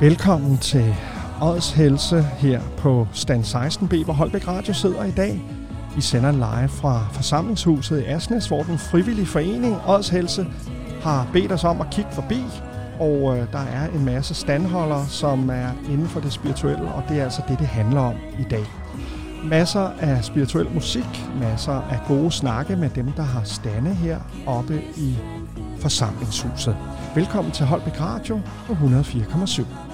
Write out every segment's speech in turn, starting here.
Velkommen til Odds Helse her på stand 16B, hvor Holbæk Radio sidder i dag. Vi sender live fra forsamlingshuset i Asnes, hvor den frivillige forening Odds Helse har bedt os om at kigge forbi. Og øh, der er en masse standholdere, som er inden for det spirituelle, og det er altså det, det handler om i dag. Masser af spirituel musik, masser af gode snakke med dem, der har stande her oppe i forsamlingshuset. Velkommen til Holbæk Radio på 104,7.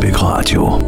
Øjeblikket til Holbæk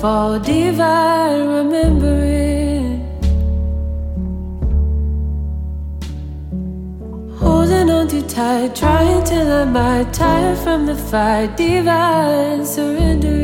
fall, divine remembering. Holding on too tight, trying till I might tire from the fight. Divine surrendering.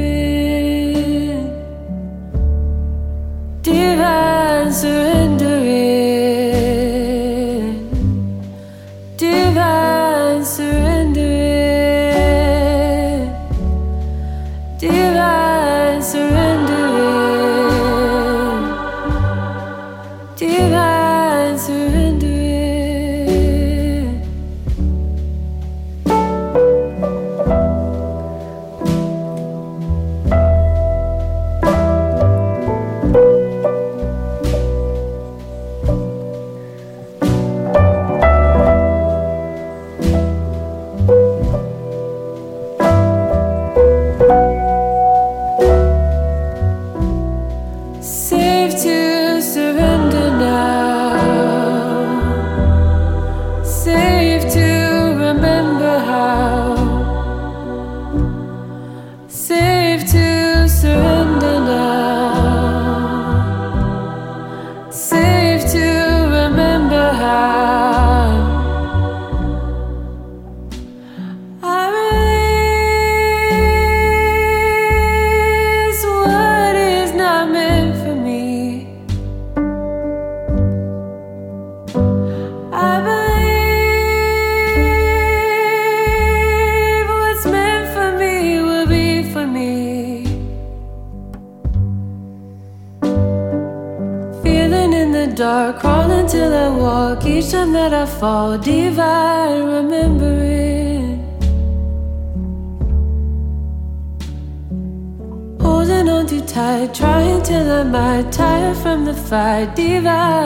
From the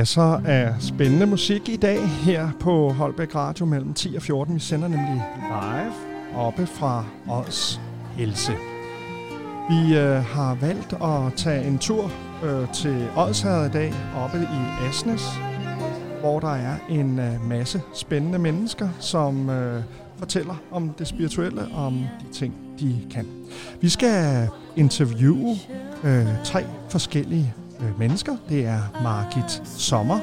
Masser af spændende musik i dag her på Holbæk Radio mellem 10 og 14. Vi sender nemlig live oppe fra Ods Helse. Vi øh, har valgt at tage en tur øh, til Odsherred i dag oppe i Asnes, hvor der er en øh, masse spændende mennesker, som øh, fortæller om det spirituelle og om de ting, de kan. Vi skal interviewe øh, tre forskellige øh, mennesker. Det er Margit Sommer,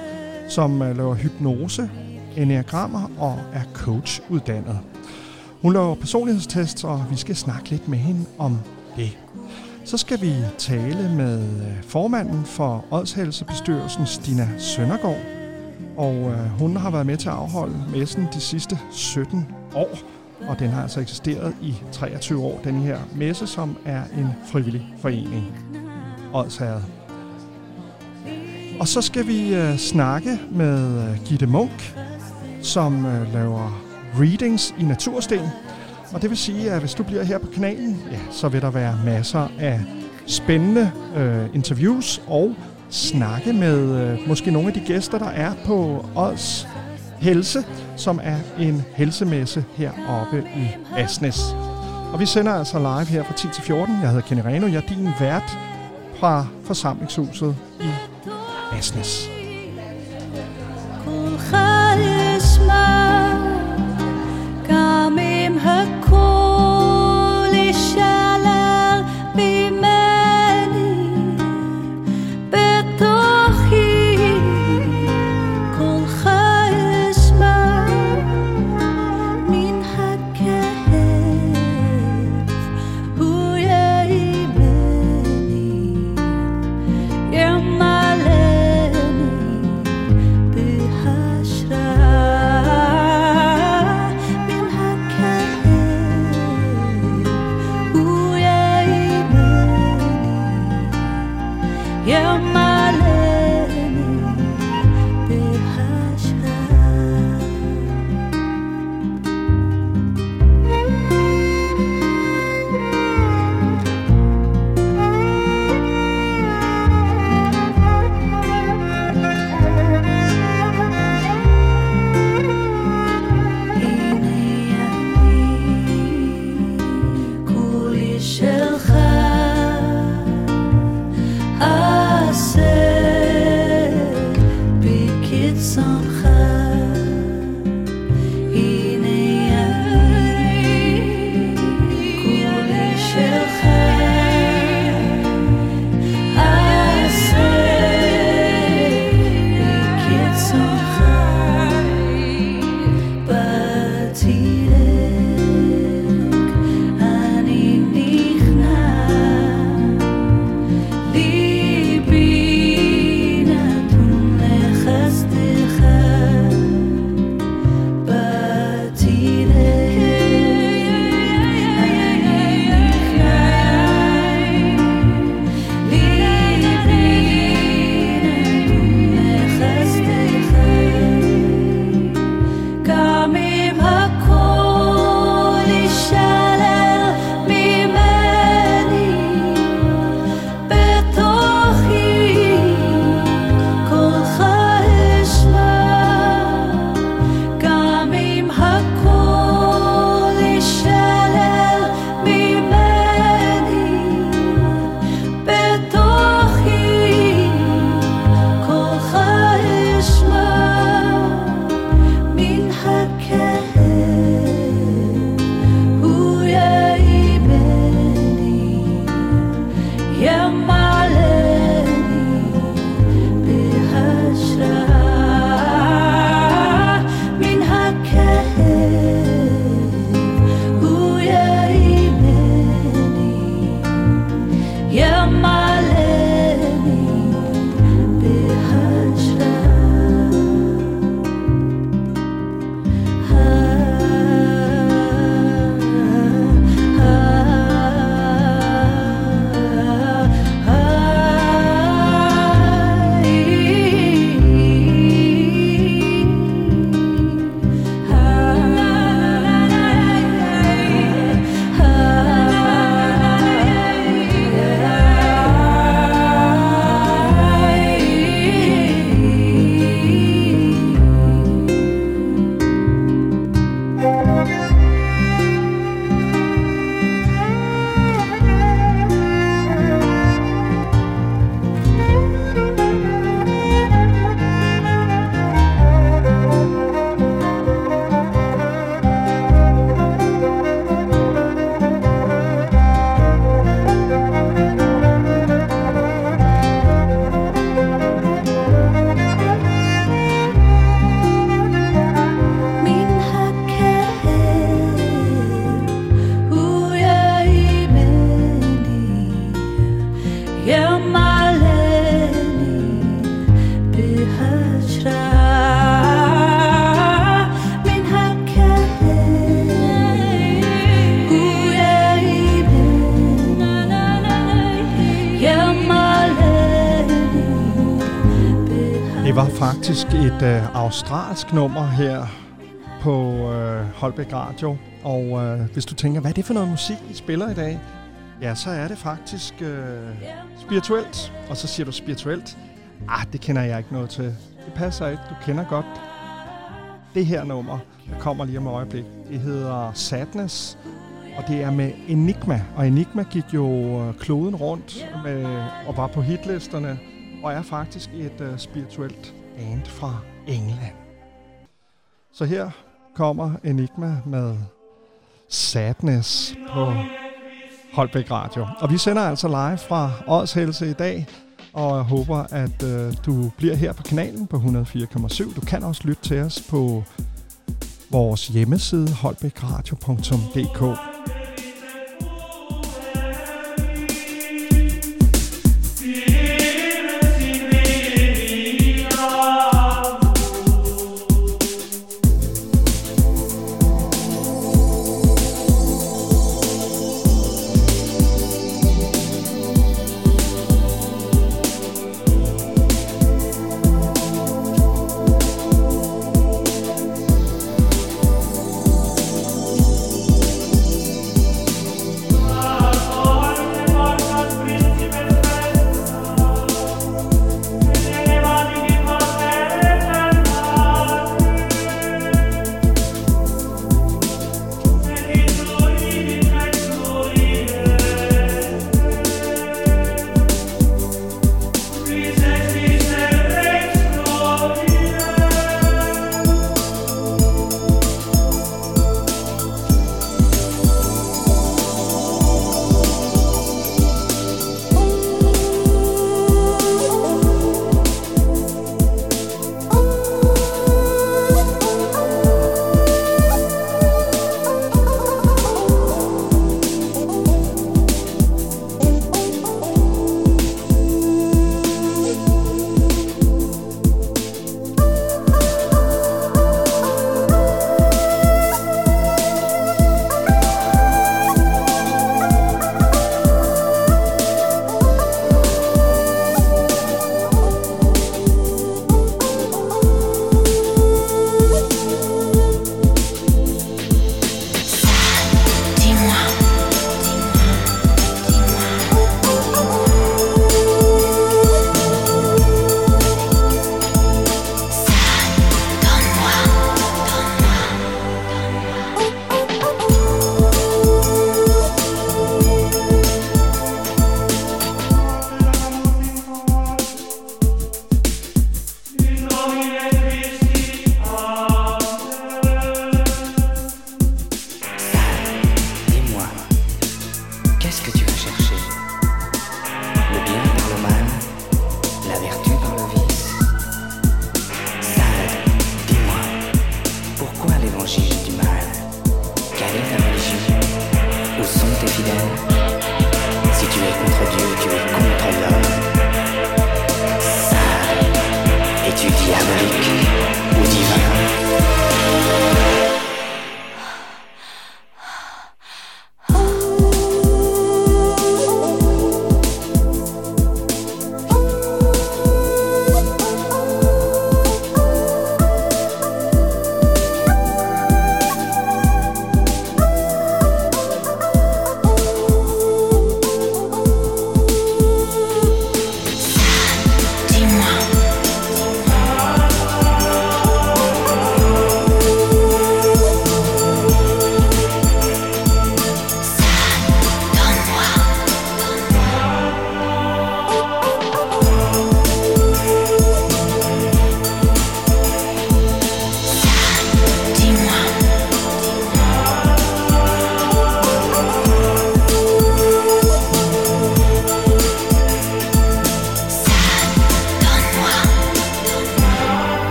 som øh, laver hypnose, enagrammer og er coachuddannet. Hun laver personlighedstests, og vi skal snakke lidt med hende om det. Så skal vi tale med øh, formanden for Odshelsebestyrelsen, Stina Søndergaard. og øh, hun har været med til at afholde messen de sidste 17 år, og den har altså eksisteret i 23 år, den her messe, som er en frivillig forening. Odsherred. Og så skal vi øh, snakke med øh, Gitte Munk, som øh, laver readings i natursten. Og det vil sige, at hvis du bliver her på kanalen, ja, så vil der være masser af spændende øh, interviews og snakke med øh, måske nogle af de gæster, der er på Ods Helse, som er en helsemesse heroppe i Asnes. Og vi sender altså live her fra 10 til 14. Jeg hedder Kenny Reno, jeg er din vært fra forsamlingshuset i business. my faktisk et øh, australsk nummer her på øh, Holbæk Radio. Og øh, hvis du tænker, hvad er det for noget musik, I spiller i dag? Ja, så er det faktisk øh, spirituelt. Og så siger du spirituelt. Ah, det kender jeg ikke noget til. Det passer ikke. Du kender godt det her nummer, der kommer lige om et øjeblik. Det hedder Sadness, og det er med Enigma. Og Enigma gik jo øh, kloden rundt med, og var på hitlisterne, og er faktisk et uh, spirituelt fra England. Så her kommer Enigma med Sadness på Holbæk Radio. Og vi sender altså live fra Ådshelse i dag, og jeg håber, at øh, du bliver her på kanalen på 104,7. Du kan også lytte til os på vores hjemmeside holbækradio.dk.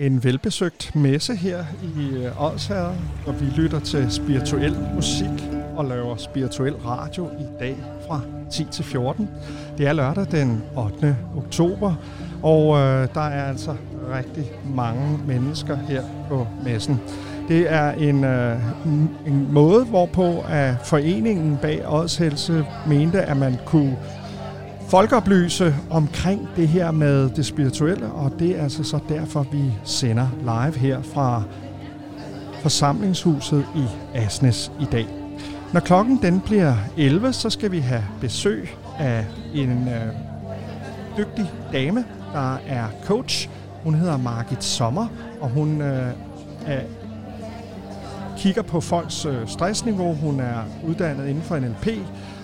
en velbesøgt messe her i øh, og hvor vi lytter til spirituel musik og laver spirituel radio i dag fra 10 til 14. Det er lørdag den 8. oktober, og øh, der er altså rigtig mange mennesker her på messen. Det er en, øh, en måde, hvorpå at foreningen bag Odshelse mente, at man kunne folkeoplyse omkring det her med det spirituelle, og det er altså så derfor, vi sender live her fra forsamlingshuset i Asnes i dag. Når klokken den bliver 11, så skal vi have besøg af en øh, dygtig dame, der er coach. Hun hedder Margit Sommer, og hun øh, er, kigger på folks øh, stressniveau. Hun er uddannet inden for NLP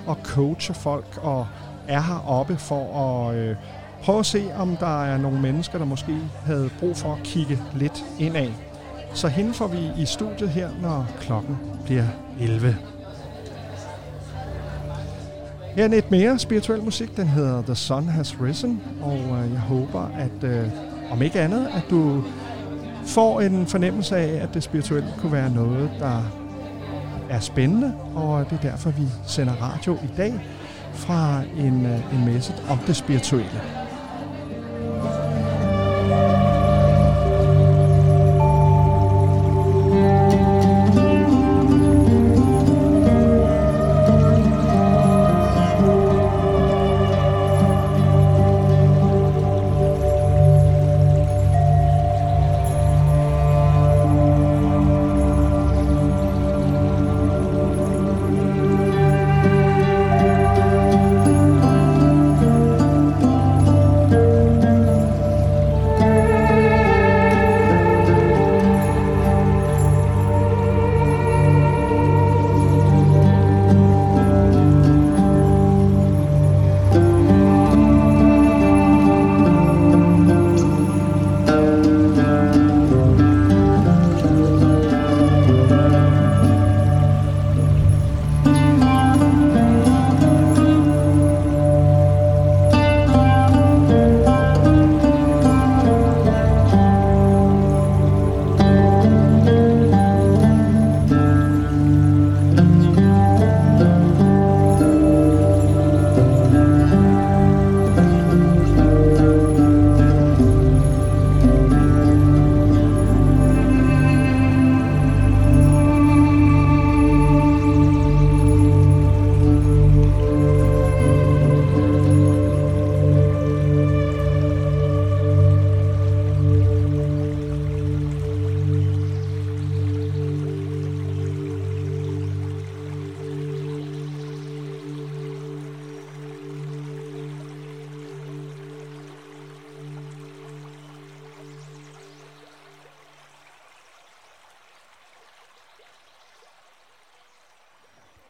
og coacher folk og er heroppe for at øh, prøve at se, om der er nogle mennesker, der måske havde brug for at kigge lidt indad. Så hende får vi i studiet her, når klokken bliver 11. Her er lidt mere spirituel musik. Den hedder The Sun Has Risen, og øh, jeg håber, at øh, om ikke andet, at du får en fornemmelse af, at det spirituelle kunne være noget, der er spændende, og det er derfor, vi sender radio i dag fra en, øh, en messe om det spirituelle.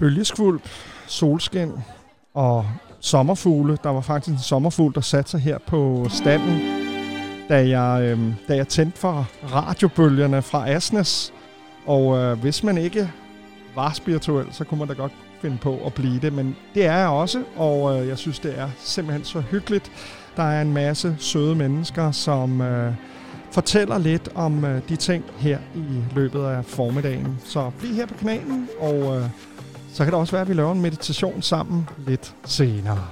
Bølgeskvulp, solskin og sommerfugle. Der var faktisk en sommerfugl, der satte sig her på standen, da jeg, øh, da jeg tændte for radiobølgerne fra Asnes. Og øh, hvis man ikke var spirituel, så kunne man da godt finde på at blive det. Men det er jeg også, og øh, jeg synes, det er simpelthen så hyggeligt. Der er en masse søde mennesker, som øh, fortæller lidt om øh, de ting her i løbet af formiddagen. Så bliv her på kanalen, og øh, så kan det også være, at vi laver en meditation sammen lidt senere.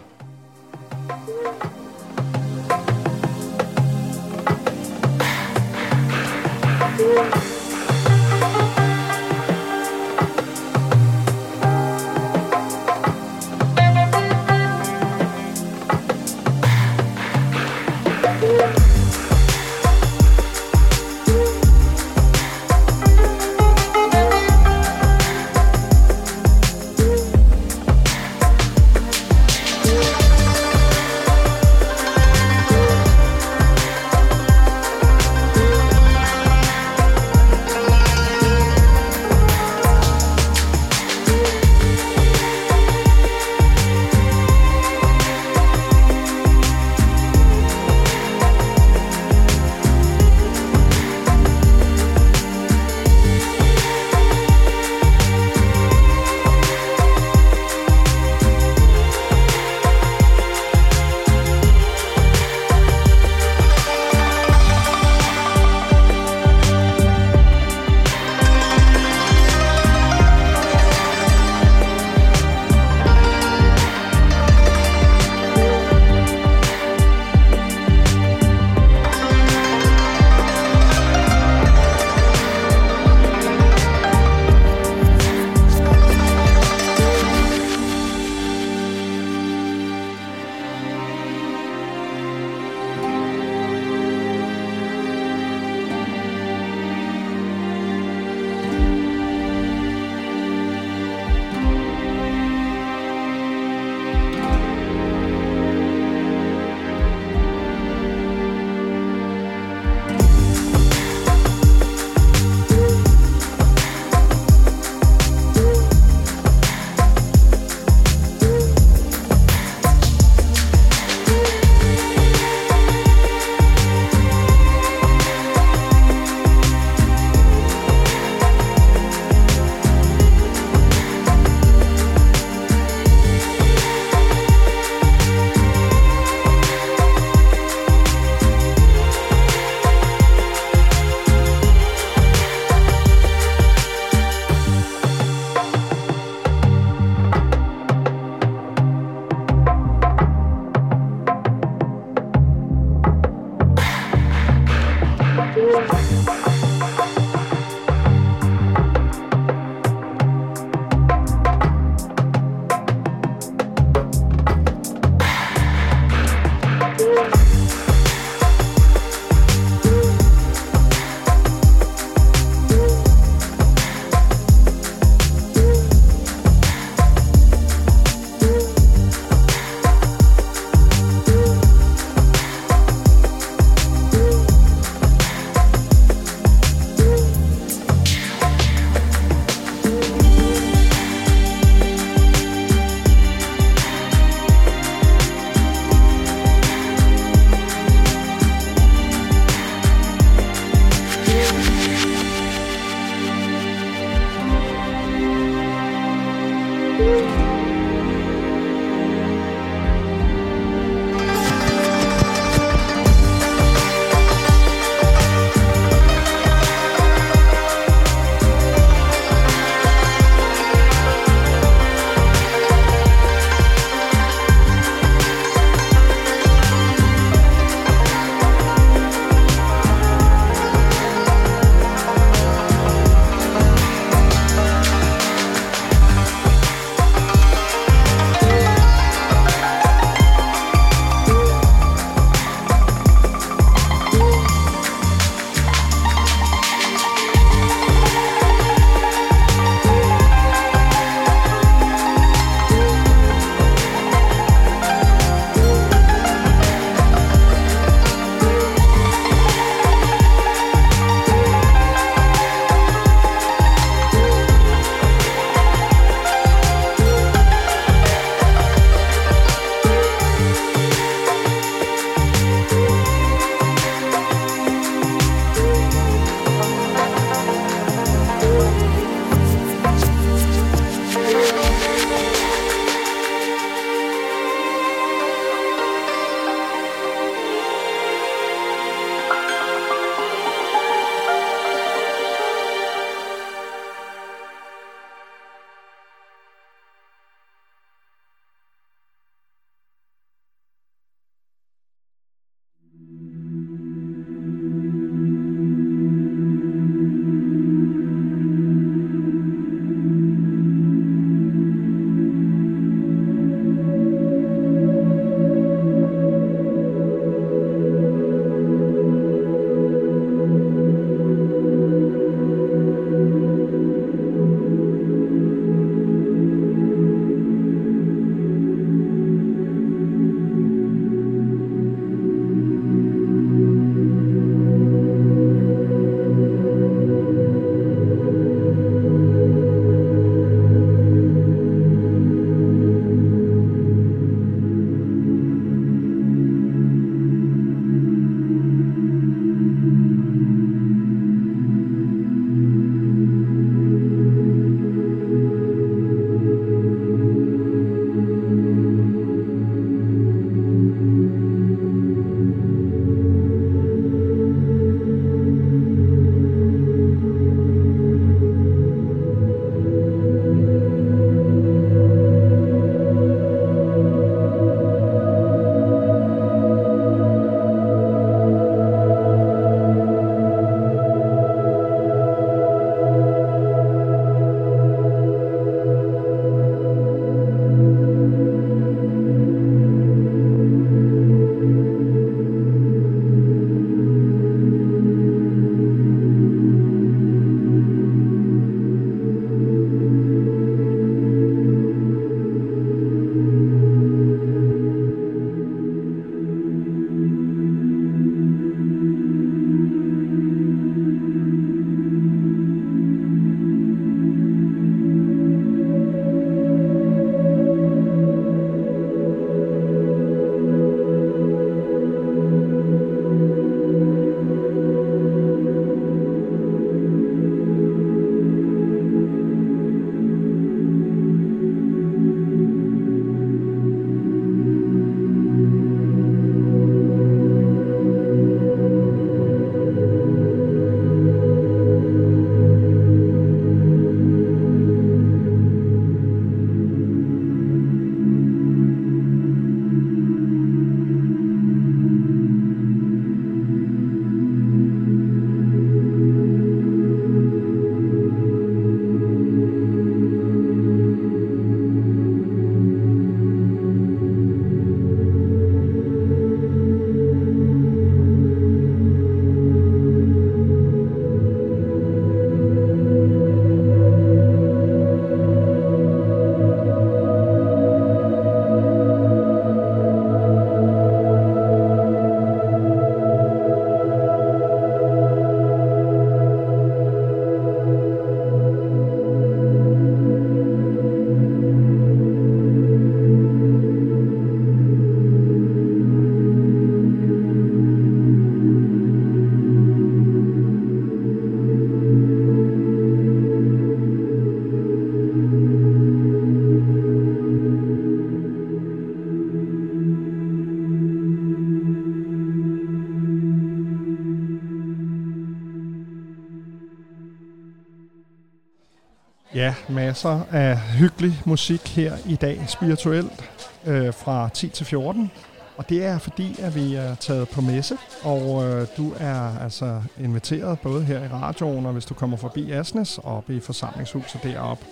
Ja, masser af hyggelig musik her i dag, spirituelt, øh, fra 10 til 14. Og det er fordi, at vi er taget på messe, og øh, du er altså inviteret både her i radioen, og hvis du kommer forbi Asnes, op i forsamlingshuset deroppe.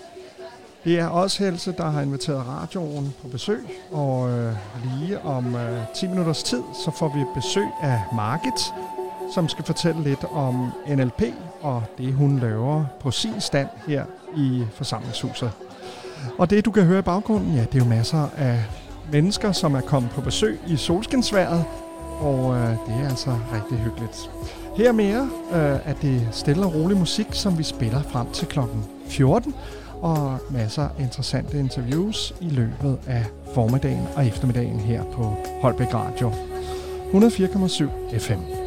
Det er også Helse, der har inviteret radioen på besøg, og øh, lige om øh, 10 minutters tid, så får vi besøg af Margit, som skal fortælle lidt om NLP og det, hun laver på sin stand her i forsamlingshuset. Og det, du kan høre i baggrunden, ja, det er jo masser af mennesker, som er kommet på besøg i solskinsværet, og øh, det er altså rigtig hyggeligt. Her mere øh, er det stille og rolig musik, som vi spiller frem til klokken 14, og masser af interessante interviews i løbet af formiddagen og eftermiddagen her på Holbæk Radio. 104,7 FM.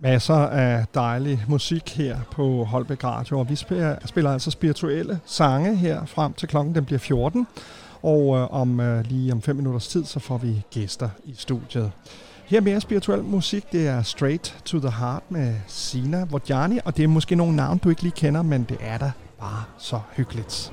Masser af dejlig musik her på Holbæk Radio, og vi spiller, spiller altså spirituelle sange her frem til klokken den bliver 14. Og øh, om øh, lige om 5 minutters tid, så får vi gæster i studiet. Her mere spirituel musik, det er Straight to the Heart med Sina Vodjani, og det er måske nogle navn, du ikke lige kender, men det er da bare så hyggeligt.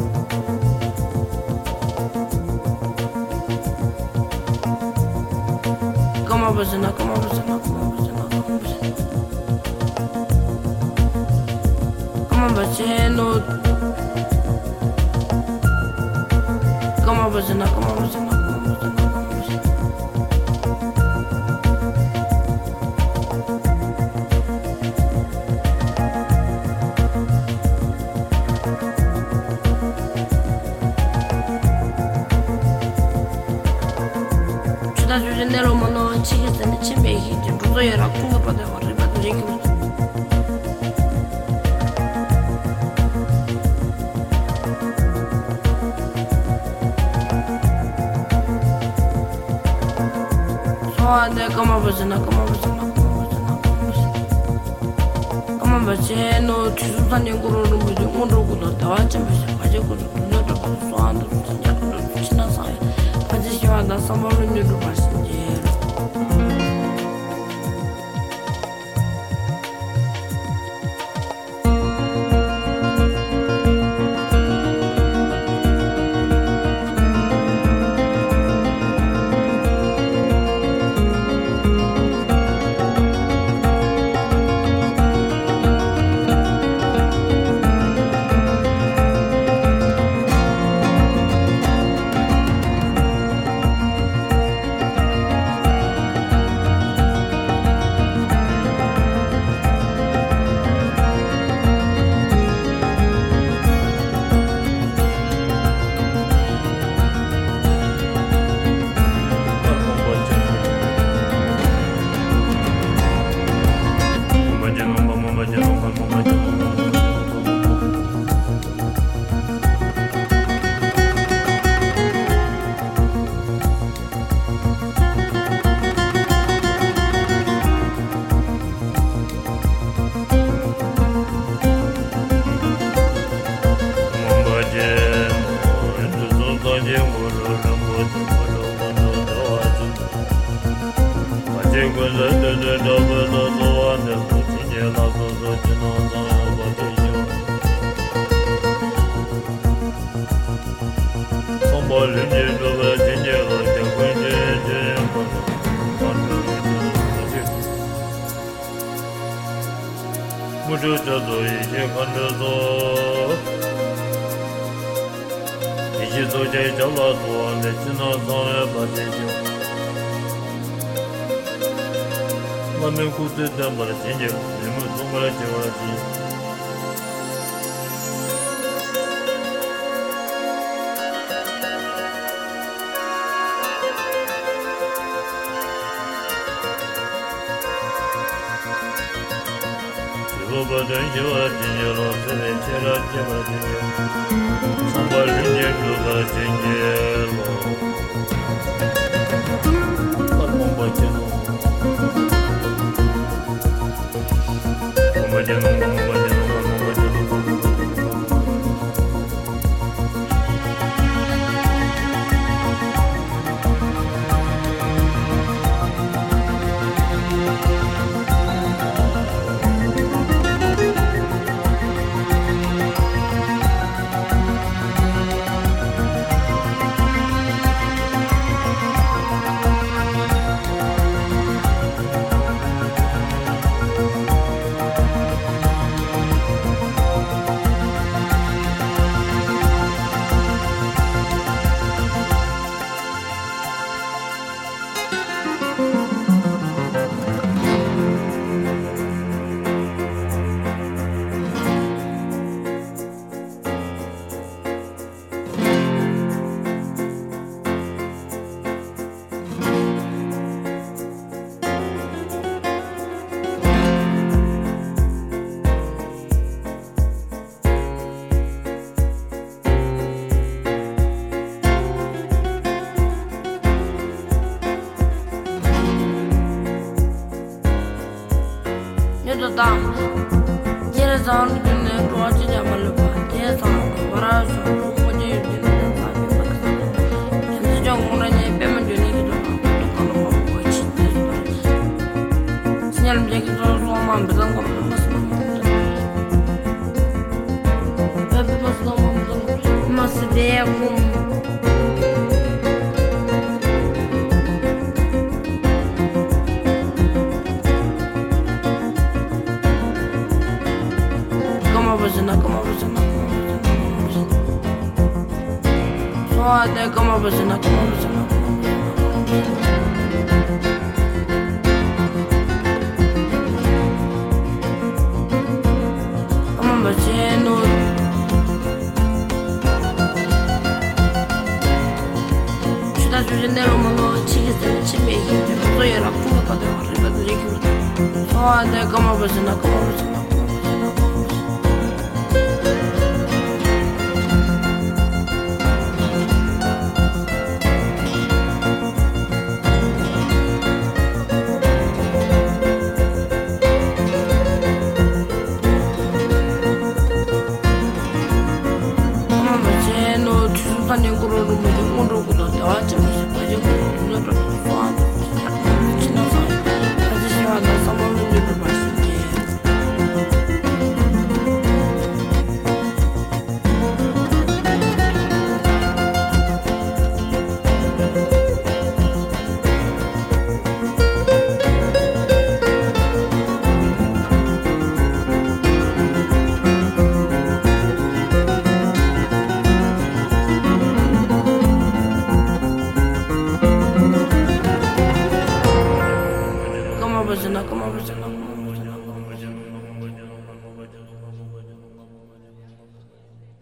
bozuna, como bozuna, como Come on, bozuna. Como bozuna. Como Come on, bozuna. я ракунга падаю, ребята, деньги будут. Oh, the come over, come over, come over, come over. Come on, but you know, to Susan and Guru, we don't want to go to the watch and I just go to the other one. So, I'm not going to go to the other one. I'm not going to go to the other one.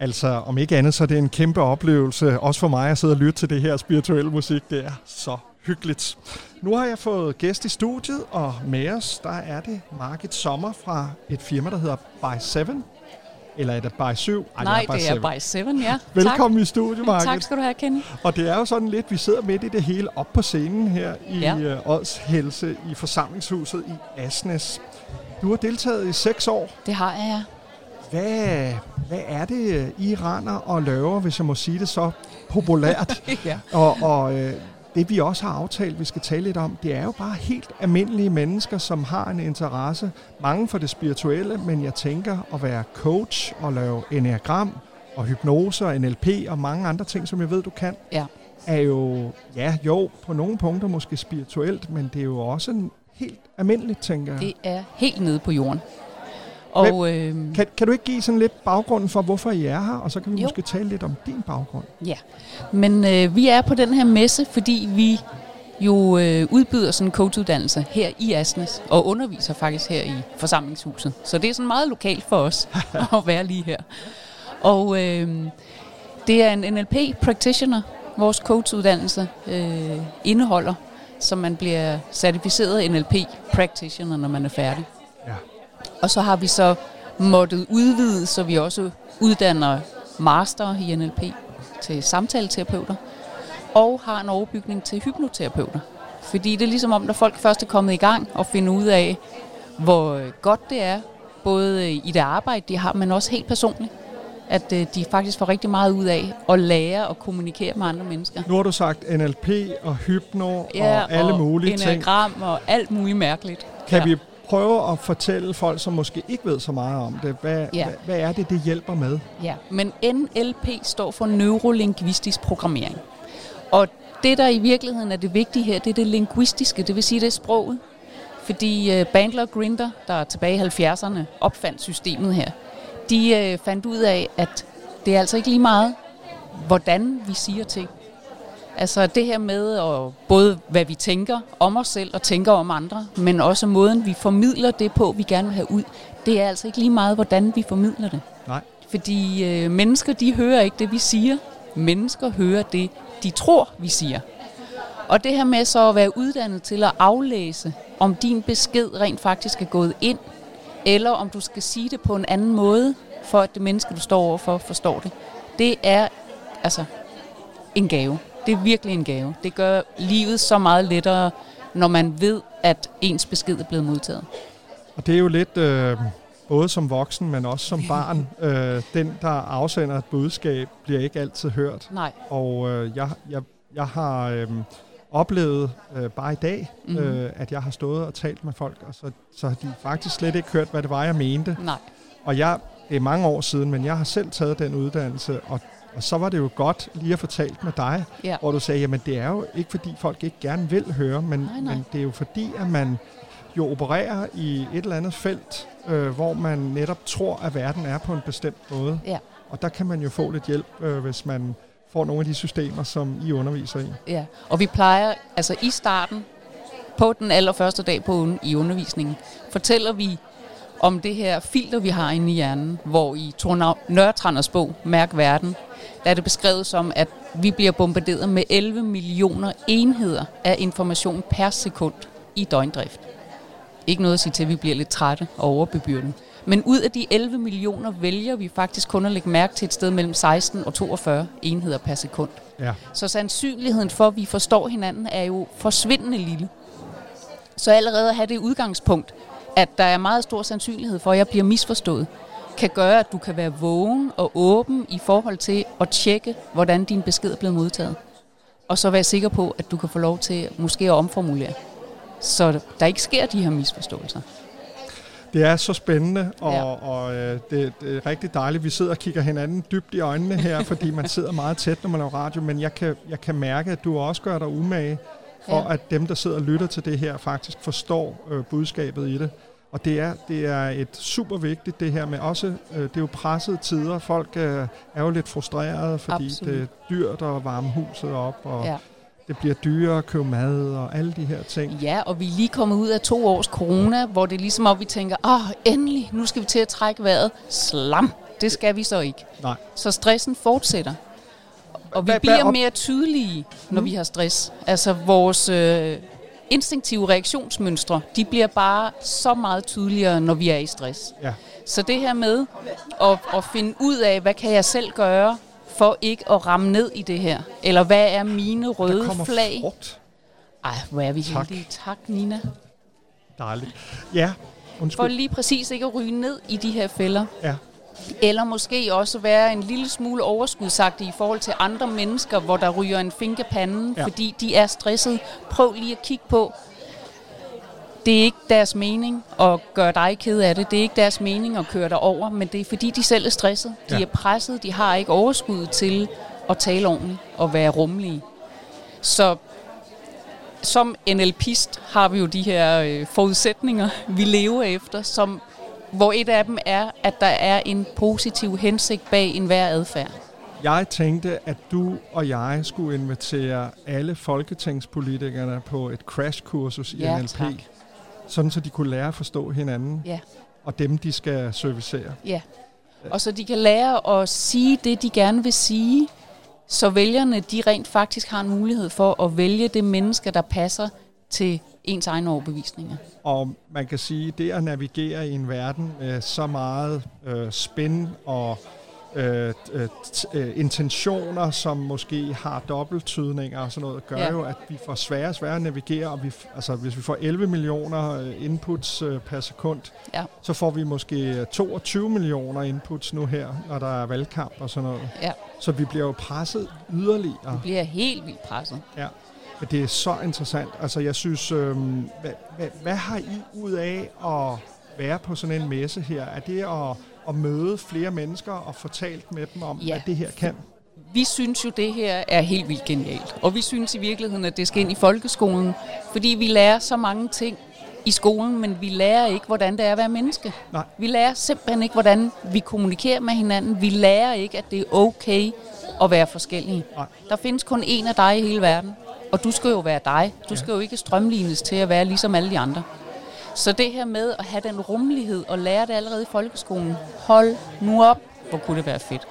Altså, om ikke andet, så er det en kæmpe oplevelse, også for mig at sidde og lytte til det her spirituelle musik. Det er så hyggeligt. Nu har jeg fået gæst i studiet, og med os, der er det Margit Sommer fra et firma, der hedder By 7. Eller er det By 7? Ej, Nej, By det er 7. by 7, ja. Velkommen i studiet, tak. Margit. tak skal du have, Kenny. Og det er jo sådan lidt, vi sidder midt i det hele op på scenen her i Ja. ja. Odds Helse i forsamlingshuset i Asnes. Du har deltaget i seks år. Det har jeg, ja. Hvad, hvad er det, I render og laver, hvis jeg må sige det så populært? ja. og og øh, det vi også har aftalt, vi skal tale lidt om, det er jo bare helt almindelige mennesker, som har en interesse. Mange for det spirituelle, men jeg tænker at være coach og lave enneagram og hypnose og NLP og mange andre ting, som jeg ved, du kan, Ja. er jo, ja jo, på nogle punkter måske spirituelt, men det er jo også en helt almindeligt, tænker jeg. Det er helt nede på jorden. Og øh, Kan, kan du ikke give sådan lidt baggrunden for, hvorfor I er her, og så kan vi jo. måske tale lidt om din baggrund. ja, men øh, vi er på den her messe, fordi vi jo øh, udbyder sådan en coachuddannelse her i Asnes, og underviser faktisk her i forsamlingshuset. Så det er sådan meget lokalt for os at være lige her. Og øh, det er en NLP practitioner, vores coachuddannelse øh, indeholder, så man bliver certificeret NLP practitioner, når man er færdig. Og så har vi så måttet udvide, så vi også uddanner master i NLP til samtaleterapeuter, og har en overbygning til hypnoterapeuter. Fordi det er ligesom om, når folk først er kommet i gang og finder ud af, hvor godt det er, både i det arbejde, de har, men også helt personligt, at øh, de faktisk får rigtig meget ud af at lære at kommunikere med andre mennesker. Nu har du sagt NLP og hypno Ja, og alle mulige ting. og alt muligt mærkeligt. Kan ja. vi prøve at fortælle folk, som måske ikke ved så meget om det, hvad, Ja. hvad, hvad er det, det hjælper med? Ja, men NLP står for neurolingvistisk programmering. Og det, der i virkeligheden er det vigtige her, det er det linguistiske, det vil sige, det er sproget. Fordi uh, Bandler og Grinder, der tilbage i 70'erne opfandt systemet her, de uh, fandt ud af, at det er altså ikke lige meget, hvordan vi siger ting. Altså det her med at både hvad vi tænker om os selv og tænker om andre, men også måden vi formidler det på, vi gerne vil have ud, det er altså ikke lige meget, hvordan vi formidler det. Nej. Fordi øh, mennesker, de hører ikke det, vi siger. Mennesker hører det, de tror, vi siger. Og det her med så at være uddannet til at aflæse, om din besked rent faktisk er gået ind, eller om du skal sige det på en anden måde, for at det menneske, du står overfor, forstår det. Det er altså en gave. Det er virkelig en gave. Det gør livet så meget lettere, når man ved, at ens besked er blevet modtaget. Og det er jo lidt, øh, både som voksen, men også som barn. øh, den, der afsender et budskab, bliver ikke altid hørt. Nej. Og øh, jeg, jeg, jeg har øh, oplevet øh, bare i dag, Mhm. øh, at jeg har stået og talt med folk, og så, så har de faktisk slet ikke hørt, hvad det var, jeg mente. Nej. Og jeg, det er mange år siden, men jeg har selv taget den uddannelse, og, og så var det jo godt lige at få talt med dig, Ja. hvor du sagde, jamen det er jo ikke fordi folk ikke gerne vil høre, men, Nej, nej. men det er jo fordi, at man jo opererer i et eller andet felt, øh, hvor man netop tror, at verden er på en bestemt måde. Ja. Og der kan man jo få lidt hjælp, øh, hvis man får nogle af de systemer, som I underviser i. Ja, og vi plejer, altså i starten, på den allerførste dag på un- i undervisningen, fortæller vi om det her filter, vi har inde i hjernen, hvor i Thor Nørretranders bog, Mærk Verden, er det beskrevet som, at vi bliver bombarderet med 11 millioner enheder af information per sekund i døgndrift. Ikke noget at sige til, at vi bliver lidt trætte og overbebyrdet. Men ud af de 11 millioner vælger vi faktisk kun at lægge mærke til et sted mellem 16 og 42 enheder per sekund. Ja. Så sandsynligheden for, at vi forstår hinanden, er jo forsvindende lille. Så allerede at have det udgangspunkt, at der er meget stor sandsynlighed for, at jeg bliver misforstået, kan gøre, at du kan være vågen og åben i forhold til at tjekke, hvordan din besked er blevet modtaget. Og så være sikker på, at du kan få lov til måske at omformulere, så der ikke sker de her misforståelser. Det er så spændende, og, Ja. og øh, det, det er rigtig dejligt. Vi sidder og kigger hinanden dybt i øjnene her, fordi man sidder meget tæt, når man laver radio, men jeg kan, jeg kan mærke, at du også gør dig umage, for Ja. at dem, der sidder og lytter til det her, faktisk forstår øh, budskabet i det. Og det er, det er et super vigtigt, det her med også, øh, det er jo pressede tider. Folk øh, er jo lidt frustrerede, fordi Absolut. det er dyrt at varme huset op, og Ja. det bliver dyrere at købe mad, og alle de her ting. Ja, og vi er lige kommet ud af to års corona, hvor det er ligesom om, vi tænker, åh, endelig, nu skal vi til at trække vejret. Slam, det skal vi så ikke. Nej. Så stressen fortsætter. Og vi bliver mere tydelige, når vi har stress. Altså vores øh, instinktive reaktionsmønstre, de bliver bare så meget tydeligere, når vi er i stress. Ja. Så det her med at, at finde ud af, hvad kan jeg selv gøre, for ikke at ramme ned i det her? Eller hvad er mine Der røde kommer flag? frugt. Ej, hvor er vi Tak. heldige. Tak, Nina. Dejligt. Ja, For undskyld. lige præcis ikke at ryge ned i de her fælder. Ja. Eller måske også være en lille smule overskudsagtig i forhold til andre mennesker, hvor der ryger en finke panden, Ja. fordi de er stresset. Prøv lige at kigge på, det er ikke deres mening at gøre dig ked af det. Det er ikke deres mening at køre dig over, men det er fordi, de selv er stresset. De Ja. er presset. De har ikke overskud til at tale ordentligt og være rummelige. Så som NLPist har vi jo de her øh, forudsætninger, vi lever efter, som, hvor et af dem er, at der er en positiv hensigt bag enhver adfærd. Jeg tænkte, at du og jeg skulle invitere alle folketingspolitikerne på et crashkursus i Ja, NLP, tak. sådan så de kunne lære at forstå hinanden, Ja. og dem, de skal servicere. Ja. Og så de kan lære at sige det, de gerne vil sige, så vælgerne de rent faktisk har en mulighed for at vælge det menneske, der passer til ens egne overbevisninger. Og man kan sige, det at navigere i en verden med så meget øh, spin og øh, øh, øh, intentioner, som måske har dobbelttydninger og sådan noget, gør ja. Jo, at vi får sværere og sværere at navigere, og vi, altså, hvis vi får 11 millioner øh, inputs øh, per sekund, Ja. så får vi måske 22 millioner inputs nu her, når der er valgkamp og sådan noget. Ja. Så vi bliver jo presset yderligere. Det bliver helt vildt presset. Ja, men det er så interessant. Altså, jeg synes, øhm, hvad, hvad, hvad har I ud af at være på sådan en messe her? Er det at, at møde flere mennesker og få talt med dem om, Ja. hvad det her kan? Vi synes jo, det her er helt vildt genialt. Og vi synes i virkeligheden, at det skal ind i folkeskolen. Fordi vi lærer så mange ting i skolen, men vi lærer ikke, hvordan det er at være menneske. Nej. Vi lærer simpelthen ikke, hvordan vi kommunikerer med hinanden. Vi lærer ikke, at det er okay at være forskellige. Nej. Der findes kun én af dig i hele verden. Og du skal jo være dig. Du skal jo ikke strømlignes til at være ligesom alle de andre. Så det her med at have den rummelighed og lære det allerede i folkeskolen, hold nu op, hvor kunne det være fedt.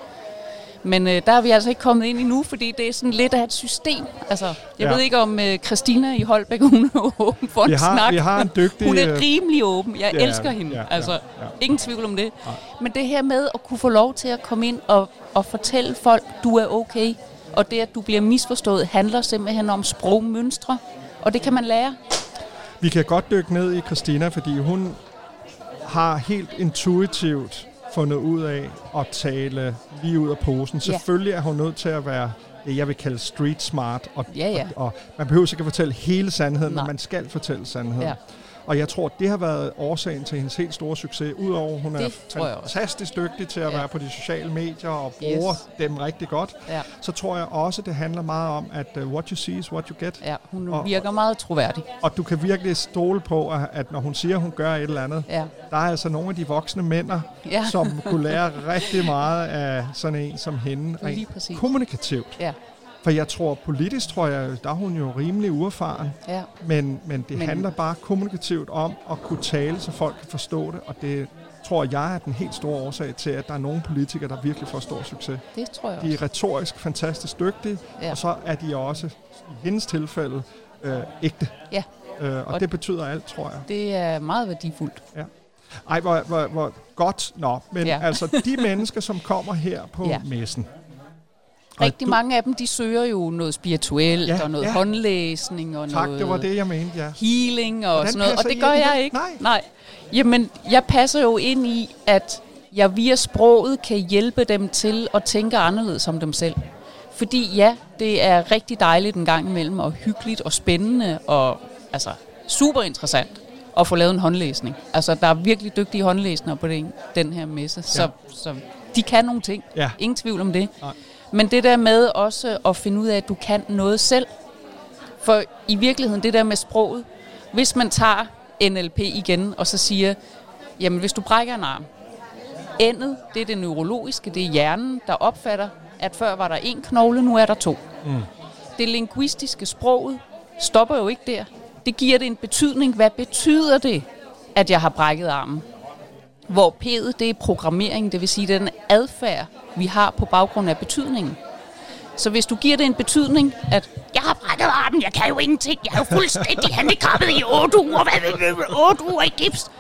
Men øh, der er vi altså ikke kommet ind endnu, fordi det er sådan lidt af et system. Altså, jeg Ja. ja. ved ikke om øh, Christina i Holbæk, hun er åben for Vi en har, snak. vi har en dygtig... Hun er øh, rimelig åben. Jeg er elsker hende. Ja, ja, altså, ja. ingen tvivl om det. Nej. Men det her med at kunne få lov til at komme ind og, og fortælle folk, du er okay, og det, at du bliver misforstået, handler simpelthen om sprogmønstre. Og det kan man lære. Vi kan godt dykke ned i Christina, fordi hun har helt intuitivt fundet ud af at tale lige ud af posen. Ja. Selvfølgelig er hun nødt til at være det, jeg vil kalde street smart. Og, Ja, ja. Og, og man behøver ikke at fortælle hele sandheden, Nej. men man skal fortælle sandheden. Ja. Og jeg tror, det har været årsagen til hendes helt store succes. Udover at hun er Det også. fantastisk dygtig til at Ja. være på de sociale medier og bruger Yes. dem rigtig godt, Ja, så tror jeg også, det handler meget om, at uh, what you see is what you get. ja hun Og- virker meget troværdig. Og du kan virkelig stole på, at, at når hun siger, at hun gør et eller andet, Ja, der er altså nogle af de voksne mænd, ja. som kunne lære rigtig meget af sådan en som hende, rent kommunikativt. Ja, For jeg tror, politisk tror jeg, der er hun jo rimelig uerfaren, ja, men, men det Men- handler bare kommunikativt om at kunne tale, så folk kan forstå det, og det tror jeg er den helt store årsag til, at der er nogle politikere, der virkelig får stor succes. det tror jeg De også. er retorisk fantastisk dygtige, Ja. ja. og så er de også, i hendes tilfælde, øh, ægte. Ja. Øh, og, Og- det betyder alt, tror jeg. Det er meget værdifuldt. Ej, hvor, hvor, hvor godt. Nå, men Ja. ja. altså, de mennesker, som kommer her på Ja. ja. messen. Rigtig du- mange af dem, de søger jo noget spirituelt, Ja, og noget ja. håndlæsning, og Tak, noget det var det, jeg mente, ja. healing og Hvordan sådan noget. Og det gør jeg det? ikke. Nej. Nej. Jamen, jeg passer jo ind i, at jeg via sproget kan hjælpe dem til at tænke anderledes om dem selv. Fordi ja, det er rigtig dejligt en gang imellem, og hyggeligt og spændende, og altså super interessant at få lavet en håndlæsning. Altså, der er virkelig dygtige håndlæsere på den, den her messe, så, Ja. så de kan nogle ting. Ja. Ingen tvivl om det. Nej. Men det der med også at finde ud af, at du kan noget selv. For i virkeligheden, det der med sproget, hvis man tager NLP igen, og så siger, jamen hvis du brækker en arm, endet, det er det neurologiske, det er hjernen, der opfatter, at før var der en knogle, nu er der to. Mm. Det linguistiske sproget stopper jo ikke der. Det giver det en betydning. Hvad betyder det, at jeg har brækket armen? Hvor P'et, det er programmering, det vil sige, den adfærd, vi har på baggrund af betydningen. Så hvis du giver det en betydning, at jeg har brækket armen, jeg kan jo ingenting, jeg er jo fuldstændig handicappet i 8 uger, hvad, 8 uger i gips.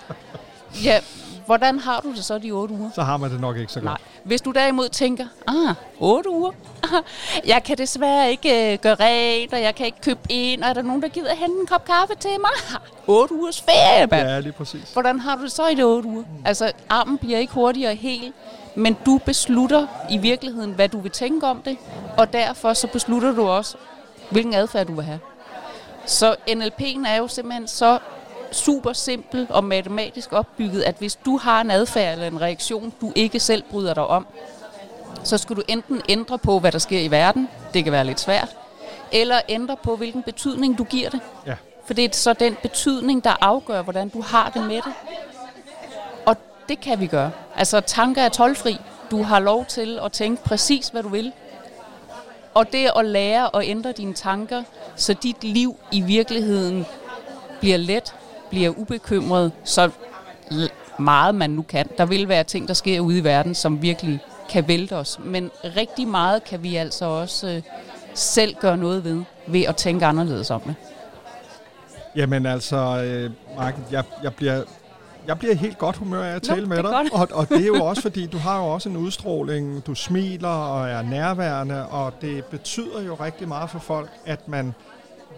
Ja, hvordan har du det så de 8 uger? Så har man det nok ikke så godt. Nej. Hvis du derimod tænker, ah, 8 uger, jeg kan desværre ikke øh, gøre rent, og jeg kan ikke købe ind, og er der nogen, der gider hente en kop kaffe til mig? 8 ugers ferie, mand. Ja, lige præcis. Hvordan har du det så i de 8 uger? Altså, armen bliver ikke hurtigere hel, men du beslutter i virkeligheden, hvad du vil tænke om det, og derfor så beslutter du også, hvilken adfærd du vil have. Så NLP'en er jo simpelthen så super simpel og matematisk opbygget, at hvis du har en adfærd eller en reaktion, du ikke selv bryder dig om, så skal du enten ændre på, hvad der sker i verden, det kan være lidt svært, eller ændre på, hvilken betydning du giver det. Ja. For det er så den betydning, der afgør, hvordan du har det med det. Det kan vi gøre. Altså, tanker er tolvfri. Du har lov til at tænke præcis, hvad du vil. Og det at lære at ændre dine tanker, så dit liv i virkeligheden bliver let, bliver ubekymret, så meget man nu kan. Der vil være ting, der sker ude i verden, som virkelig kan vælte os. Men rigtig meget kan vi altså også øh, selv gøre noget ved, ved at tænke anderledes om det. Jamen altså, øh, Mark, jeg, jeg bliver... Jeg bliver helt godt humør af at Nå, tale med det er dig, og, og det er jo også fordi, du har jo også en udstråling, du smiler og er nærværende, og det betyder jo rigtig meget for folk, at man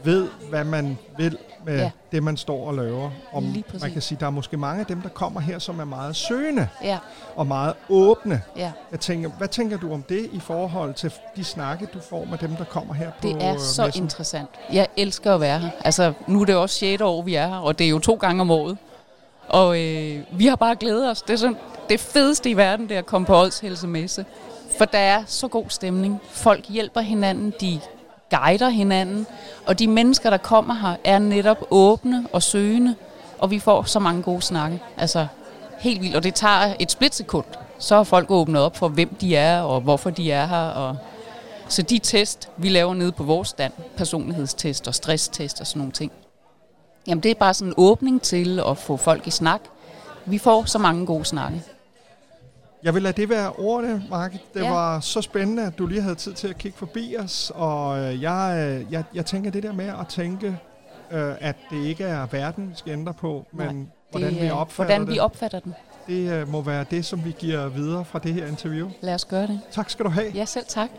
ved, hvad man vil med Ja. det, man står og laver. Og man kan sige, der er måske mange af dem, der kommer her, som er meget søgende Ja, og meget åbne. ja. Jeg tænker, hvad tænker du om det i forhold til de snakke, du får med dem, der kommer her på Det er så messen? interessant. Jeg elsker at være her. Altså, nu er det også 6. år, vi er her, og det er jo to gange om året. Og øh, vi har bare glædet os. Det er sådan, det fedeste i verden, det er at komme på Ods Helsemesse. For der er så god stemning. Folk hjælper hinanden, de guider hinanden. Og de mennesker, der kommer her, er netop åbne og søgende. Og vi får så mange gode snakke. Altså, helt vildt. Og det tager et splitsekund. Så har folk åbnet op for, hvem de er, og hvorfor de er her. Og så de test, vi laver nede på vores stand, personlighedstest og stresstest og sådan nogle ting, jamen det er bare sådan en åbning til at få folk i snak. Vi får så mange gode snakke. Jeg vil lade det være ordene, Mark. Det Ja. var så spændende, at du lige havde tid til at kigge forbi os. Og øh, jeg, øh, jeg, jeg tænker det der med at tænke, øh, at det ikke er verden, vi skal ændre på, men Nej, hvordan det, vi er, opfatter hvordan vi opfatter den. Det øh, må være det, som vi giver videre fra det her interview. Lad os gøre det. Tak skal du have. Ja, selv tak.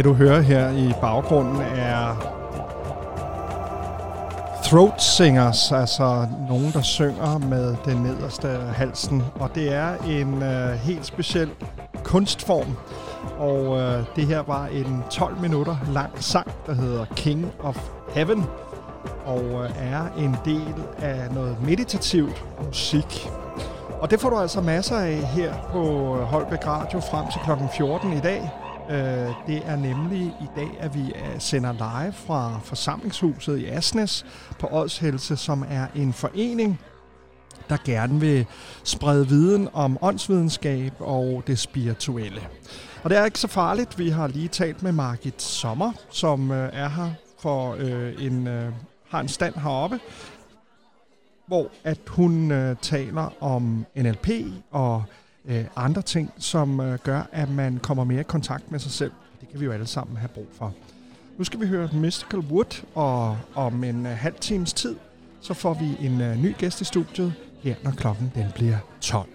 Det du hører her i baggrunden er throat singers, altså nogen, der synger med den nederste halsen. Og det er en øh, helt speciel kunstform. Og øh, det her var en 12 minutter lang sang, der hedder King of Heaven. Og øh, er en del af noget meditativt musik. Og det får du altså masser af her på Holbæk Radio frem til kl. 14 i dag. Øh, det er nemlig i dag, at vi øh, sender live fra forsamlingshuset i Asnes på Ådshelse, som er en forening, der gerne vil sprede viden om åndsvidenskab og det spirituelle. Og det er ikke så farligt. Vi har lige talt med Margit Sommer, som øh, er her for øh, en øh, har en stand heroppe, hvor at hun øh, taler om NLP og øh, andre ting, som øh, gør, at man kommer mere i kontakt med sig selv. Det kan vi jo alle sammen have brug for. Nu skal vi høre Mystical Wood, og om en øh, halv times tid, så får vi en øh, ny gæst i studiet her, når klokken den bliver 12.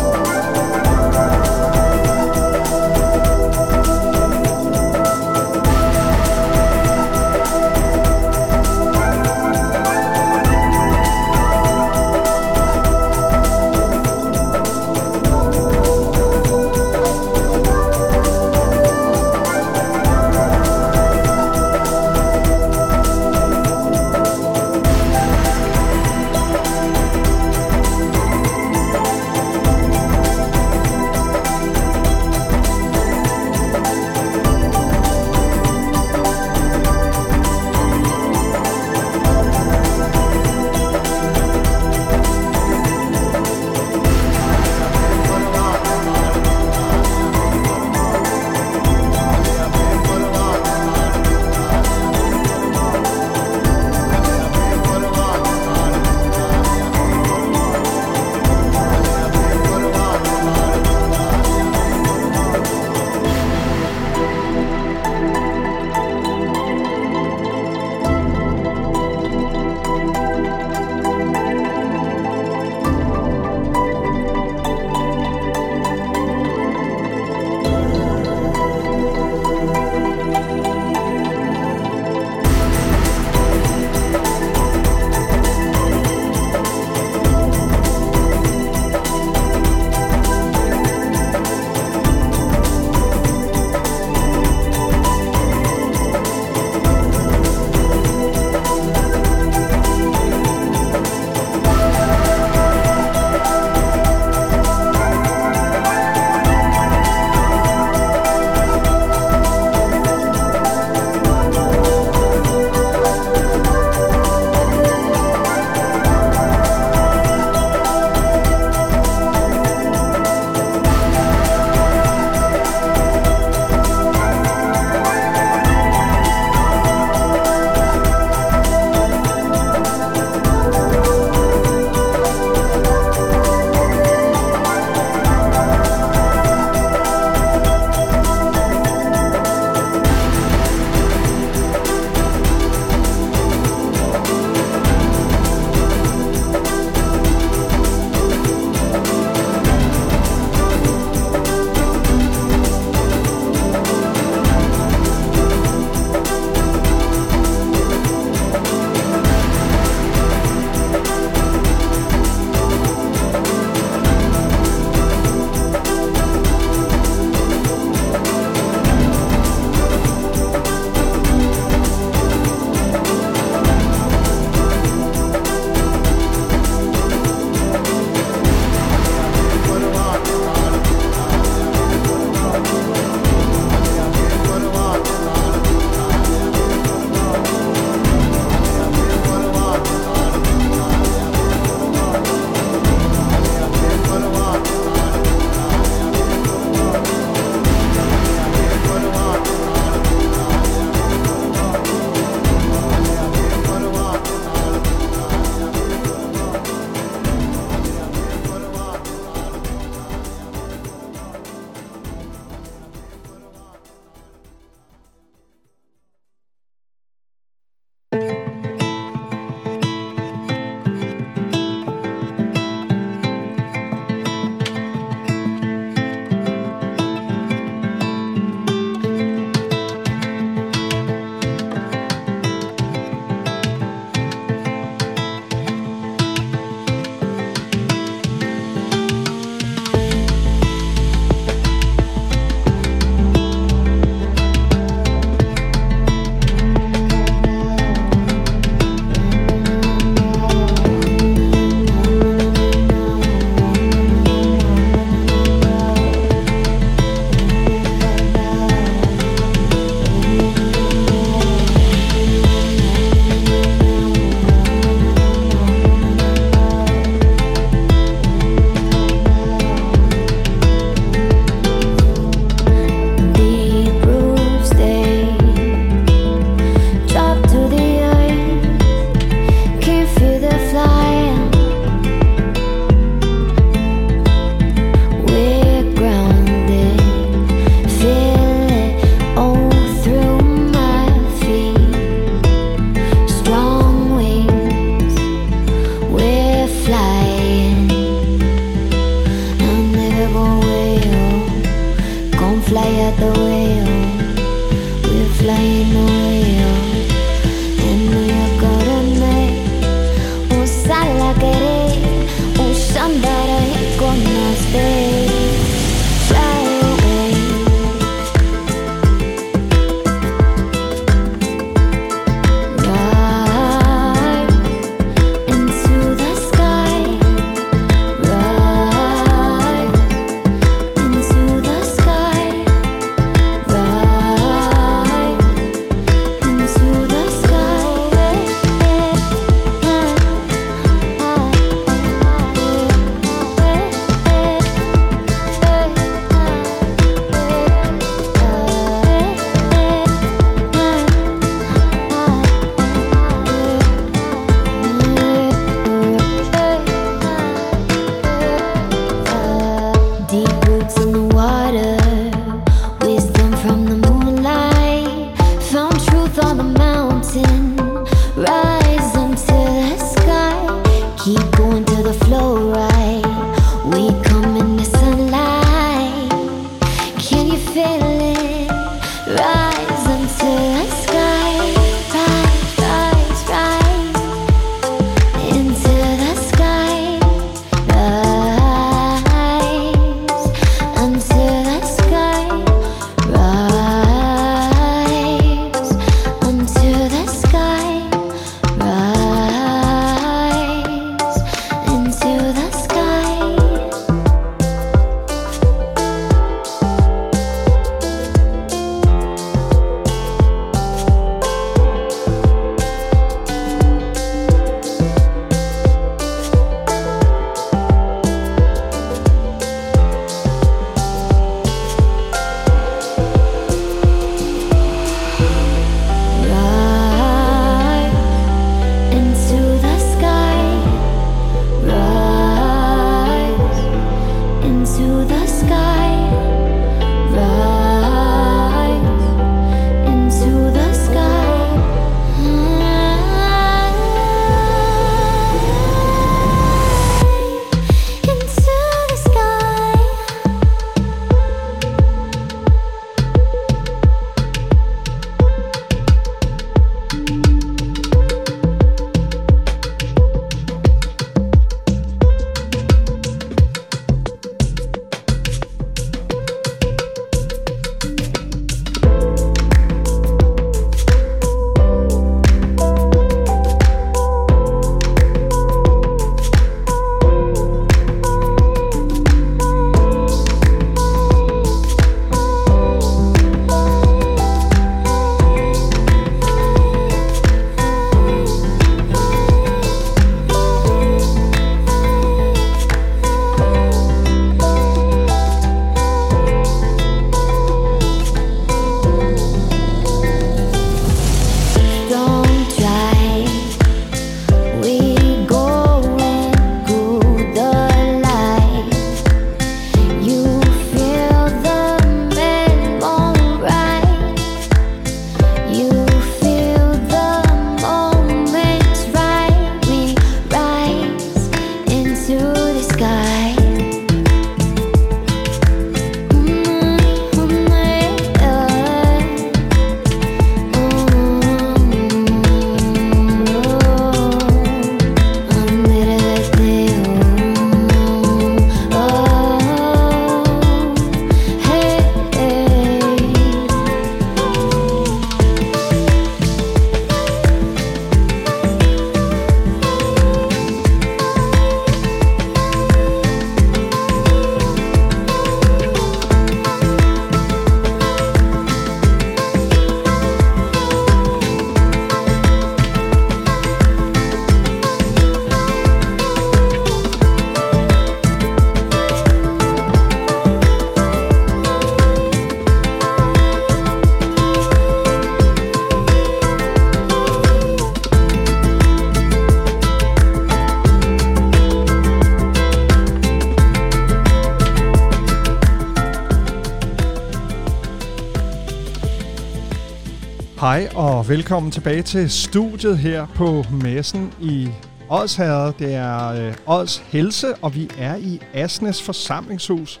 Hej og velkommen tilbage til studiet her på Messen i Odsherred. Det er øh, Ods Helse, og vi er i Asnes forsamlingshus.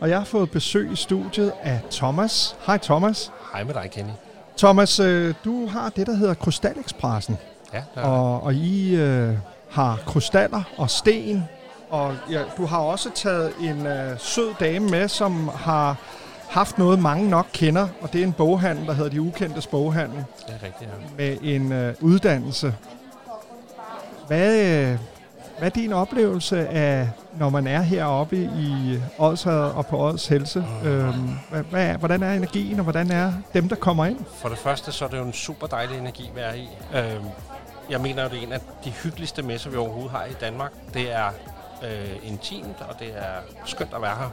og jeg har fået besøg i studiet af Thomas. Hej Thomas. Hej med dig, Kenny. Thomas, øh, du har det, der hedder Krystalexpressen, Ja, der og, og I øh, har krystaller og sten, og ja, du har også taget en øh, sød dame med, som har haft noget, mange nok kender, og det er en boghandel, der hedder De Ukendtes Boghandel, det er rigtigt, ja. med en øh, uddannelse. Hvad, øh, hvad er din oplevelse af, når man er heroppe i Odsherred og på Ods Helse? Øhm, hvad, hvad, hvordan er energien, og hvordan er dem, der kommer ind? For det første, så er det jo en super dejlig energi at være i. Øhm, jeg mener jo, det er en af de hyggeligste messer, vi overhovedet har i Danmark. Det er øh, intimt, og det er skønt at være her.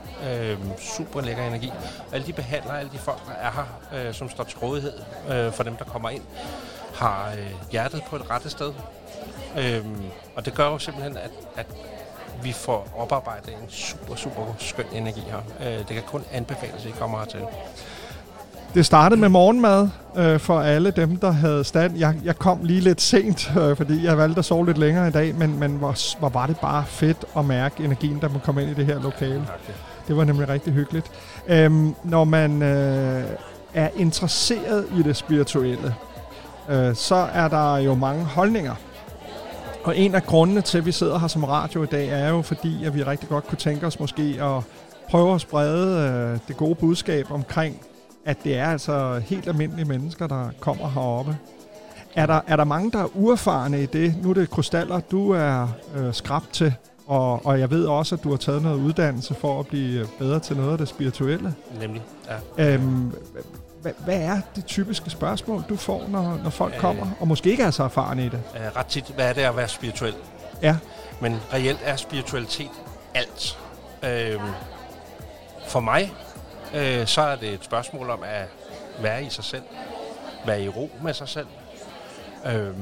Øh, super lækker energi. Alle de behandlere, alle de folk, der er her, øh, som står til rådighed øh, for dem, der kommer ind, har øh, hjertet på et rette sted. Øh, og det gør jo simpelthen, at, at vi får oparbejdet en super, super skøn energi her. Øh, det kan kun anbefales, at I kommer hertil. Det startede med morgenmad øh, for alle dem, der havde stand. Jeg, jeg kom lige lidt sent, øh, fordi jeg valgte at sove lidt længere i dag, men, men hvor, hvor var det bare fedt at mærke energien, da man kom ind i det her lokale. Det var nemlig rigtig hyggeligt. Øhm, når man øh, er interesseret i det spirituelle, øh, så er der jo mange holdninger. Og en af grundene til, at vi sidder her som radio i dag, er jo fordi, at vi rigtig godt kunne tænke os måske at prøve at sprede øh, det gode budskab omkring, at det er altså helt almindelige mennesker, der kommer heroppe. Er der, er der mange, der er uerfarne i det? Nu er det krystaller, du er øh, skrabt til, og, og jeg ved også, at du har taget noget uddannelse for at blive bedre til noget af det spirituelle. Nemlig, ja. Øhm, hvad, hvad er det typiske spørgsmål, du får, når, når folk Øh. kommer, og måske ikke er så erfarne i det? Uh, ret tit, hvad er det at være spirituel? Ja. Men reelt er spiritualitet alt. Uh, for mig, øh, så er det et spørgsmål om at være i sig selv. Være i ro med sig selv. øh,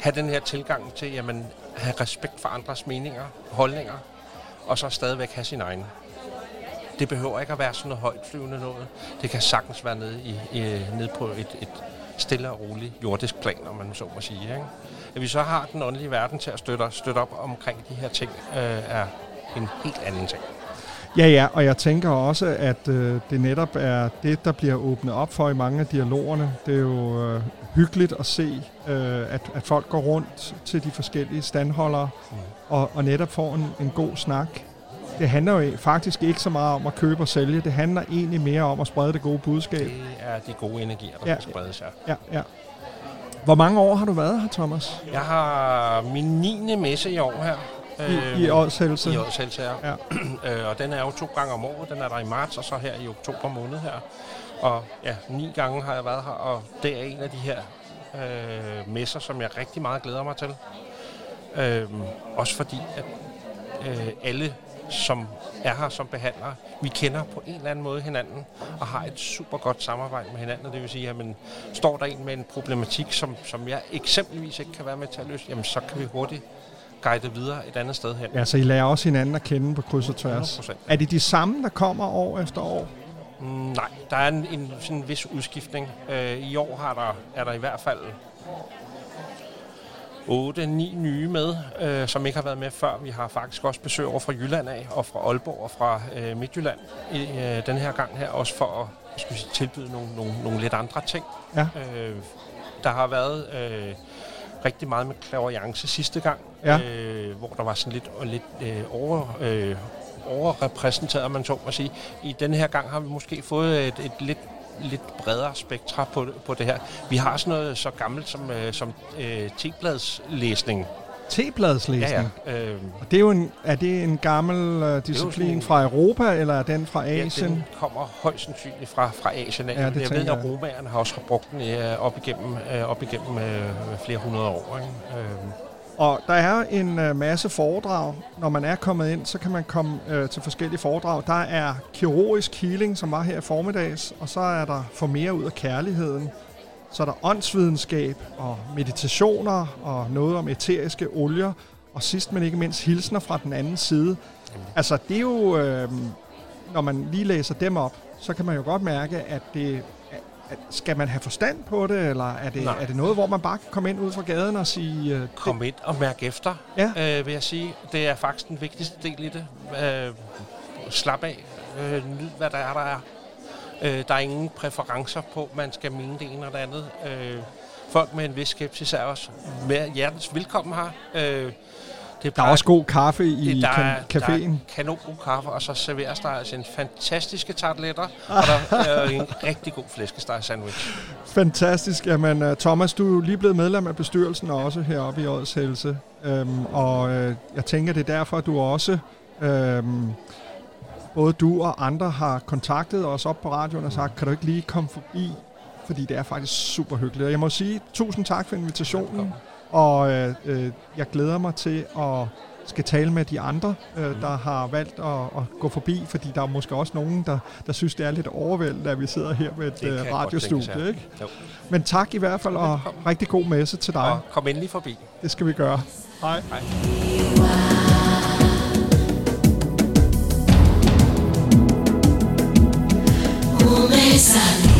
have den her tilgang til, jamen, have respekt for andres meninger, holdninger, og så stadigvæk have sin egen. Det behøver ikke at være sådan noget højtflyvende noget. Det kan sagtens være nede, i, i, nede på et, et stille og roligt jordisk plan, om man så må sige. Ikke? At vi så har den åndelige verden til at støtte, støtte op omkring de her ting, øh, er en helt anden ting. Ja, ja, og jeg tænker også, at øh, det netop er det, der bliver åbnet op for i mange af dialogerne. Det er jo øh, hyggeligt at se, øh, at, at folk går rundt til de forskellige standholdere Mm. og, og netop får en, en god snak. Det handler jo faktisk ikke så meget om at købe og sælge. Det handler egentlig mere om at sprede det gode budskab. Det er de gode energier, der Ja. spredes her. Ja, ja. Hvor mange år har du været her, Thomas? Jeg har min 9. messe i år her. I, i årshældelse? I årshældelse, ja. Ja. øh, og den er jo to gange om året. Den er der i marts, og så her i oktober måned her. Og ja, ni gange har jeg været her, og det er en af de her øh, messer, som jeg rigtig meget glæder mig til. Øh, også fordi, at øh, alle, som er her som behandlere, vi kender på en eller anden måde hinanden, og har et super godt samarbejde med hinanden. Det vil sige, at man står der en med en problematik, som, som jeg eksempelvis ikke kan være med til at løse, jamen så kan vi hurtigt guide videre et andet sted hen. Ja, så I lærer også hinanden at kende på kryds og tværs. 100%. Er det de samme, der kommer år efter år? Mm, nej, der er en, en, sådan en vis udskiftning. Øh, I år har der, er der i hvert fald 8-9 nye med, øh, som ikke har været med før. Vi har faktisk også besøg over fra Jylland af, og fra Aalborg og fra øh, Midtjylland i øh, den her gang her, også for at skal sige, tilbyde nogle, nogle, nogle lidt andre ting. Ja. Øh, der har været øh, rigtig meget med clairvoyance sidste gang, Ja. øh, hvor der var sådan lidt, og lidt øh, over, øh, overrepræsenteret, man så må sige. I den her gang har vi måske fået et, et lidt lidt bredere spektra på, på det her. Vi har sådan noget så gammelt som, øh, som øh, T-bladslæsning. T-bladslæsning? Ja, ja. Øh, Og det er jo en, er det en gammel uh, disciplin en- fra Europa, eller er den fra ja, Asien? den kommer højst sandsynligt fra, fra Asien af. Ja, det jeg ved, at romerne har også brugt den øh, op igennem, øh, op igennem øh, flere hundrede år. Ikke? Øh, og der er en øh, masse foredrag. Når man er kommet ind, så kan man komme øh, til forskellige foredrag. Der er kirurgisk healing, som var her i formiddags, og så er der for mere ud af kærligheden. Så er der åndsvidenskab og meditationer og noget om eteriske olier. Og sidst men ikke mindst hilsner fra den anden side. Altså det er jo, øh, når man lige læser dem op, så kan man jo godt mærke, at det skal man have forstand på det, eller er det, Nej. er det noget, hvor man bare kan komme ind ud fra gaden og sige... Øh, Kom ind og mærk efter, Ja. øh, vil jeg sige. Det er faktisk den vigtigste del i det. Øh, slap af. Øh, nyd, hvad der er, der er. Øh, der er ingen præferencer på, man skal mene det ene eller det andet. Øh, folk med en vis skepsis er også med hjertens velkommen her. Øh, det Der er også god kaffe i der, er, kan- der caféen. er kanon god kaffe, og så serveres der altså en fantastiske tarteletter, og der er en rigtig god flæskesteg sandwich. Fantastisk. Jamen, øh, Thomas, du er lige blevet medlem af bestyrelsen også heroppe i Årets Helse. Øhm, og øh, jeg tænker, det er derfor, at du også, øhm, både du og andre har kontaktet os op på radioen og sagt, kan du ikke lige komme forbi? Fordi det er faktisk super hyggeligt. Og jeg må sige tusind tak for invitationen. Velkommen. Og øh, øh, jeg glæder mig til at skal tale med de andre, øh, der har valgt at, at gå forbi, fordi der er måske også nogen, der, der synes, det er lidt overvældende, at vi sidder her med et øh, radiostudie. Ikke? Jo. Men tak i hvert fald, og Velkommen. rigtig god messe til dig. Og kom endelig forbi. Det skal vi gøre. Hej. Hej. Zulu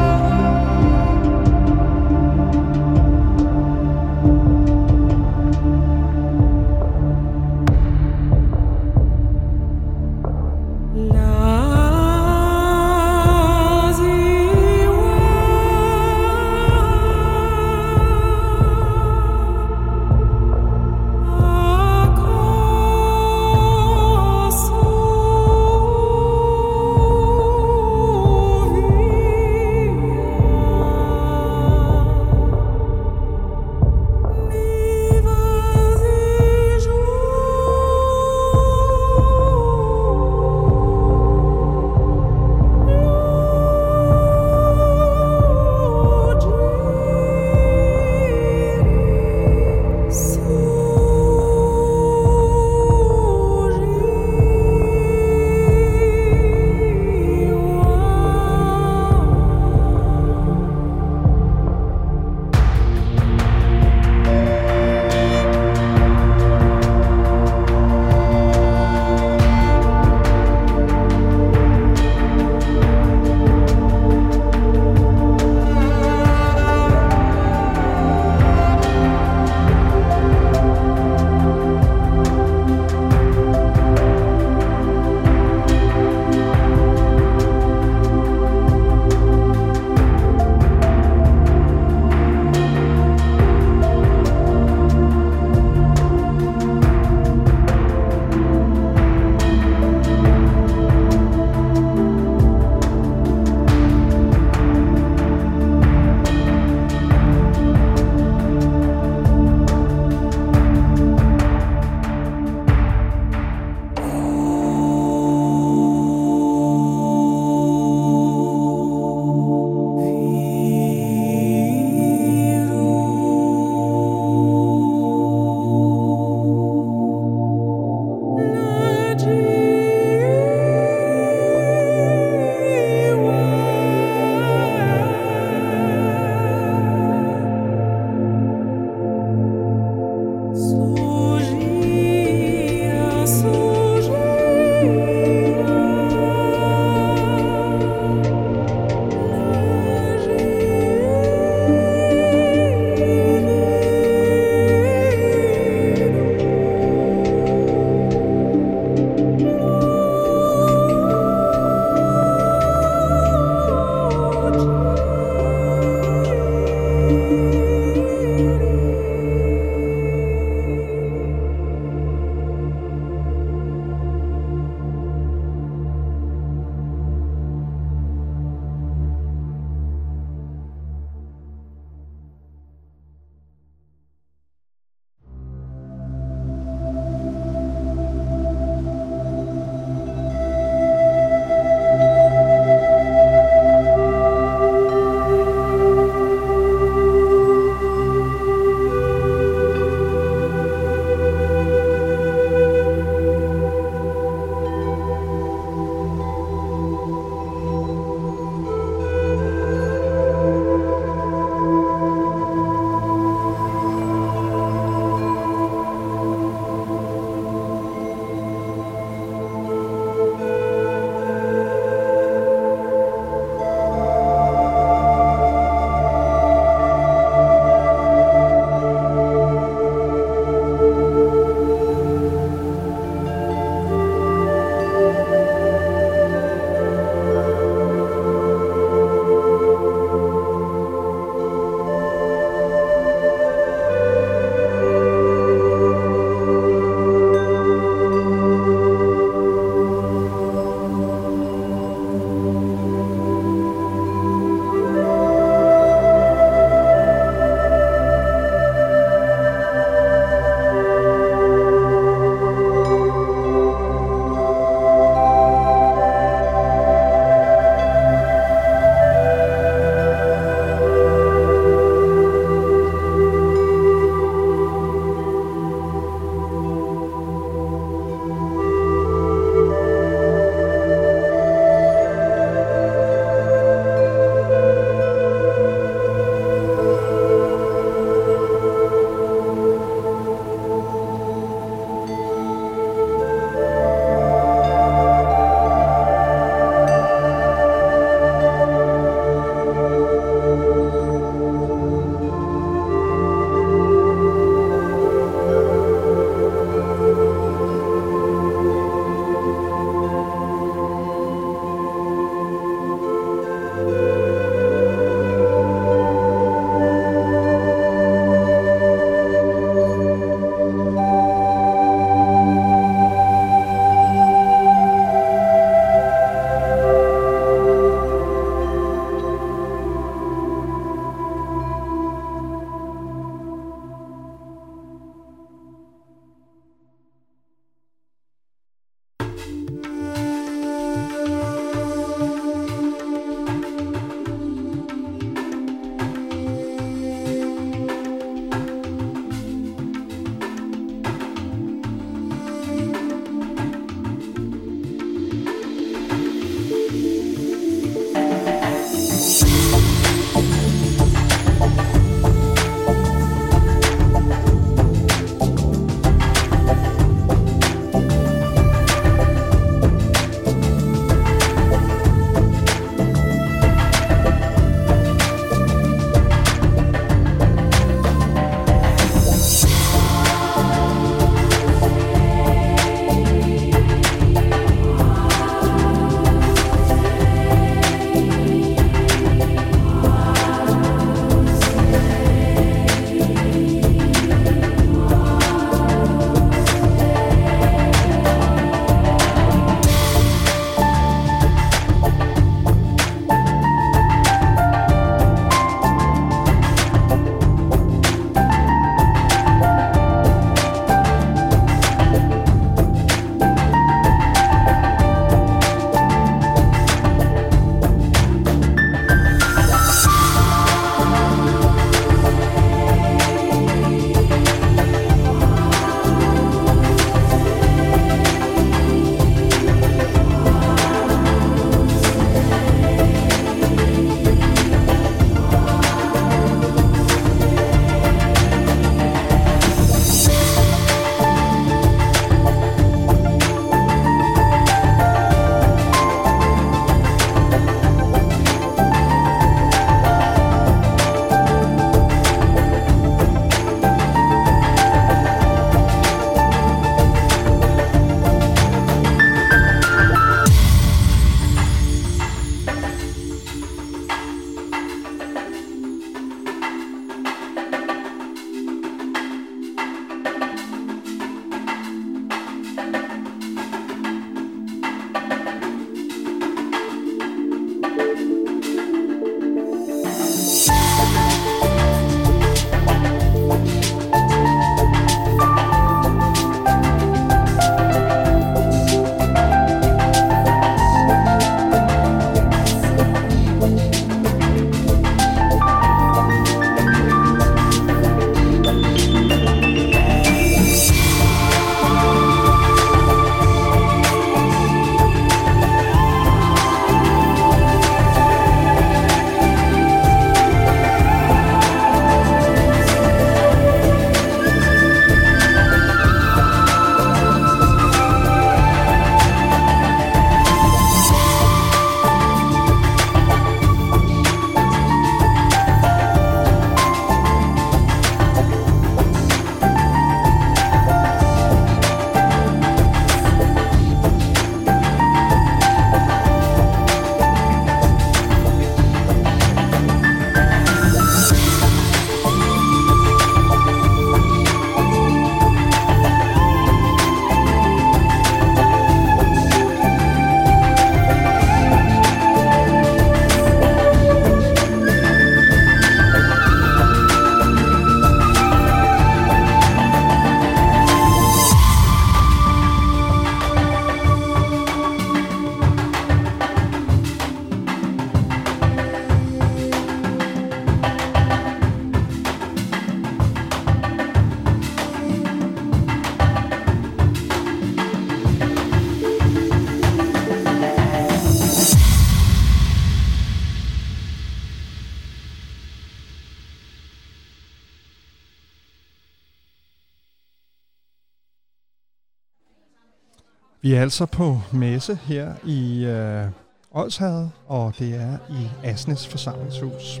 Vi er altså på messe her i øh, Odshavet, og det er i Asnes forsamlingshus.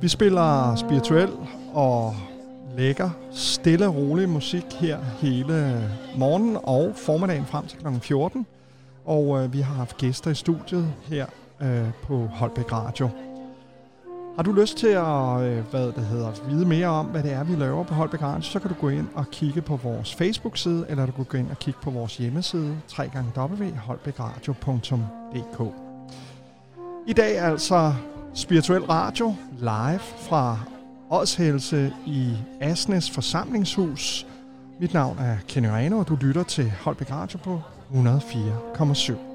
Vi spiller spirituel og lækker, stille og rolig musik her hele morgenen og formiddagen frem til kl. 14. Og øh, vi har haft gæster i studiet her øh, på Holbæk Radio. Har du lyst til at øh, hvad det hedder, vide mere om, hvad det er, vi laver på Holbæk Radio, så kan du gå ind og kigge på vores Facebook-side, eller du kan gå ind og kigge på vores hjemmeside, www.holbækradio.dk. I dag er altså Spirituel Radio live fra Ådshelse i Asnes forsamlingshus. Mit navn er Kenny Reno, og du lytter til Holbæk Radio på 104,7.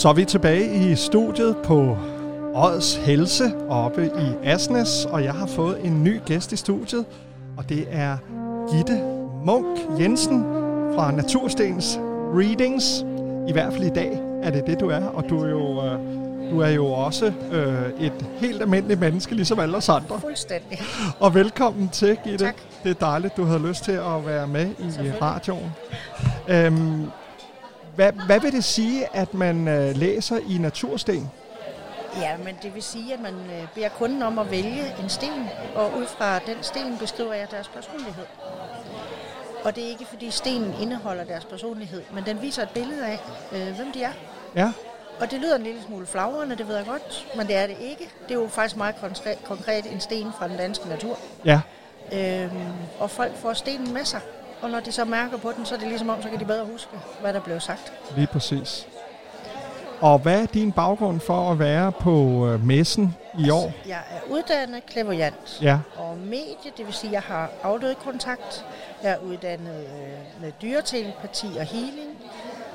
Så er vi tilbage i studiet på Odds Helse oppe i Asnes, og jeg har fået en ny gæst i studiet, og det er Gitte Munk Jensen fra Naturstens Readings. I hvert fald i dag er det det, du er, og du er jo, øh, du er jo også øh, et helt almindeligt menneske, ligesom alle os andre. Fuldstændig. Og velkommen til, Gitte. Tak. Det er dejligt, du havde lyst til at være med i radioen. Øhm, hvad, hvad vil det sige, at man øh, læser i Natursten? Ja, men det vil sige, at man øh, beder kunden om at vælge en sten, og ud fra den sten beskriver jeg deres personlighed. Og det er ikke, fordi stenen indeholder deres personlighed, men den viser et billede af, øh, hvem de er. Ja, Og det lyder en lille smule flagrende, det ved jeg godt, men det er det ikke. Det er jo faktisk meget konkret, en sten fra den danske natur. ja. Øhm, og folk får stenen med sig, og når de så mærker på den, så er det ligesom om, så kan de bedre huske, hvad der blev sagt. Lige præcis. Og hvad er din baggrund for at være på øh, messen i år? Jeg er uddannet klaverjant. Ja, og medie, det vil sige, at jeg har afdød kontakt. Jeg er uddannet øh, med dyretelepati og healing.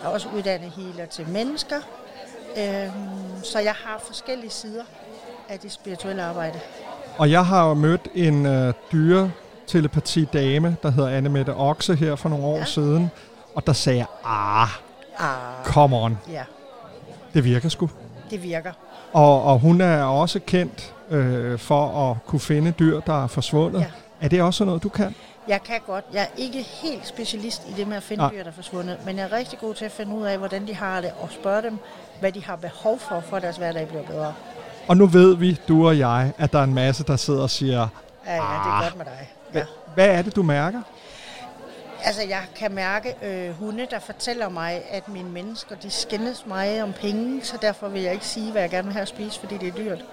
Jeg er også uddannet healer til mennesker. Øhm, så jeg har forskellige sider af det spirituelle arbejde. og jeg har jo mødt en øh, dyretelepati-dame, der hedder Anne Mette Okse her for nogle år Ja. siden. Og der sagde jeg, ah, Ah, come on, ja, det virker sgu. det virker. Og, og hun er også kendt øh, for at kunne finde dyr, der er forsvundet. Ja. Er det også noget, du kan? Jeg kan godt. Jeg er ikke helt specialist i det med at finde Nej. dyr, der er forsvundet, men jeg er rigtig god til at finde ud af, hvordan de har det, og spørge dem, hvad de har behov for, for at deres hverdag bliver bedre. Og nu ved vi, du og jeg, at der er en masse, der sidder og siger, Ja, ja, det er godt med dig. Ja. hvad er det, du mærker? Altså, jeg kan mærke øh, hunde, der fortæller mig, at mine mennesker, de skændes mig om penge, så derfor vil jeg ikke sige, hvad jeg gerne vil have at spise, fordi det er dyrt.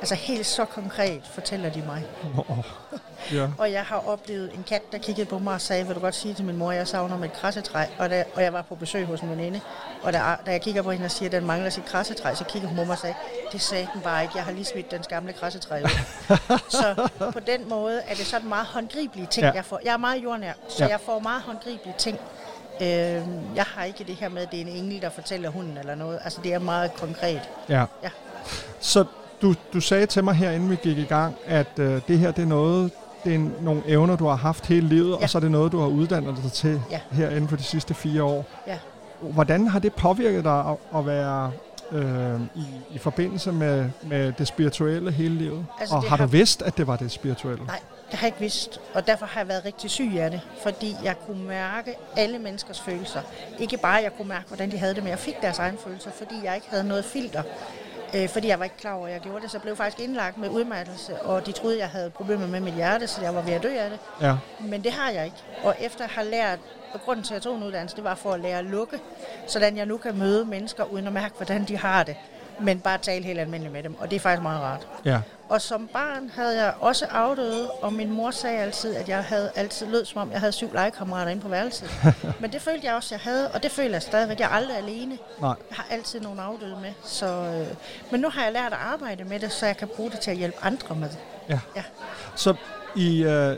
Altså, helt så konkret fortæller de mig. Oh, ja. Og jeg har oplevet en kat, der kiggede på mig og sagde, vil du godt sige til min mor, jeg savner mit krassetræ? Og, da, og jeg var på besøg hos en veninde, og da, da jeg kigger på hende og siger, at den mangler sit krassetræ, så kigger hun på mig og sagde, det sagde den bare ikke, jeg har lige smidt den gamle krassetræ ud. så på den måde er det sådan meget håndgribelige ting, Ja. jeg får. Jeg er meget jordnær, så ja. jeg får meget håndgribelige ting. Øh, jeg har ikke det her med, at det er en engel, der fortæller hunden eller noget. Altså, det er meget konkret. ja. Ja. Så du, du sagde til mig her, inden vi gik i gang, at øh, det her det er noget, det er nogle evner, du har haft hele livet, ja. Og så er det noget, du har uddannet dig til Ja. her inden for de sidste fire år. Ja. Hvordan har det påvirket dig at, at være øh, i, i forbindelse med, med det spirituelle hele livet? Altså, og det har du har- vidst, at det var det spirituelle? Nej, det har jeg ikke vidst, og derfor har jeg været rigtig syg af det, fordi jeg kunne mærke alle menneskers følelser. Ikke bare, jeg kunne mærke, hvordan de havde det, men jeg fik deres egne følelser, fordi jeg ikke havde noget filter. Øh, fordi jeg var ikke klar over, at jeg gjorde det, så jeg blev faktisk indlagt med udmattelse, og de troede, jeg havde problemer med mit hjerte, så jeg var ved at dø af det. Ja. Men det har jeg ikke. Og efter at have lært, og grunden til, at jeg tog en uddannelse, det var for at lære at lukke, sådan jeg nu kan møde mennesker, uden at mærke, hvordan de har det, men bare tale helt almindeligt med dem, og det er faktisk meget rart. ja. Og som barn havde jeg også afdøde, og min mor sagde altid, at jeg havde altid lød som om, jeg havde syv legekammerater inde på værelset. Men det følte jeg også, jeg havde, og det føler jeg stadigvæk. Jeg er aldrig alene. Nej. Jeg har altid nogle afdøde med. Så, øh, men nu har jeg lært at arbejde med det, så jeg kan bruge det til at hjælpe andre med det. Ja. Ja. Så i, øh,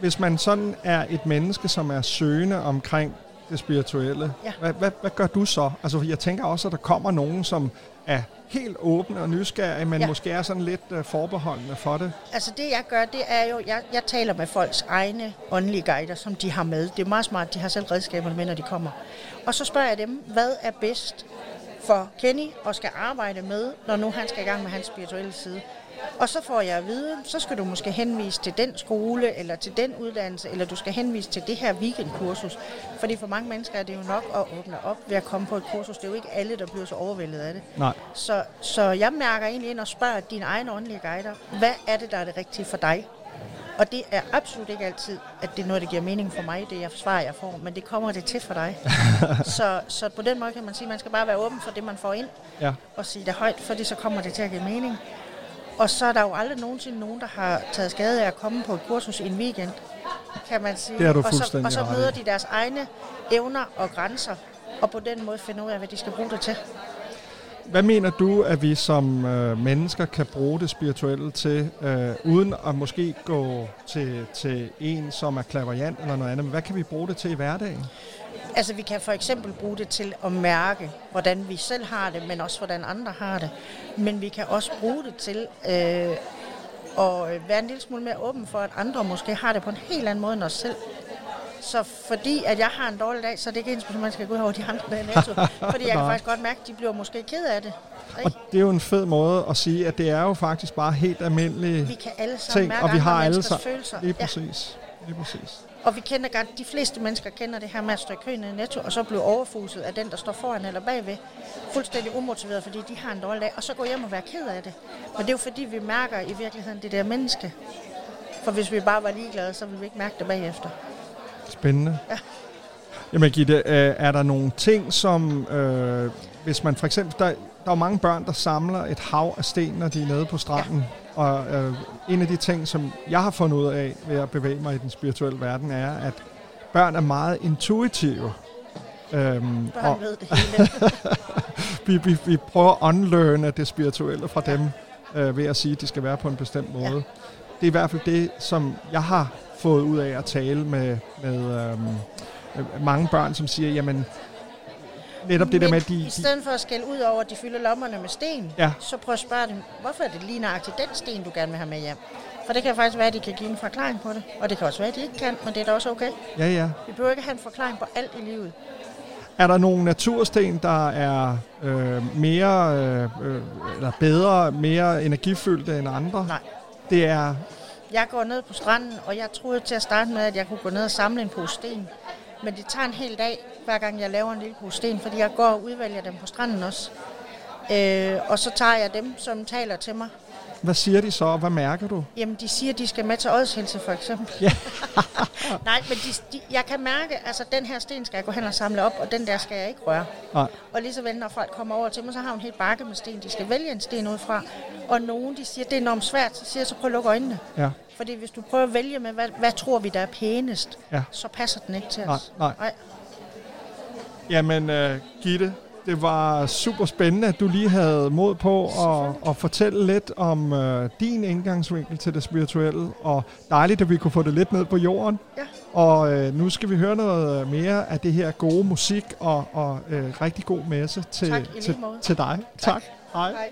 hvis man sådan er et menneske, som er søgende omkring det spirituelle, Ja. hvad, hvad, hvad gør du så? Altså, jeg tænker også, at der kommer nogen, som er helt åbne og nysgerrige, men. Ja. måske er sådan lidt øh, forbeholdende for det. Altså det jeg gør, det er jo, jeg, jeg taler med folks egne åndelige guider, som de har med. Det er meget smart, de har selv redskaberne med, når de kommer. Og så spørger jeg dem, hvad er bedst for Kenny og skal arbejde med, når nu han skal i gang med hans spirituelle side. Og så får jeg at vide, så skal du måske henvise til den skole, eller til den uddannelse, eller du skal henvise til det her weekendkursus. Fordi for mange mennesker er det jo nok at åbne op ved at komme på et kursus. Det er jo ikke alle, der bliver så overvældet af det. Nej. Så, så jeg mærker egentlig ind og spørger dine egne åndelige guider, hvad er det, der er det rigtige for dig? Og det er absolut ikke altid, at det er noget, der giver mening for mig, det jeg svar, jeg får, men det kommer det til for dig. så, så på den måde kan man sige, at man skal bare være åben for det, man får ind, Ja. og sige det højt, for så kommer det til at give mening. Og så er der jo aldrig nogensinde nogen, der har taget skade af at komme på et kursus i en weekend, kan man sige. Det har du og så, og så møder de deres egne evner og grænser, og på den måde finder ud af, hvad de skal bruge det til. Hvad mener du, at vi som øh, mennesker kan bruge det spirituelle til, øh, uden at måske gå til, til en, som er klaverjant eller noget andet? Men hvad kan vi bruge det til i hverdagen? Altså, vi kan for eksempel bruge det til at mærke, hvordan vi selv har det, men også hvordan andre har det. Men vi kan også bruge det til øh, at være en lille smule mere åben for, at andre måske har det på en helt anden måde end os selv. Så fordi at jeg har en dårlig dag, så er det ikke ens, at man skal gå ud over de andre dage netto. fordi jeg kan faktisk godt mærke, at de bliver måske ked af det. Og Ikke? det er jo en fed måde at sige, at det er jo faktisk bare helt almindelige Vi kan alle sammen ting, mærke og vi har alle sammen. følelser. Lige Ja. præcis. Lige præcis. Og vi kender godt, de fleste mennesker kender det her med at stå i køen i netto, og så blive overfuset af den, der står foran eller bagved. Fuldstændig umotiveret, fordi de har en dårlig dag, og så gå hjem og være ked af det. Men det er jo fordi, vi mærker i virkeligheden det der menneske. For hvis vi bare var ligeglade, så ville vi ikke mærke det bagefter. Spændende. Ja. Jamen Gitte, øh, er der nogle ting, som øh, hvis man for eksempel, der, der er jo mange børn, der samler et hav af sten, når de er nede på stranden. Ja. Og øh, en af de ting, som jeg har fundet ud af ved at bevæge mig i den spirituelle verden, er, at børn er meget intuitive. Øhm, Børn og ved det hele. vi, vi, vi prøver at unlearne det spirituelle fra dem, øh, ved at sige, at de skal være på en bestemt måde. Ja. Det er i hvert fald det, som jeg har fået ud af at tale med, med øhm, øh, mange børn, som siger, jamen, netop det der med, at de... i de stedet for at skælde ud over, at de fylder lommerne med sten, Ja. så prøv at spørge dem, hvorfor er det lige nøjagtigt den sten, du gerne vil have med hjem? For det kan faktisk være, at de kan give en forklaring på det. Og det kan også være, at de ikke kan, men det er da også okay. ja, ja. Vi behøver ikke have en forklaring på alt i livet. Er der nogle natursten, der er øh, mere, øh, øh, eller bedre, mere energifyldte end andre? Nej. Det er... Jeg går ned på stranden, og jeg troede til at starte med, at jeg kunne gå ned og samle en pose sten. Men det tager en hel dag, hver gang jeg laver en lille pose sten, fordi jeg går og udvælger dem på stranden også. Øh, og så tager jeg dem, som taler til mig. Hvad siger de så, og hvad mærker du? Jamen, de siger, at de skal med til ådshelse, for eksempel. Ja. Nej, men de, de, jeg kan mærke, altså den her sten skal jeg gå hen og samle op, og den der skal jeg ikke røre. Nej. Og lige så vel, når folk kommer over til mig, så har hun helt bakke med sten. De skal vælge en sten ud fra. Og nogen, de siger, det er enormt svært. Så siger jeg, så prøv at lukke øjnene. Ja. Fordi hvis du prøver at vælge med, hvad, hvad tror vi, der er pænest, Ja. så passer den ikke til Nej, os. nej. nej. Jamen, uh, Gitte, det var super spændende, at du lige havde mod på at, at fortælle lidt om uh, din indgangsvinkel til det spirituelle, og dejligt, at vi kunne få det lidt ned på jorden. Ja. Og uh, nu skal vi høre noget mere af det her gode musik og, og uh, rigtig god messe til, Tak, til, til dig. Tak. tak. Hej. Hej.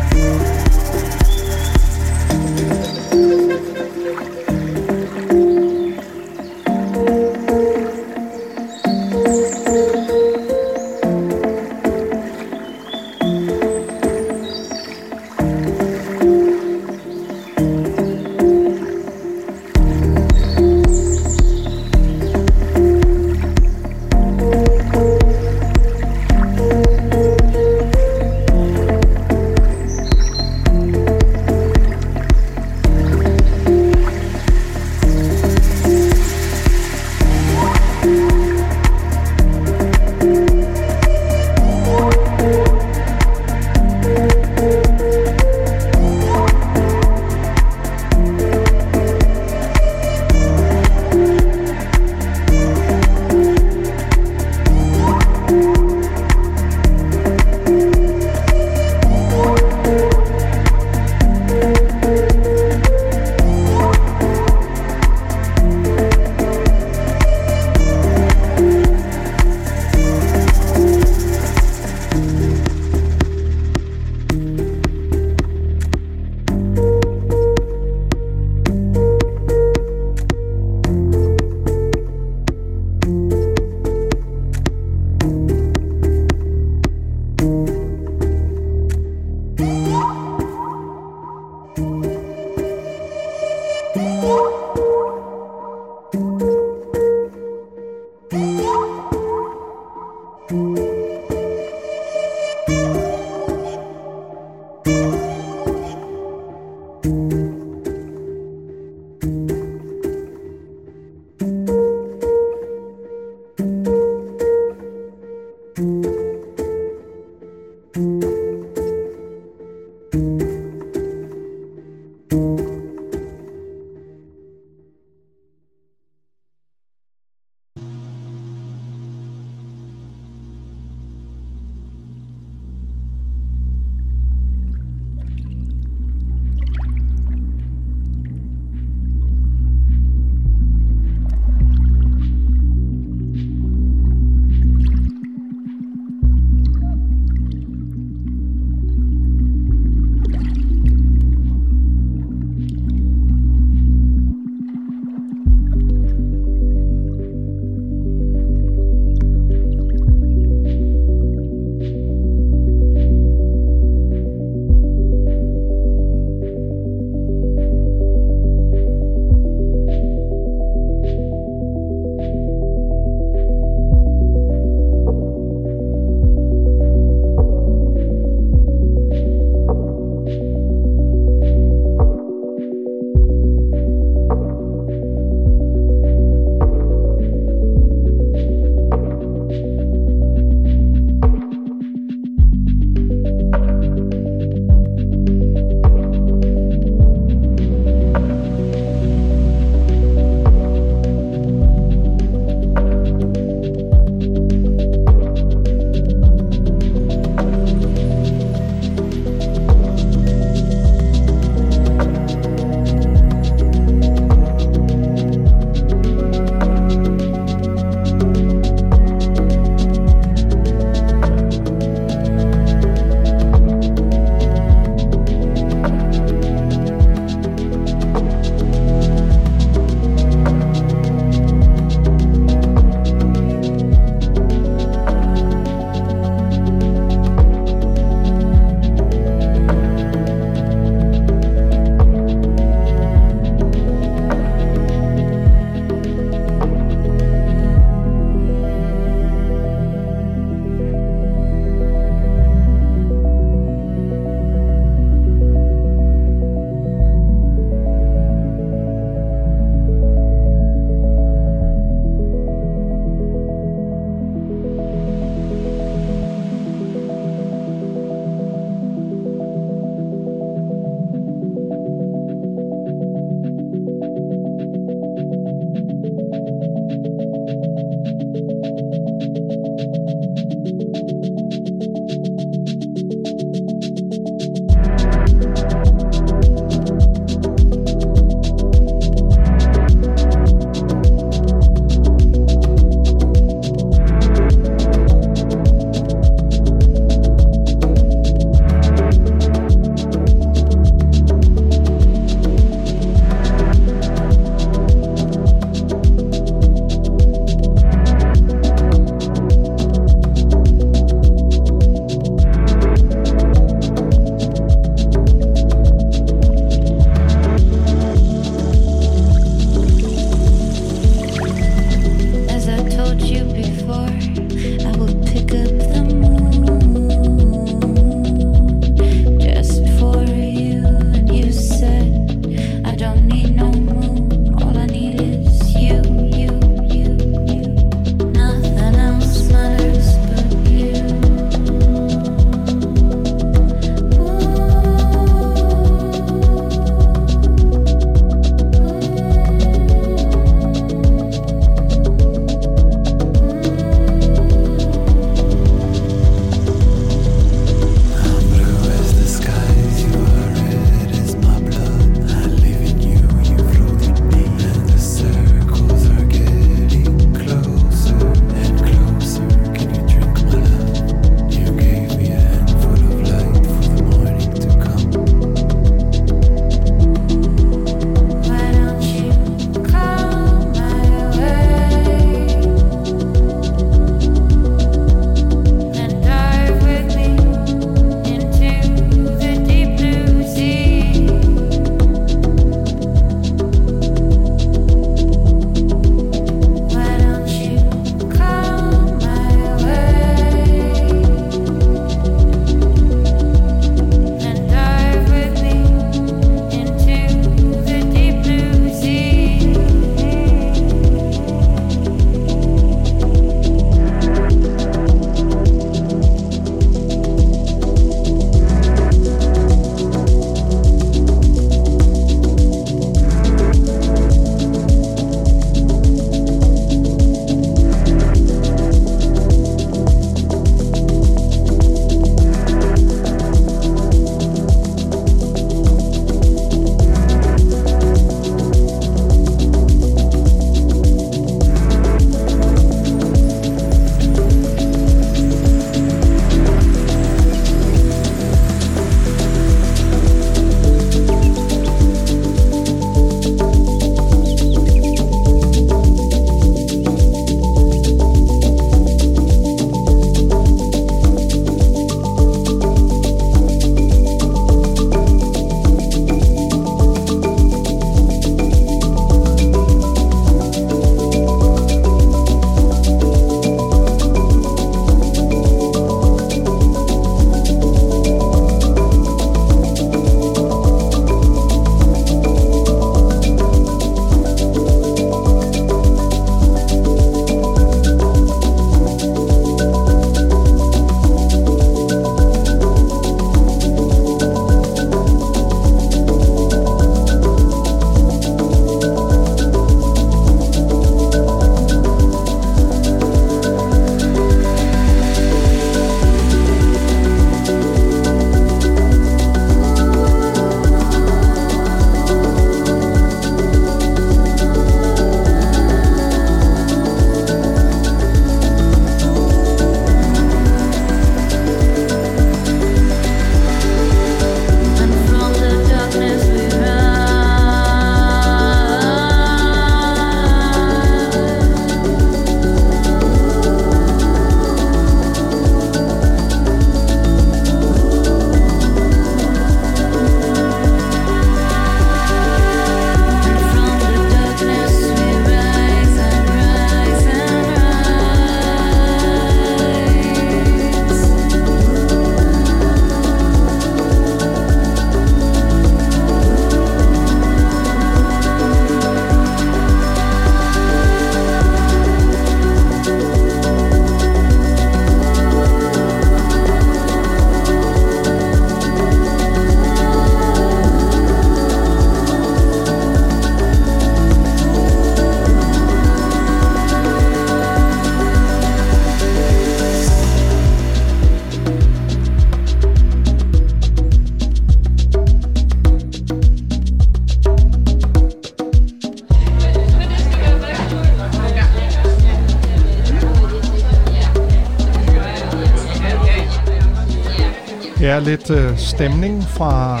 Er lidt øh, stemning fra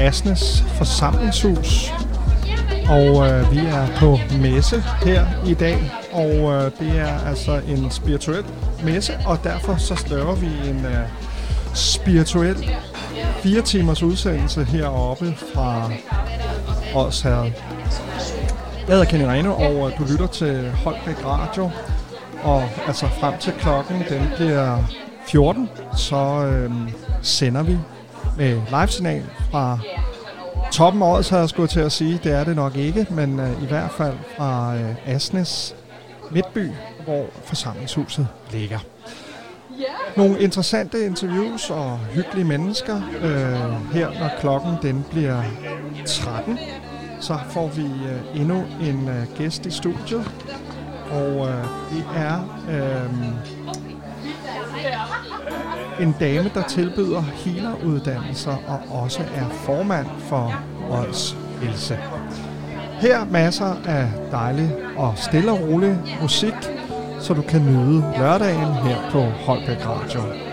Asnes forsamlingshus. Og øh, vi er på messe her i dag, og øh, det er altså en spirituel messe, og derfor så laver vi en øh, spirituel fire timers udsendelse heroppe fra Odsherred. Jeg hedder Kenny Reno, og øh, du lytter til Holbæk Radio, og altså frem til klokken den bliver 14, så øh, sender vi med live-signal fra toppen af året, så jeg skulle til at sige, det er det nok ikke, men øh, i hvert fald fra øh, Asnes Midtby, hvor forsamlingshuset ligger. Nogle interessante interviews og hyggelige mennesker øh, her, når klokken den bliver 13. Så får vi øh, endnu en øh, gæst i studiet, og øh, det er øh, en dame, der tilbyder healeruddannelser og også er formand for Ods Else. Her masser af dejlig og stille og rolig musik, så du kan nyde lørdagen her på Holbæk Radio.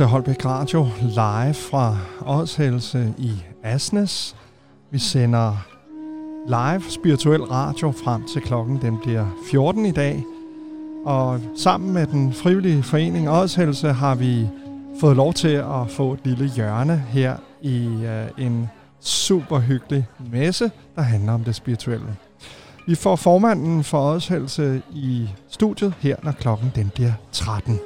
Til Holbæk Radio live fra Ådshælse i Asnes. Vi sender live spirituel radio frem til klokken den bliver 14 i dag. Og sammen med den frivillige forening Ådshælse har vi fået lov til at få et lille hjørne her i øh, en super hyggelig messe, der handler om det spirituelle. Vi får formanden for Ådshælse i studiet her, når klokken den bliver 13.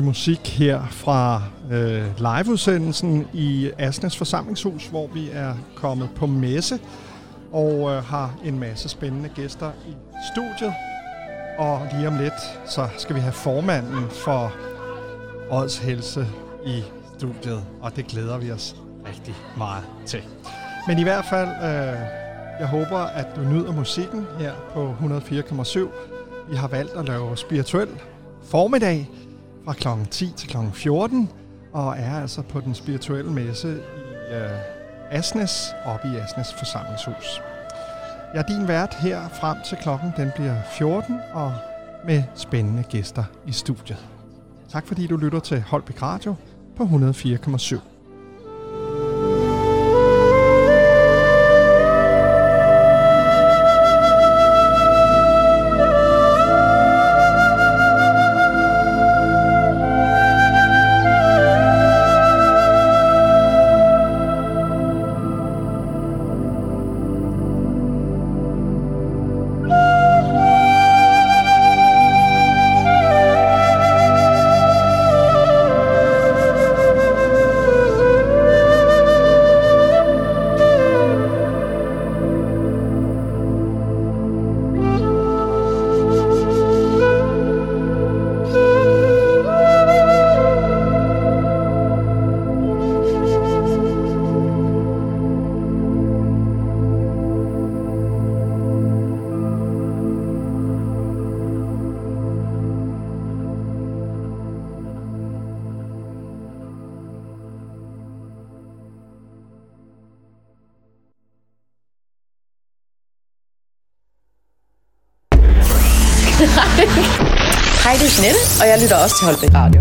dejlig musik her fra øh, liveudsendelsen i Asnes forsamlingshus, hvor vi er kommet på messe og øh, har en masse spændende gæster i studiet. Og lige om lidt, så skal vi have formanden for Odds Helse i studiet, og det glæder vi os rigtig meget til. Men i hvert fald, øh, jeg håber, at du nyder musikken her på 104,7. Vi har valgt at lave spirituel formiddag fra kl. 10 til kl. 14, og er altså på den spirituelle messe i øh, Asnes, oppe i Asnes forsamlingshus. Jeg er din vært her frem til klokken, den bliver 14, og med spændende gæster i studiet. Tak fordi du lytter til Holbæk Radio på 104,7. Südostholm Radio.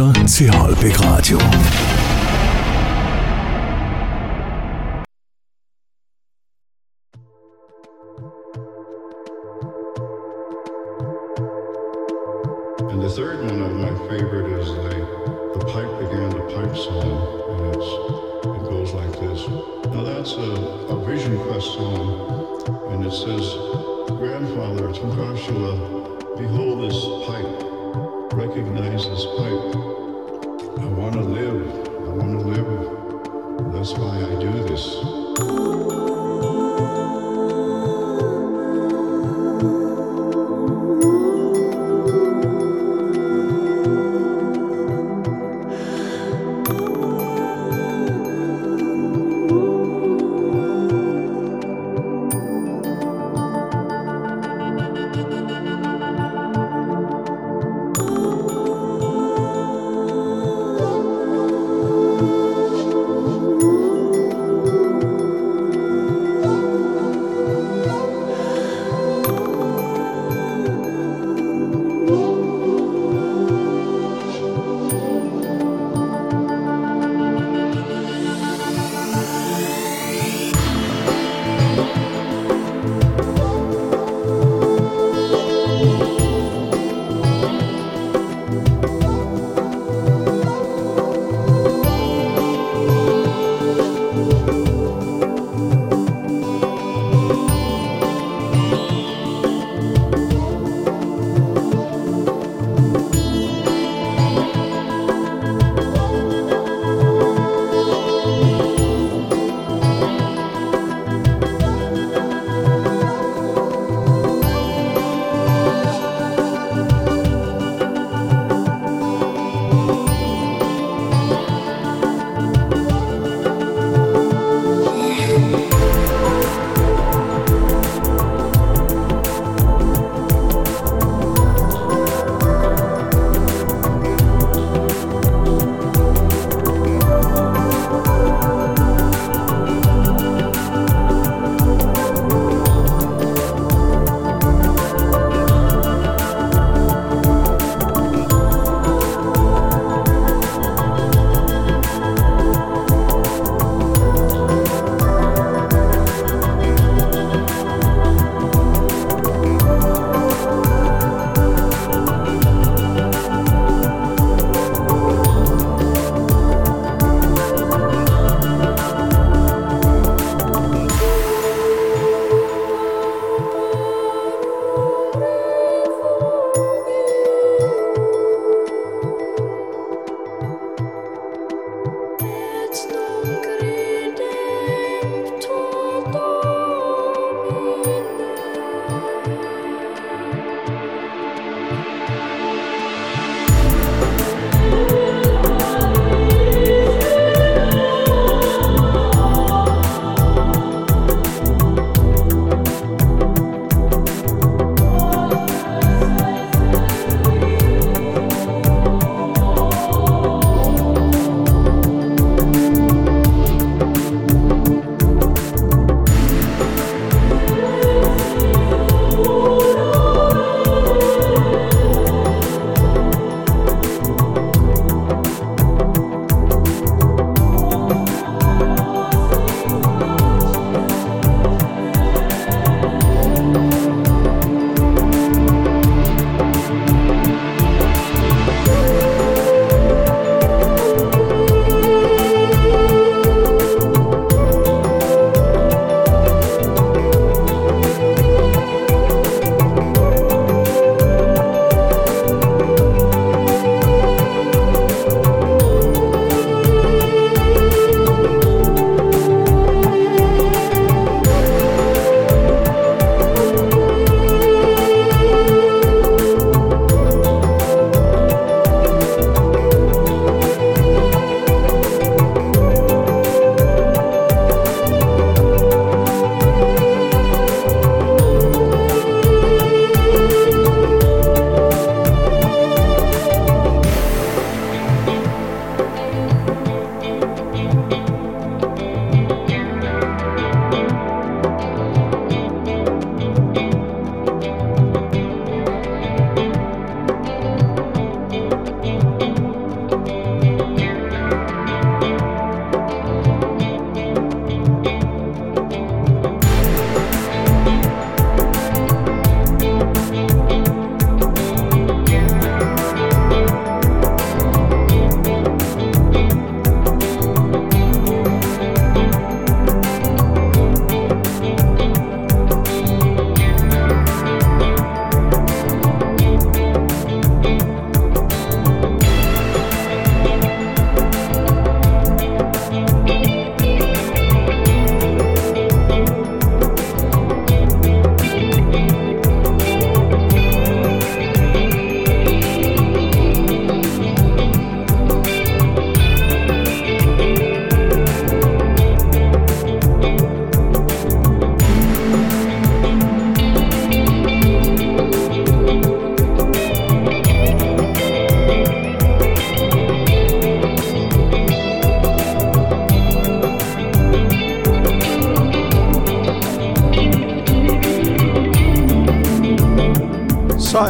Du lytter til Holbæk Radio.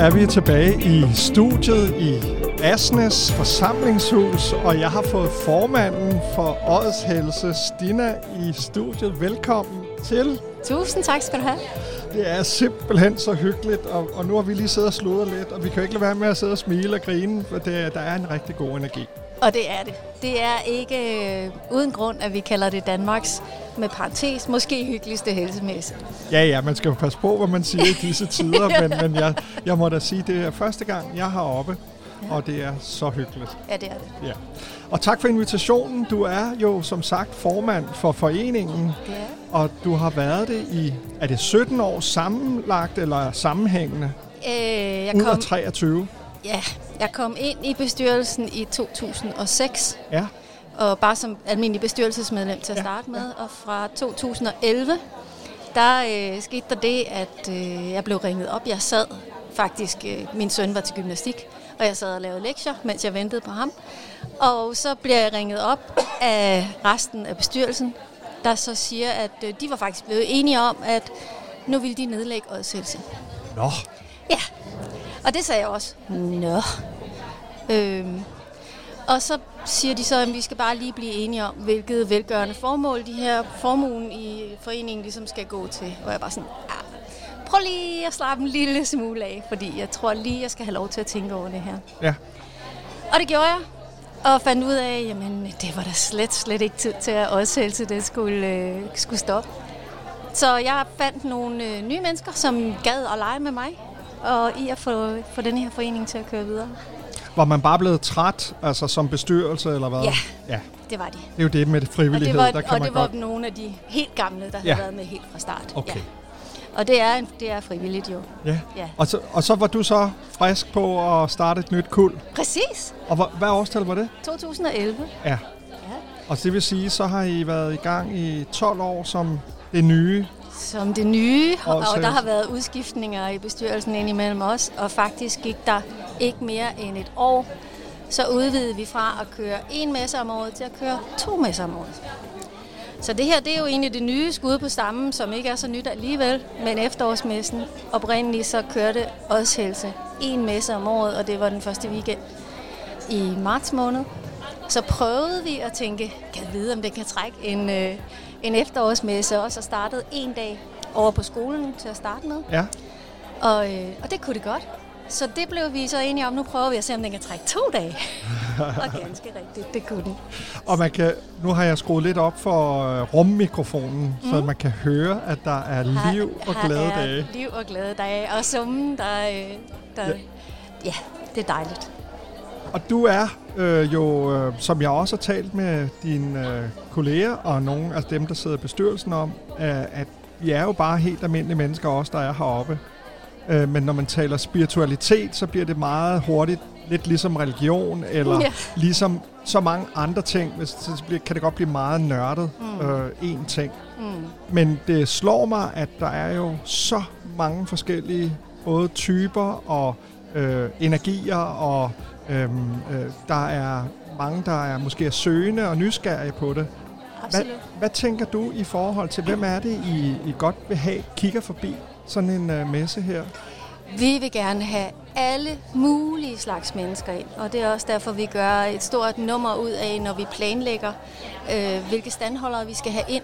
Er vi tilbage i studiet i Asnes forsamlingshus, og jeg har fået formanden for Ådshelse, Stina, i studiet. Velkommen til. Tusind tak skal du have. Det er simpelthen så hyggeligt, og, og nu har vi lige siddet og sludret lidt, og vi kan jo ikke lade være med at sidde og smile og grine, for det, der er en rigtig god energi. Og det er det. Det er ikke øh, uden grund, at vi kalder det Danmarks, med parentes, måske hyggeligste helsemesse. Ja, ja, man skal jo passe på, hvad man siger i disse tider, men, men jeg, jeg må da sige, det er første gang, jeg har oppe, ja. og det er så hyggeligt. Ja, det er det. Ja. Og tak for invitationen. Du er jo som sagt formand for foreningen, Ja. og du har været det i, er det 17 år sammenlagt eller sammenhængende? Øh, jeg kom, 23? ja, jeg kom ind i bestyrelsen i 2006, Ja. og bare som almindelig bestyrelsesmedlem til at starte med. Og fra 2011, der øh, skete der det, at øh, jeg blev ringet op. Jeg sad faktisk, øh, min søn var til gymnastik, og jeg sad og lavede lektier, mens jeg ventede på ham. Og så bliver jeg ringet op af resten af bestyrelsen, der så siger, at øh, de var faktisk blevet enige om, at nu ville de nedlægge Odselse. Nå, Ja, og det sagde jeg også. Nå. Øhm, og så siger de så, at vi skal bare lige blive enige om, hvilket velgørende formål de her formuen i foreningen ligesom skal gå til. Og jeg er bare sådan, ah, prøv lige at slappe en lille smule af, fordi jeg tror lige, jeg skal have lov til at tænke over det her. ja. Og det gjorde jeg, og fandt ud af, jamen det var da slet, slet ikke tid til at også det skulle, øh, skulle stoppe. Så jeg fandt nogle øh, nye mennesker, som gad at lege med mig, og i at få, få den her forening til at køre videre. Var man bare blevet træt, altså som bestyrelse eller hvad? Ja. ja. Det var de. Det er jo det med Og frivillighed, det var, der kan og man det var godt... nogle af de helt gamle, der havde Ja. været med helt fra start. Okay. Ja. Og det er, en- det er frivilligt jo. Ja. Ja. Og, så, og så var du så frisk på at starte et nyt kul. Præcis. Og hvad, hvad årstal var det? 2011. Ja. Og det vil sige, så har I været i gang i 12 år som det nye. Som det nye, og, Og der har været udskiftninger i bestyrelsen indimellem os, og faktisk gik der ikke mere end et år, så udvidede vi fra at køre en messe om året til at køre to messer om året. Så det her det er jo egentlig det nye skud på stammen, som ikke er så nyt alligevel, men efterårsmessen oprindeligt så kørte Oshelse en messe om året, og det var den første weekend i marts måned. Så prøvede vi at tænke, kan jeg vide, om det kan trække en, øh, en efterårsmesse også, og startede en dag over på skolen til at starte med. Ja. Og, øh, og det kunne det godt. Så det blev vi så enige om, nu prøver vi at se, om den kan trække to dage. og ganske rigtigt, det kunne den. Og man kan, nu har jeg skruet lidt op for øh, rummikrofonen, mm. så man kan høre, at der er liv og Her glade dage. liv og glade dage, og summen, der, øh, der ja. ja, det er dejligt. Og du er øh, jo, øh, som jeg også har talt med dine øh, kolleger og nogle af dem, der sidder i bestyrelsen om, øh, at vi er jo bare helt almindelige mennesker også, der er heroppe. Øh, men når man taler spiritualitet, så bliver det meget hurtigt lidt ligesom religion, eller ja. ligesom så mange andre ting. Hvis- Så bliver, kan det godt blive meget nørdet, Mm. øh, en ting. Mm. Men det slår mig, at der er jo så mange forskellige både typer og øh, energier, og øhm, øh, der er mange, der er måske er søgende og nysgerrige på det. Hvad, hvad tænker du i forhold til, hvem er det, I, I godt vil have, kigger forbi sådan en øh, messe her? Vi vil gerne have alle mulige slags mennesker ind, og det er også derfor, vi gør et stort nummer ud af, når vi planlægger, øh, hvilke standholdere vi skal have ind,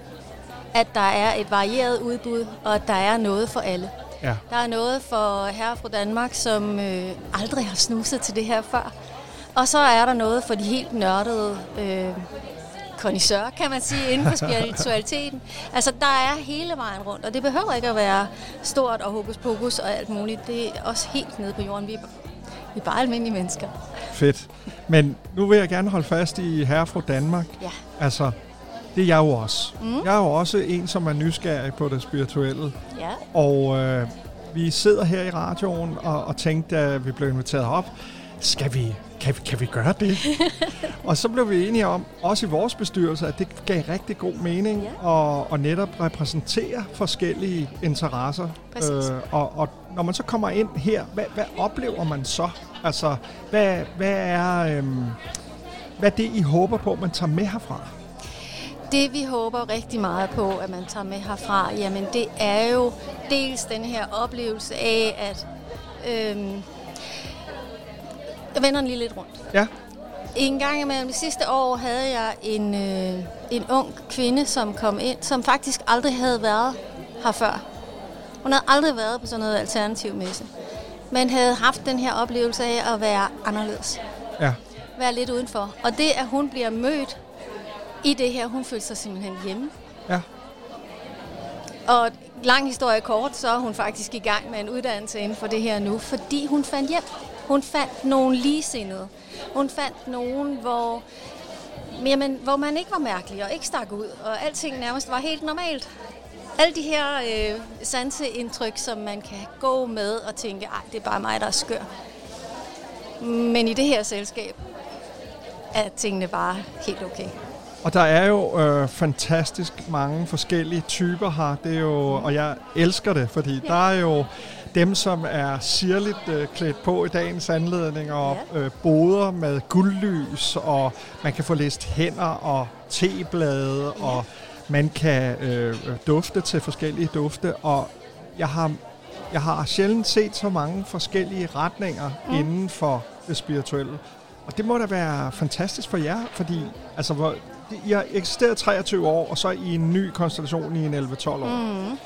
at der er et varieret udbud, og at der er noget for alle. Ja. Der er noget for herre fra Danmark, som øh, aldrig har snuset til det her før. Og så er der noget for de helt nørdede øh, kondisør, kan man sige, inden for spiritualiteten. Altså, der er hele vejen rundt, og det behøver ikke at være stort og hokus pokus og alt muligt. Det er også helt nede på jorden. Vi er, vi er bare almindelige mennesker. Fedt. Men nu vil jeg gerne holde fast i Herre fra Danmark. Ja. Altså, det er jeg jo også. Mm. Jeg er jo også en, som er nysgerrig på det spirituelle. Ja. Og øh, vi sidder her i radioen og, og tænkte, da vi blev inviteret op, skal vi, kan, vi, kan vi gøre det? og så blev vi enige om, også i vores bestyrelse, at det gav rigtig god mening ja. at, at netop repræsentere forskellige interesser. Præcis. og, og når man så kommer ind her, hvad, hvad oplever man så? Altså, hvad, hvad er... Øhm, hvad er det, I håber på, man tager med herfra? Det vi håber rigtig meget på, at man tager med herfra, jamen det er jo dels den her oplevelse af, at Øhm, jeg vender den lige lidt rundt. Ja. En gang imellem det sidste år havde jeg en, øh, en ung kvinde, som kom ind, som faktisk aldrig havde været her før. Hun havde aldrig været på sådan noget alternativ messe, men havde haft den her oplevelse af at være anderledes. Ja. Være lidt udenfor. Og det, at hun bliver mødt i det her, hun følte sig simpelthen hjemme. Ja. Og lang historie kort, så er hun faktisk i gang med en uddannelse inden for det her nu, fordi hun fandt hjem. Hun fandt nogle ligesindede. Hun fandt nogen, hvor, jamen, hvor man ikke var mærkelig og ikke stak ud, og alting nærmest var helt normalt. Alle de her øh, sanseindtryk, som man kan gå med og tænke, ej, det er bare mig, der er skør. Men i det her selskab er tingene bare helt okay. Og der er jo øh, fantastisk mange forskellige typer her, det er jo, og jeg elsker det, fordi ja. der er jo dem, som er sirligt øh, klædt på i dagens anledning, og ja. øh, boder med guldlys, og man kan få læst hænder og teblade, ja. og man kan øh, dufte til forskellige dufte, og jeg har, jeg har sjældent set så mange forskellige retninger mm. inden for det spirituelle. Og det må da være fantastisk for jer, fordi altså, hvor, I har eksisteret 23 år, og så I en ny konstellation i en 11-12 år. Mm.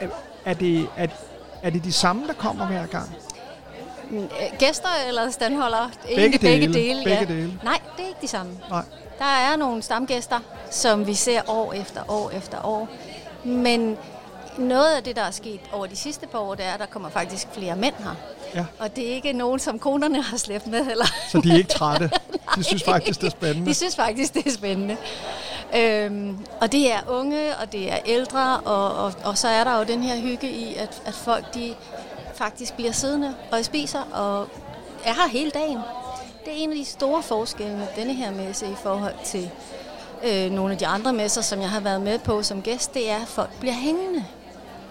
Er, er, det, er, er det de samme, der kommer hver gang? Øh, Gæster eller standholdere? Begge Egentlig dele. Begge dele, Begge ja. dele. Nej, det er ikke de samme. Nej. Der er nogle stamgæster, som vi ser år efter år efter år. Men noget af det, der er sket over de sidste par år, det er, at der kommer faktisk flere mænd her. Ja. Og det er ikke nogen, som konerne har slæbt med. Eller? Så de er ikke trætte. De synes faktisk, det er spændende. De synes faktisk, det er spændende. Øhm, og det er unge, og det er ældre, og, og, og så er der jo den her hygge i, at, at folk de faktisk bliver siddende og spiser og er her hele dagen. Det er en af de store forskelle med denne her messe i forhold til øh, nogle af de andre messer, som jeg har været med på som gæst, det er, at folk bliver hængende.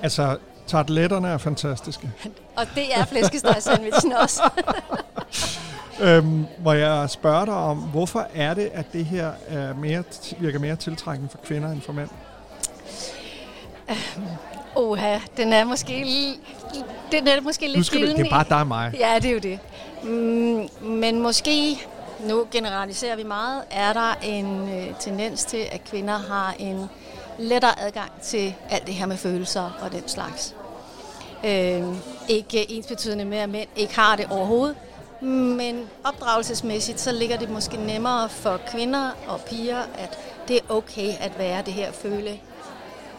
Altså, tarteletterne er fantastiske. Og det er flæskestegsandwichen også. Øhm, må jeg spørge dig om, hvorfor er det, at det her er mere, virker mere tiltrækkende for kvinder end for mænd? Oha, den er måske, den er måske lidt gylden det er bare dig og mig. Ja, det er jo det. Mm, men måske, nu generaliserer vi meget, er der en øh, tendens til, at kvinder har en lettere adgang til alt det her med følelser og den slags. Øh, ikke ensbetydende med, at mænd ikke har det overhovedet, men opdragelsesmæssigt, så ligger det måske nemmere for kvinder og piger, at det er okay at være det her føle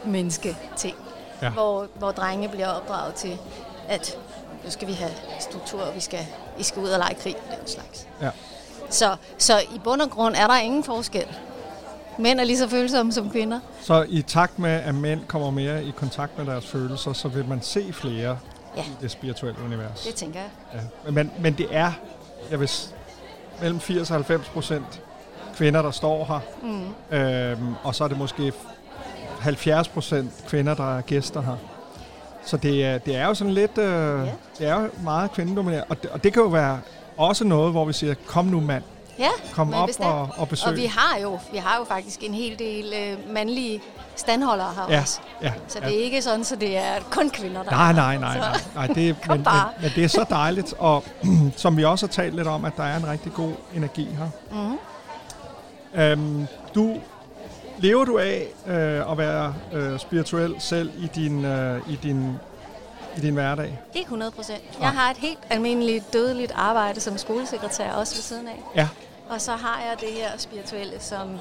menneske ting. Ja. Hvor, hvor drenge bliver opdraget til, at nu skal vi have struktur, og vi skal, I skal ud og lege krig og den slags. Ja. Så, så i bund og grund er der ingen forskel. Mænd er lige så følsomme som kvinder. Så i takt med, at mænd kommer mere i kontakt med deres følelser, så vil man se flere Ja. i det spirituelle univers. Det tænker jeg. Ja. Men, men det er, jeg vil, mellem 80 og 90 procent kvinder, der står her. Mm. Øhm, og så er det måske 70 procent kvinder, der er gæster her. Så det er, det er jo sådan lidt, øh, ja. det er jo meget kvindedomineret. Og det, og det kan jo være også noget, hvor vi siger, kom nu mand, Ja, kom men op bestemt. og, og besøg. Og vi har jo, vi har jo faktisk en hel del øh, mandlige standholdere her Ja, også. ja, Så ja. det er ikke sådan, så det er kun kvinder, der Nej, er nej, nej, nej. nej det, er- men, men, men det er så dejligt, og som vi også har talt lidt om, at der er en rigtig god energi her. Mhm. Øhm, du, lever du af øh, at være øh, spirituel selv i din, øh, i din, i din hverdag? Ikke 100 procent. Jeg har et helt almindeligt dødeligt arbejde som skolesekretær også ved siden af. Ja, Og så har jeg det her spirituelle, som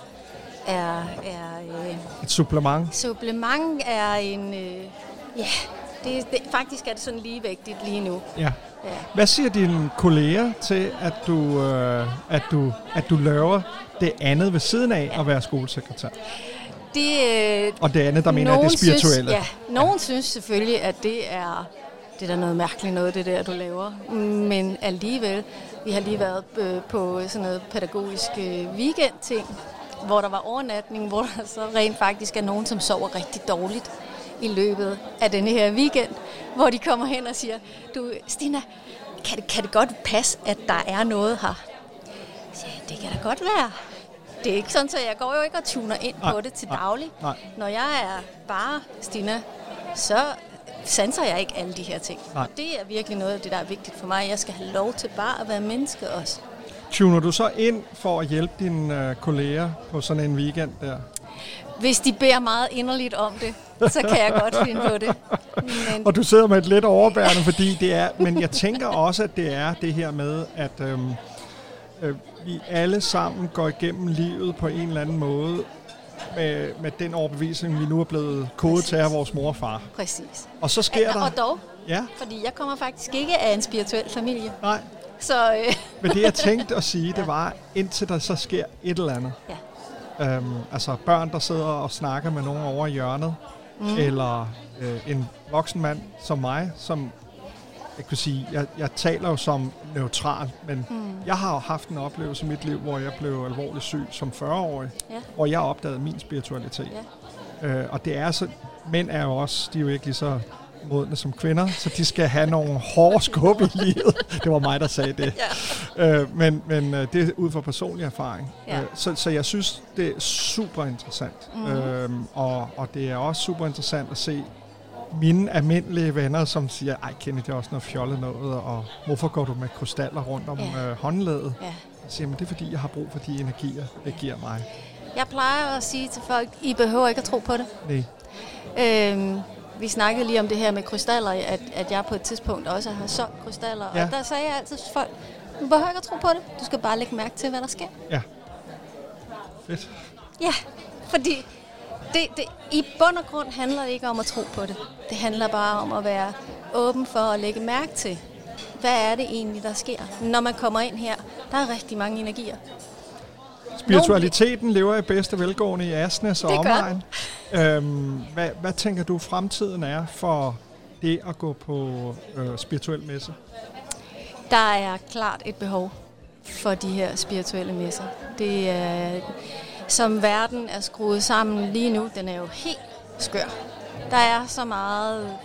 er, er øh, et supplement. supplement er en... Øh, ja, det, det, faktisk er det sådan ligevægtigt lige nu. Ja. Ja. Hvad siger dine kolleger til, at du, øh, at du, at du laver det andet ved siden af at være skolesekretær? Det, øh, Og det andet, der mener jeg, det spirituelle. Synes, ja, nogen ja. synes selvfølgelig, at det er, det er da noget mærkeligt noget, det der, du laver. Men alligevel, vi har lige været øh, på sådan noget pædagogisk øh, weekend-ting, hvor der var overnatning, hvor der så rent faktisk er nogen, som sover rigtig dårligt i løbet af denne her weekend, hvor de kommer hen og siger, du Stina, kan det, kan det godt passe, at der er noget her? Jeg, det kan da godt være. Det er ikke sådan, så jeg går jo ikke og tuner ind Nej, på det til daglig. nej. Når jeg er bare Stina, så sanser jeg ikke alle de her ting. Nej. Og det er virkelig noget af det, der er vigtigt for mig. Jeg skal have lov til bare at være menneske også. Tuner du så ind for at hjælpe dine øh, kolleger på sådan en weekend der? Hvis de beder meget inderligt om det, så kan jeg godt finde på det. Men Og du sidder med et lidt overbærende, fordi det er... Men jeg tænker også, at det er det her med, at øhm, øh, vi alle sammen går igennem livet på en eller anden måde med, med den overbevisning, vi nu er blevet kodet til af vores mor og far. præcis. Og så sker der... Og dog, Ja, fordi jeg kommer faktisk ikke af en spirituel familie. nej. Så øh, Men det, jeg tænkte at sige, det var, indtil der så sker et eller andet. Ja. Øhm, altså børn, der sidder og snakker med nogen over i hjørnet, Mm. mm. eller øh, en voksen mand som mig, som jeg kan sige, jeg, jeg taler jo som neutral, men Mm. mm. jeg har jo haft en oplevelse i mit liv, hvor jeg blev alvorligt syg som 40-årig, Ja. hvor jeg opdagede min spiritualitet. Ja. Øh, og det er så, mænd er jo også, de er jo ikke lige så modne som kvinder, så de skal have nogle hårde skub i livet. Det var mig, der sagde det. Ja. Øh, men men øh, det er ud fra personlig erfaring. Ja. Øh, så, så jeg synes, det er super interessant. Mhm. Øhm, og, og det er også super interessant at se mine almindelige venner, som siger, ej Kenny, det er også noget fjollet noget, og hvorfor går du med krystaller rundt om Ja. ja. øh, håndledet? Ja. Jeg siger, men det er fordi, jeg har brug for de energier, det giver mig. jeg plejer at sige til folk, I behøver ikke at tro på det. Nej. Øhm, vi snakkede lige om det her med krystaller, at, at jeg på et tidspunkt også har solgt krystaller. Ja. Ja. Og der sagde jeg altid til folk, du behøver ikke at tro på det. Du skal bare lægge mærke til, hvad der sker. Ja. Fedt. Ja, fordi det, det, i bund og grund handler det ikke om at tro på det. Det handler bare om at være åben for at lægge mærke til, hvad er det egentlig, der sker. Når man kommer ind her, der er rigtig mange energier. Spiritualiteten lever i bedste velgående i Asnes og omegn. Øhm, hvad, hvad tænker du, fremtiden er for det at gå på øh, spirituel messe? Der er klart et behov for de her spirituelle messer. Det er, som verden er skruet sammen lige nu, den er jo helt skør. Der er så meget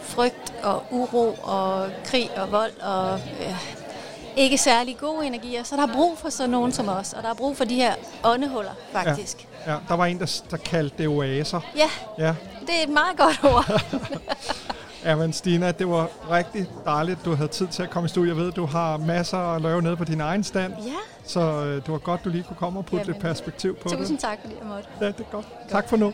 frygt og uro og krig og vold og øh, ikke særlig gode energier. Så der er brug for sådan nogen som os, og der er brug for de her åndehuller faktisk. Ja, ja, der var en, der, der kaldte det oaser. Ja, Ja. det er et meget godt ord. ja, men Stina, det var rigtig dejligt, du havde tid til at komme i studiet. Jeg ved, du har masser at lave nede på din egen stand. Ja. Så øh, det var godt, du lige kunne komme og putte Jamen, lidt perspektiv på Tusind det. tak, fordi jeg måtte. Ja, det er godt. Tak for nu.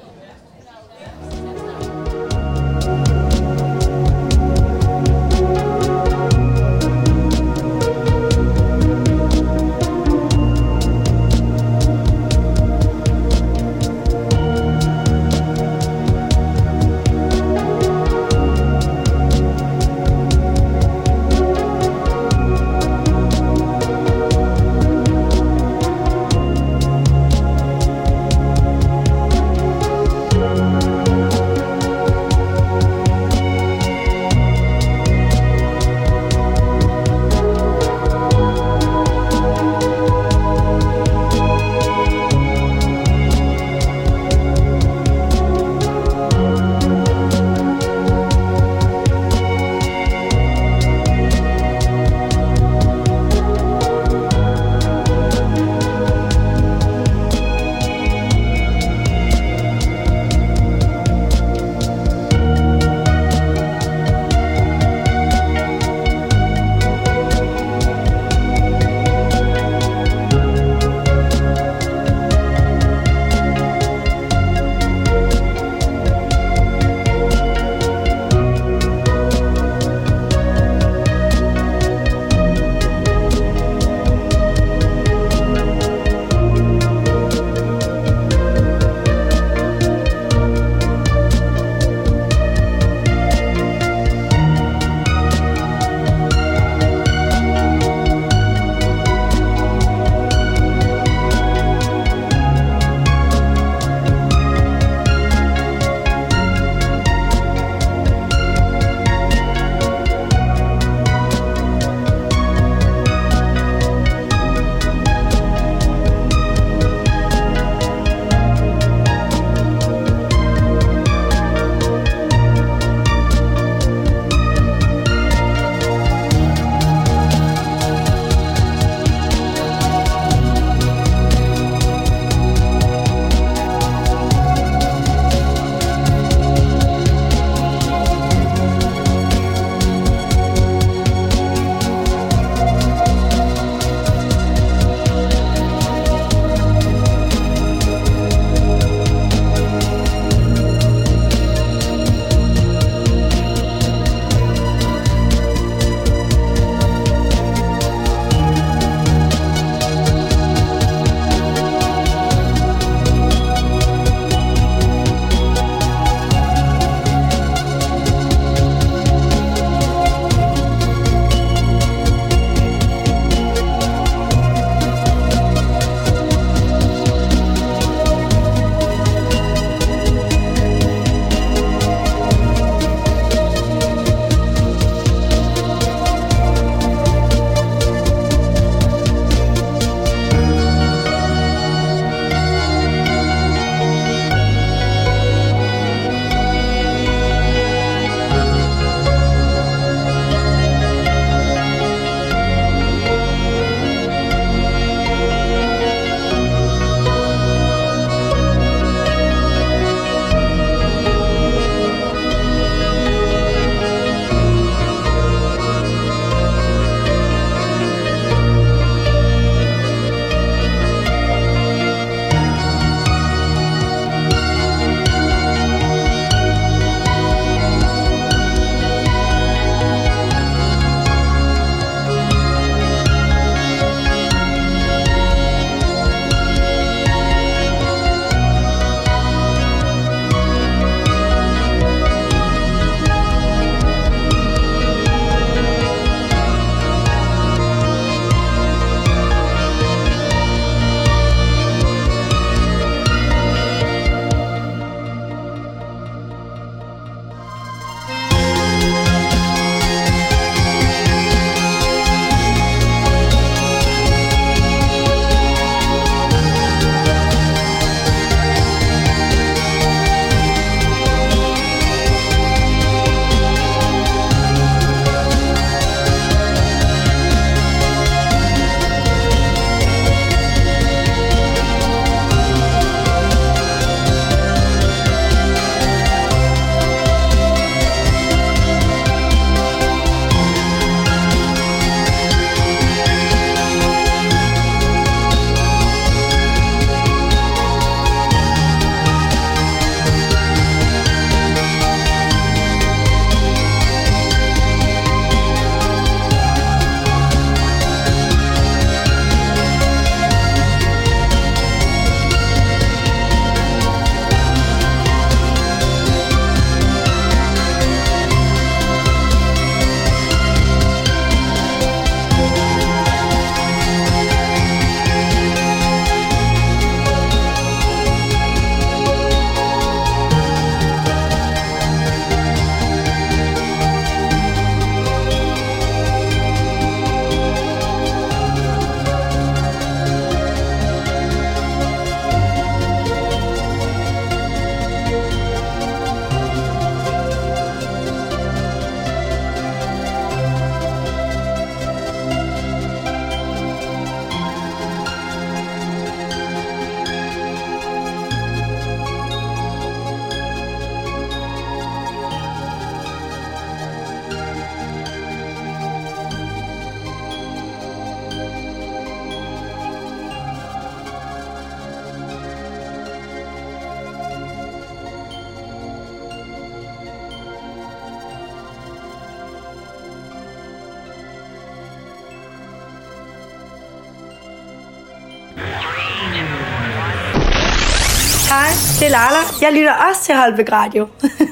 Jeg lytter også til Holbæk Radio.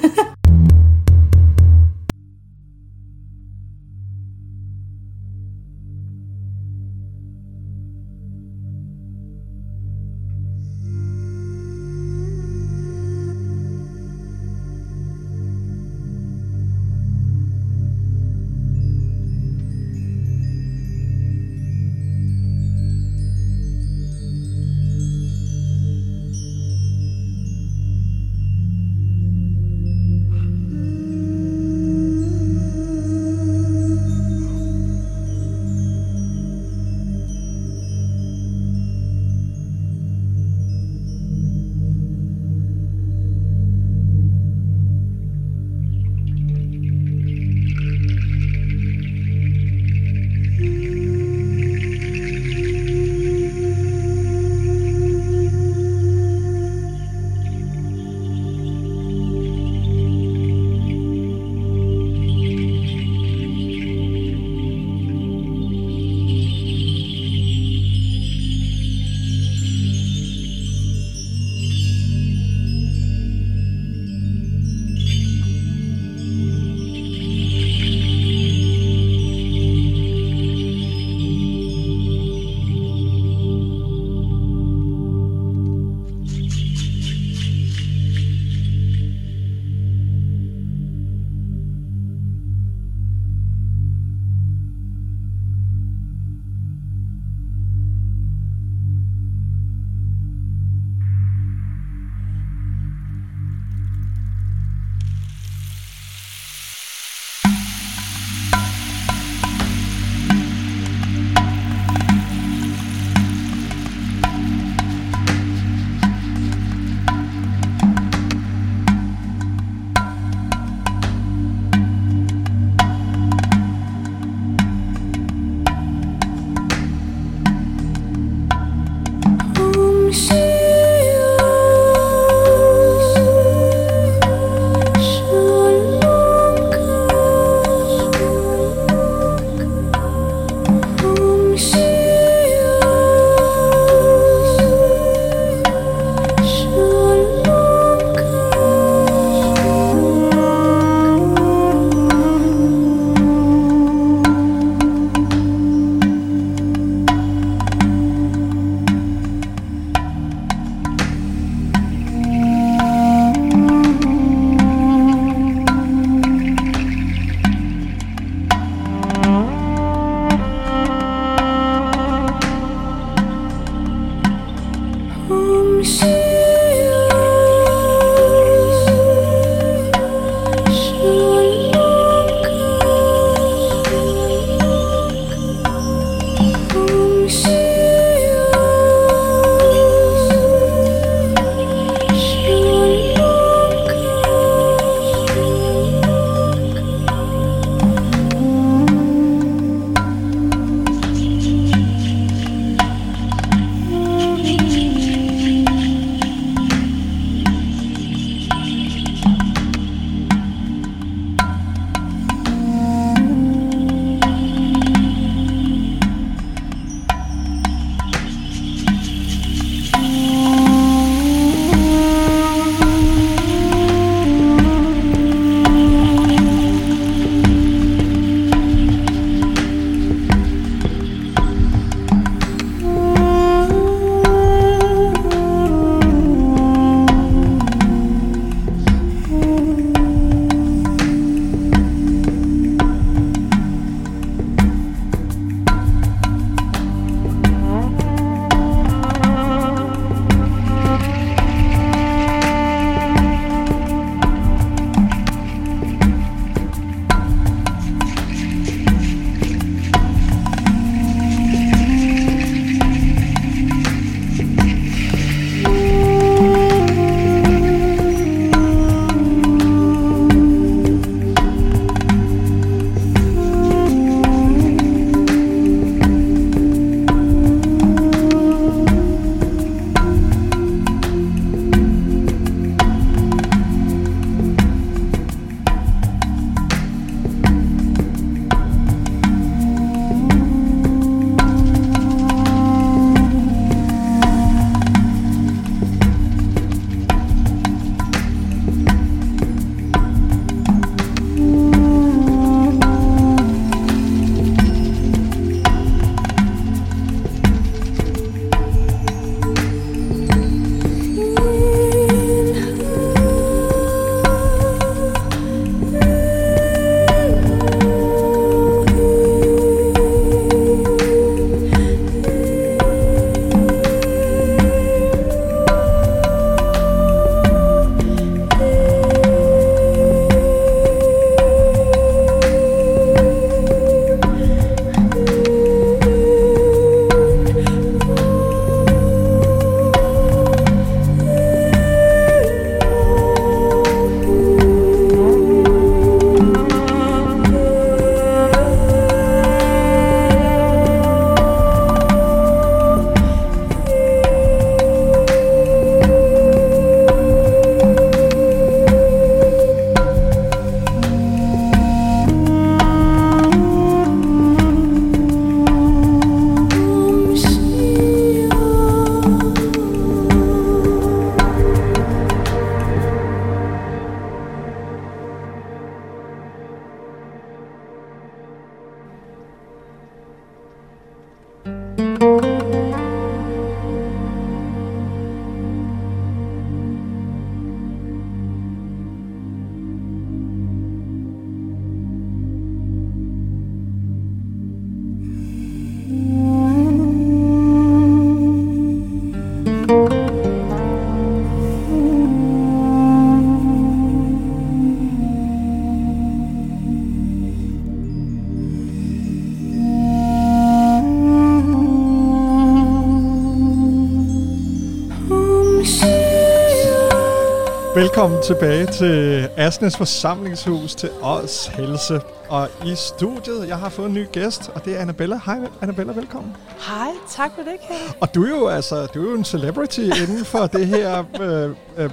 Velkommen tilbage til Asnes forsamlingshus til Ods Helse. Og i studiet, jeg har fået en ny gæst, og det er Annabella. Hej Annabella, velkommen. Hej, tak for det, Kjell. Og du er jo, altså, du er jo en celebrity inden for det her øh, øh,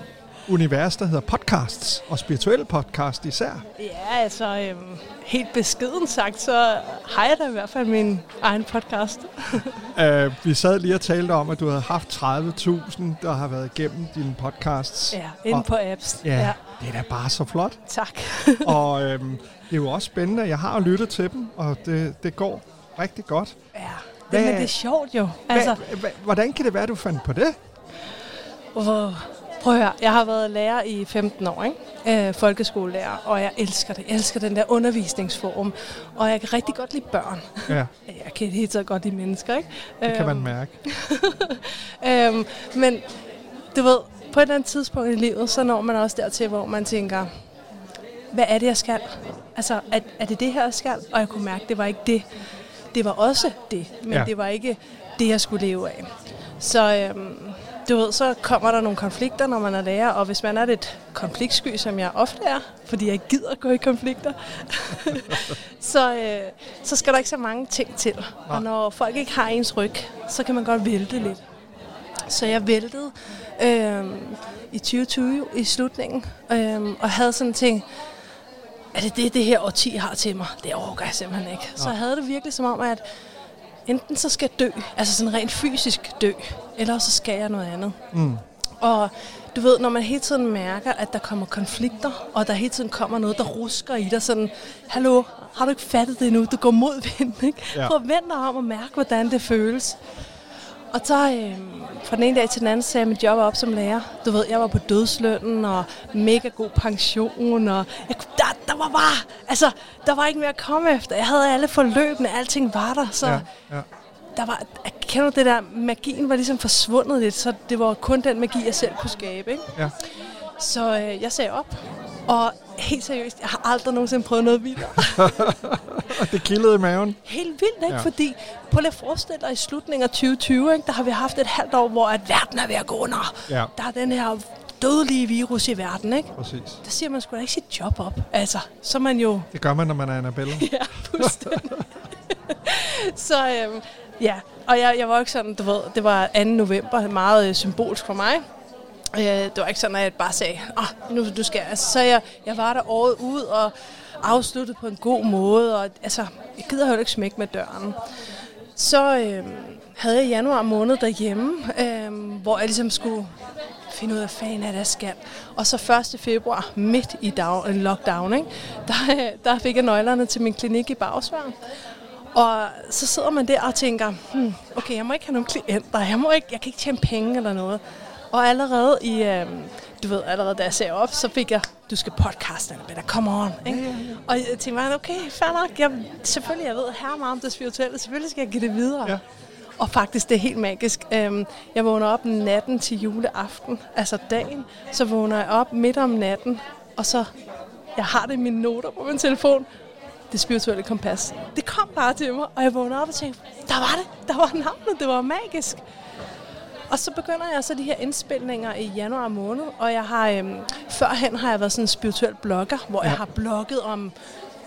univers, der hedder podcasts, og spirituelle podcast især. Ja, altså øhm, helt beskeden sagt, så har jeg da i hvert fald min egen podcast. Uh, vi sad lige og talte om, at du havde haft 30.000, der har været igennem dine podcasts. Ja, inde Og- på apps. Ja, Ja. det er da bare så flot. Tak. og øhm, det er jo også spændende. Jeg har lyttet til dem, og det, det går rigtig godt. Ja, det, men det er sjovt jo. Altså, Hva, hva, hvordan kan det være, du fandt på det? Åh, prøv at høre, jeg har været lærer i 15 år, ikke? Øh, folkeskolelærer, og jeg elsker det. Jeg elsker den der undervisningsform, og jeg kan rigtig godt lide børn. Ja, Jeg kan hele taget godt lide mennesker, ikke? det kan man Øhm, mærke. øhm, men du ved, på et eller andet tidspunkt i livet, så når man også dertil, hvor man tænker, hvad er det, jeg skal? Altså, er, er det det her, jeg skal? Og jeg kunne mærke, det var ikke det. Det var også det, men ja. det var ikke det, jeg skulle leve af. Så øhm, du ved, så kommer der nogle konflikter, når man er lærer, og hvis man er lidt konfliktsky, som jeg ofte er, fordi jeg gider at gå i konflikter, så, øh, så skal der ikke så mange ting til. Og når folk ikke har ens ryg, så kan man godt vælte lidt. Så jeg væltede øh, i 2020 i slutningen, øh, og havde sådan ting, er det det, det her årti har til mig? Det overgår jeg simpelthen ikke. Så jeg havde det virkelig som om, at enten så skal jeg dø, altså sådan rent fysisk dø, eller så skal jeg noget andet. Mm. Og du ved, når man hele tiden mærker, at der kommer konflikter, og der hele tiden kommer noget, der rusker i dig, sådan, hallo, har du ikke fattet det nu? Du går mod vinden, ikke? Ja. Vente dig om at mærke, hvordan det føles. Og så øh, fra den ene dag til den anden sagde jeg mit job op som lærer. Du ved, jeg var på dødslønnen og mega god pension, og jeg, der, der var bare, altså, der var ikke mere at komme efter. Jeg havde alle forløbene, alting var der, så Ja, ja. der var, kender du det der, magien var ligesom forsvundet lidt, så det var kun den magi, jeg selv kunne skabe, ikke? Ja. Så øh, jeg sagde op, og helt seriøst, jeg har aldrig nogensinde prøvet noget vildere. Og det kildede i maven. Helt vildt, ikke? Ja. Fordi, lige at forestille dig, i slutningen af 2020, ikke, der har vi haft et halvt år, hvor at verden er ved at gå under. Ja. Der er den her dødelige virus i verden, ikke? Præcis. Der siger man sgu da ikke sit job op. Altså, så man jo... Det gør man, når man er Annabella. ja, fuldstændig. så øhm, ja, og jeg, jeg var ikke sådan, du ved, det var 2. november, meget øh, symbolsk for mig. Øh, det var ikke sådan, at jeg bare sagde, ah, nu du skal jeg. Altså, så jeg, jeg var der året ud og afsluttede på en god måde, og altså, jeg gider jo ikke smække med døren. Så øh, havde jeg januar måned derhjemme, øh, hvor jeg ligesom skulle finde ud af, hvad fanden er det, jeg skal. Og så 1. februar, midt i dag, øh, lockdown, ikke, der, øh, der fik jeg nøglerne til min klinik i Bagsvær. Og så sidder man der og tænker, hmm, okay, jeg må ikke have nogen klienter, jeg, må ikke, jeg kan ikke tjene penge eller noget. Og allerede i, øh, du ved, allerede da jeg sagde op, så fik jeg, du skal podcaste, Annabella, come on. Ikke? Ja, ja, ja. Og jeg tænkte mig, okay, fair nok, jeg, selvfølgelig, jeg ved her meget om det spirituelle, selvfølgelig skal jeg give det videre. Ja. Og faktisk, det er helt magisk. Øhm, jeg vågner op natten til juleaften, altså dagen, så vågner jeg op midt om natten, og så, jeg har det i mine noter på min telefon, det spirituelle kompas. Det kom bare til mig, og jeg vågnede op og tænkte, der var det, der var navnet, det var magisk. Og så begynder jeg så de her indspilninger i januar måned, og jeg har, øhm, førhen har jeg været sådan en spirituel blogger, hvor ja. jeg har blogget om,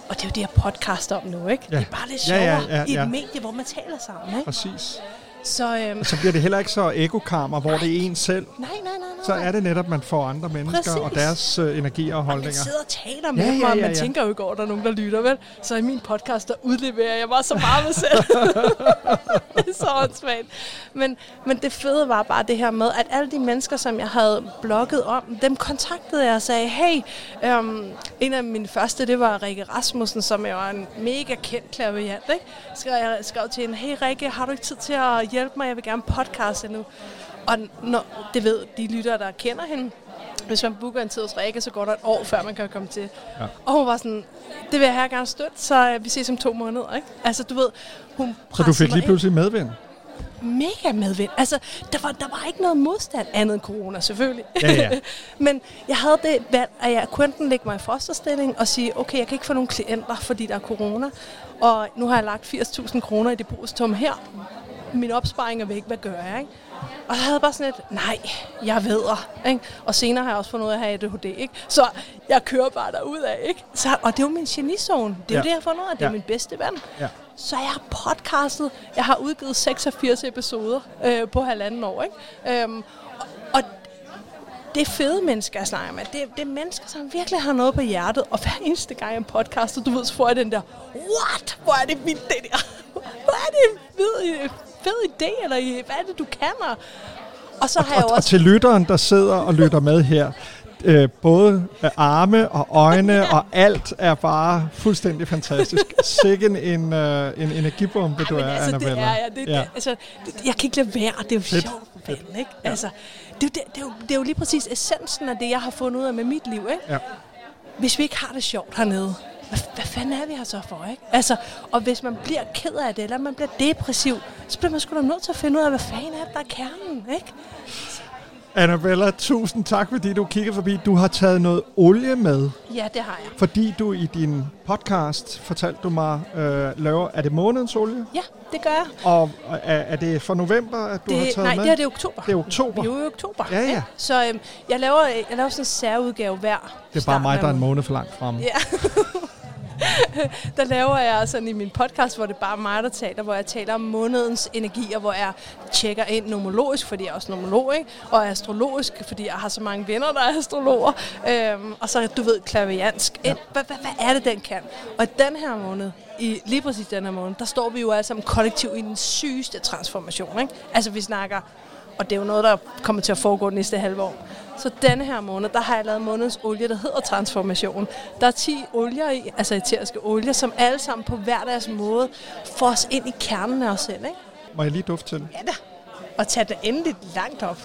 og det er jo det, jeg podcaster om nu, ikke? Ja. Det er bare lidt Ja, sjovere ja, ja, i ja. et medie, hvor man taler sammen, ikke? Præcis. Så, øhm, Og så bliver det heller ikke så ekokammer, hvor det er en selv. nej, nej, nej, nej. Så er det netop, at man får andre mennesker Præcis. og deres øh, energier og Man holdninger. sidder og taler med Ja, ja, ja, mig, og ja, man tænker jo ikke over, at der er nogen, der lytter, vel? Så i min podcast, der udleverer jeg bare så meget mig selv. det er så åndssvagt. Men, men det fede var bare det her med, at alle de mennesker, som jeg havde blogget om, dem kontaktede jeg og sagde, hey, øhm, en af mine første, det var Rikke Rasmussen, som jo er en mega kendt klaviant, ikke? Så jeg skrev til hende, hey Rikke, har du ikke tid til at hjælpe mig? Jeg vil gerne podcaste nu. Og når, det ved de lyttere, der kender hende, hvis man booker en tid hos Rikke, så går der et år, før man kan komme til. Ja. Og hun var sådan, det vil jeg her gerne støtte, så øh, vi ses om to måneder. Ikke? Altså, du ved, hun Så du fik lige pludselig medvind? Mega medvind. Altså, der var, der var ikke noget modstand andet end corona, selvfølgelig. Ja, ja. Men jeg havde det valg, at jeg kunne enten lægge mig i fosterstilling og sige, okay, jeg kan ikke få nogen klienter, fordi der er corona. Og nu har jeg lagt 80.000 kroner i depositum her. Min opsparing er væk, hvad gør jeg, ikke? Og så havde jeg bare sådan et, nej, jeg ved ikke? Og senere har jeg også fundet ud af at have ADHD, ikke? Så jeg kører bare derud af, ikke? Så, og det er jo min genizone. Det er ja. jo det, jeg har fundet ud af. Det er Ja. min bedste ven. Ja. Så jeg har podcastet. Jeg har udgivet 86 episoder øh, på halvanden år, ikke? Øhm, og, og det er fede mennesker, jeg snakker med. Det, det er mennesker, som virkelig har noget på hjertet. Og hver eneste gang jeg podcaster, du ved, så får jeg den der, what? Hvor er det vildt, det der. Hvor er det en fed, idé, eller i- hvad er det, du kan? Og, og så har jeg jo Og, og også... til lytteren, der sidder og lytter med her, øh, både arme og øjne og alt er bare fuldstændig fantastisk. Sikken en, øh, en energibombe, du er, altså, Annabella. det er jeg. Det, ja. det, altså, det, jeg kan ikke lade være. Det er jo Fedt. sjovt, for fanden, ikke? Altså, det, er jo det, det, er jo, det er jo lige præcis essensen af det, jeg har fundet ud af med mit liv, ikke? Ja. Hvis vi ikke har det sjovt hernede, hvad, hvad fanden er vi her så for, ikke? Altså, og hvis man bliver ked af det, eller man bliver depressiv, så bliver man sgu da nødt til at finde ud af, hvad fanden er det, der er kernen, ikke? Annabella, tusind tak, fordi du kiggede forbi. Du har taget noget olie med, Ja, det har jeg. fordi du i din podcast fortalte du mig, øh, laver, er det månedens olie? Ja, det gør jeg. Og er, er det for november, at du det, har taget nej, med? det er det oktober. Det er oktober. Er jo oktober. Ja, ja. ikke? Så øhm, jeg, laver, jeg laver sådan en særudgave hver Det er bare mig, der er en måned for langt fremme. Ja. der laver jeg sådan i min podcast, hvor det er bare mig, der taler, hvor jeg taler om månedens energier, hvor jeg tjekker ind nomologisk, fordi jeg er også nomolog, ikke? og astrologisk, fordi jeg har så mange venner, der er astrologer, øhm, og så, du ved, klaviansk. Ja. Hvad, hvad, hvad er det, den kan? Og i den her måned, i lige præcis den her måned, der står vi jo alle sammen kollektiv i den sygeste transformation. Ikke? Altså, vi snakker og det er jo noget, der kommer til at foregå næste halve år. Så denne her måned, der har jeg lavet månedens olie, der hedder transformation. Der er 10 olier i, altså eteriske olier, som alle sammen på hver deres måde får os ind i kernen af os selv. Ikke? Må jeg lige dufte til den? Ja da. Og tage det endelig langt op.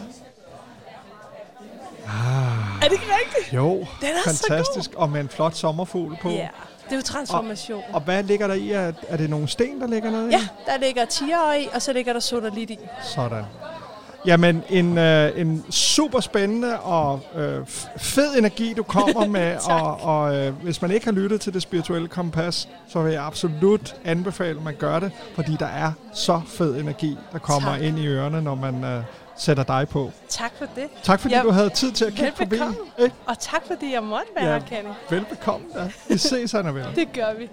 Ah, Er det ikke rigtigt? jo, Den er så fantastisk. Og med en flot sommerfugl på. Ja, det er jo transformation. Og hvad ligger der i? Er, er det nogle sten, der ligger nede i? Ja, der ligger tiger i, og så ligger der sodalit i. Sådan. Jamen, en, øh, en super spændende og øh, fed energi, du kommer med. og og øh, hvis man ikke har lyttet til det spirituelle kompas, så vil jeg absolut anbefale, at man gør det, fordi der er så fed energi, der kommer Tak. ind i ørerne, når man øh, sætter dig på. Tak for det. Tak fordi du havde tid til at kigge forbi. Ikke? Og tak fordi jeg måtte være Ja. her, Kenny. Velbekomme. Ja. Vi ses, Annabelle. Det gør vi.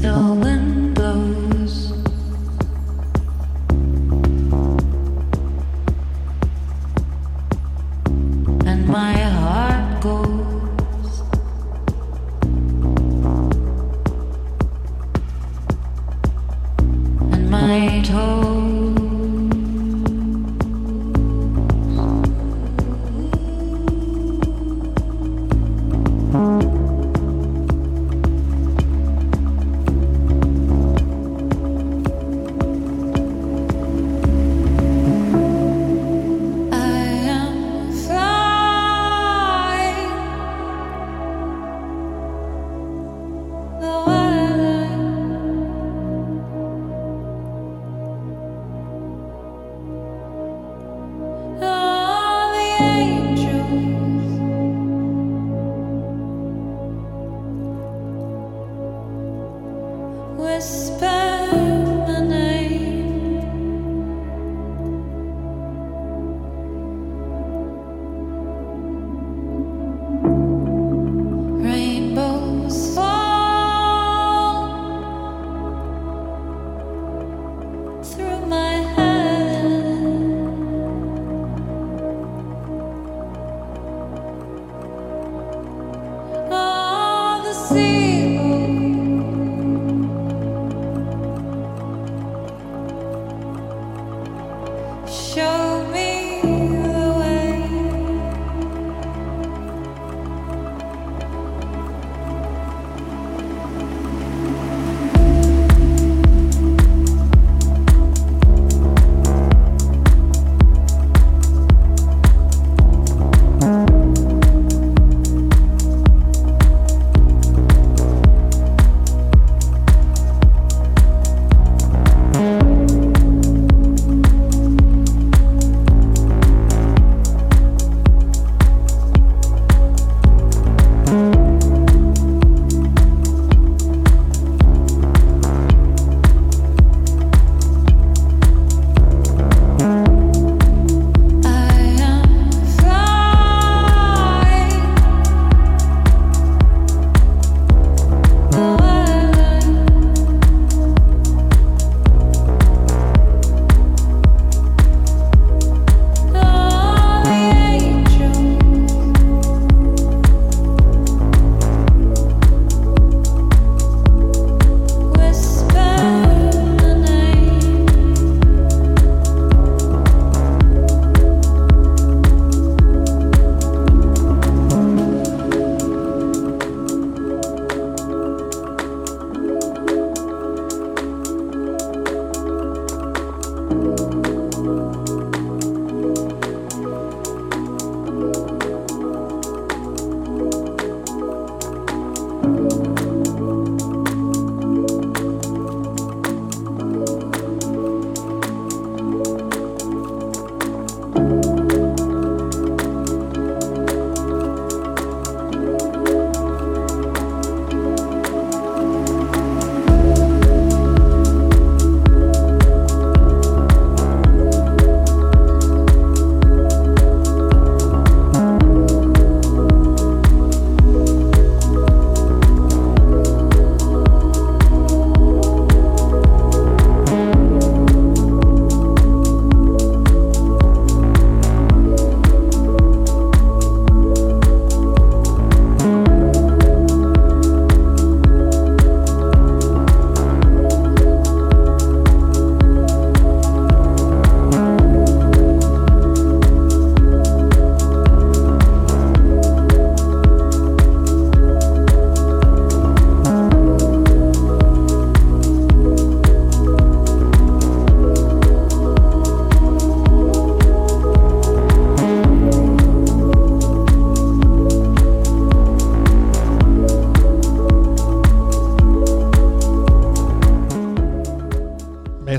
the wind blows.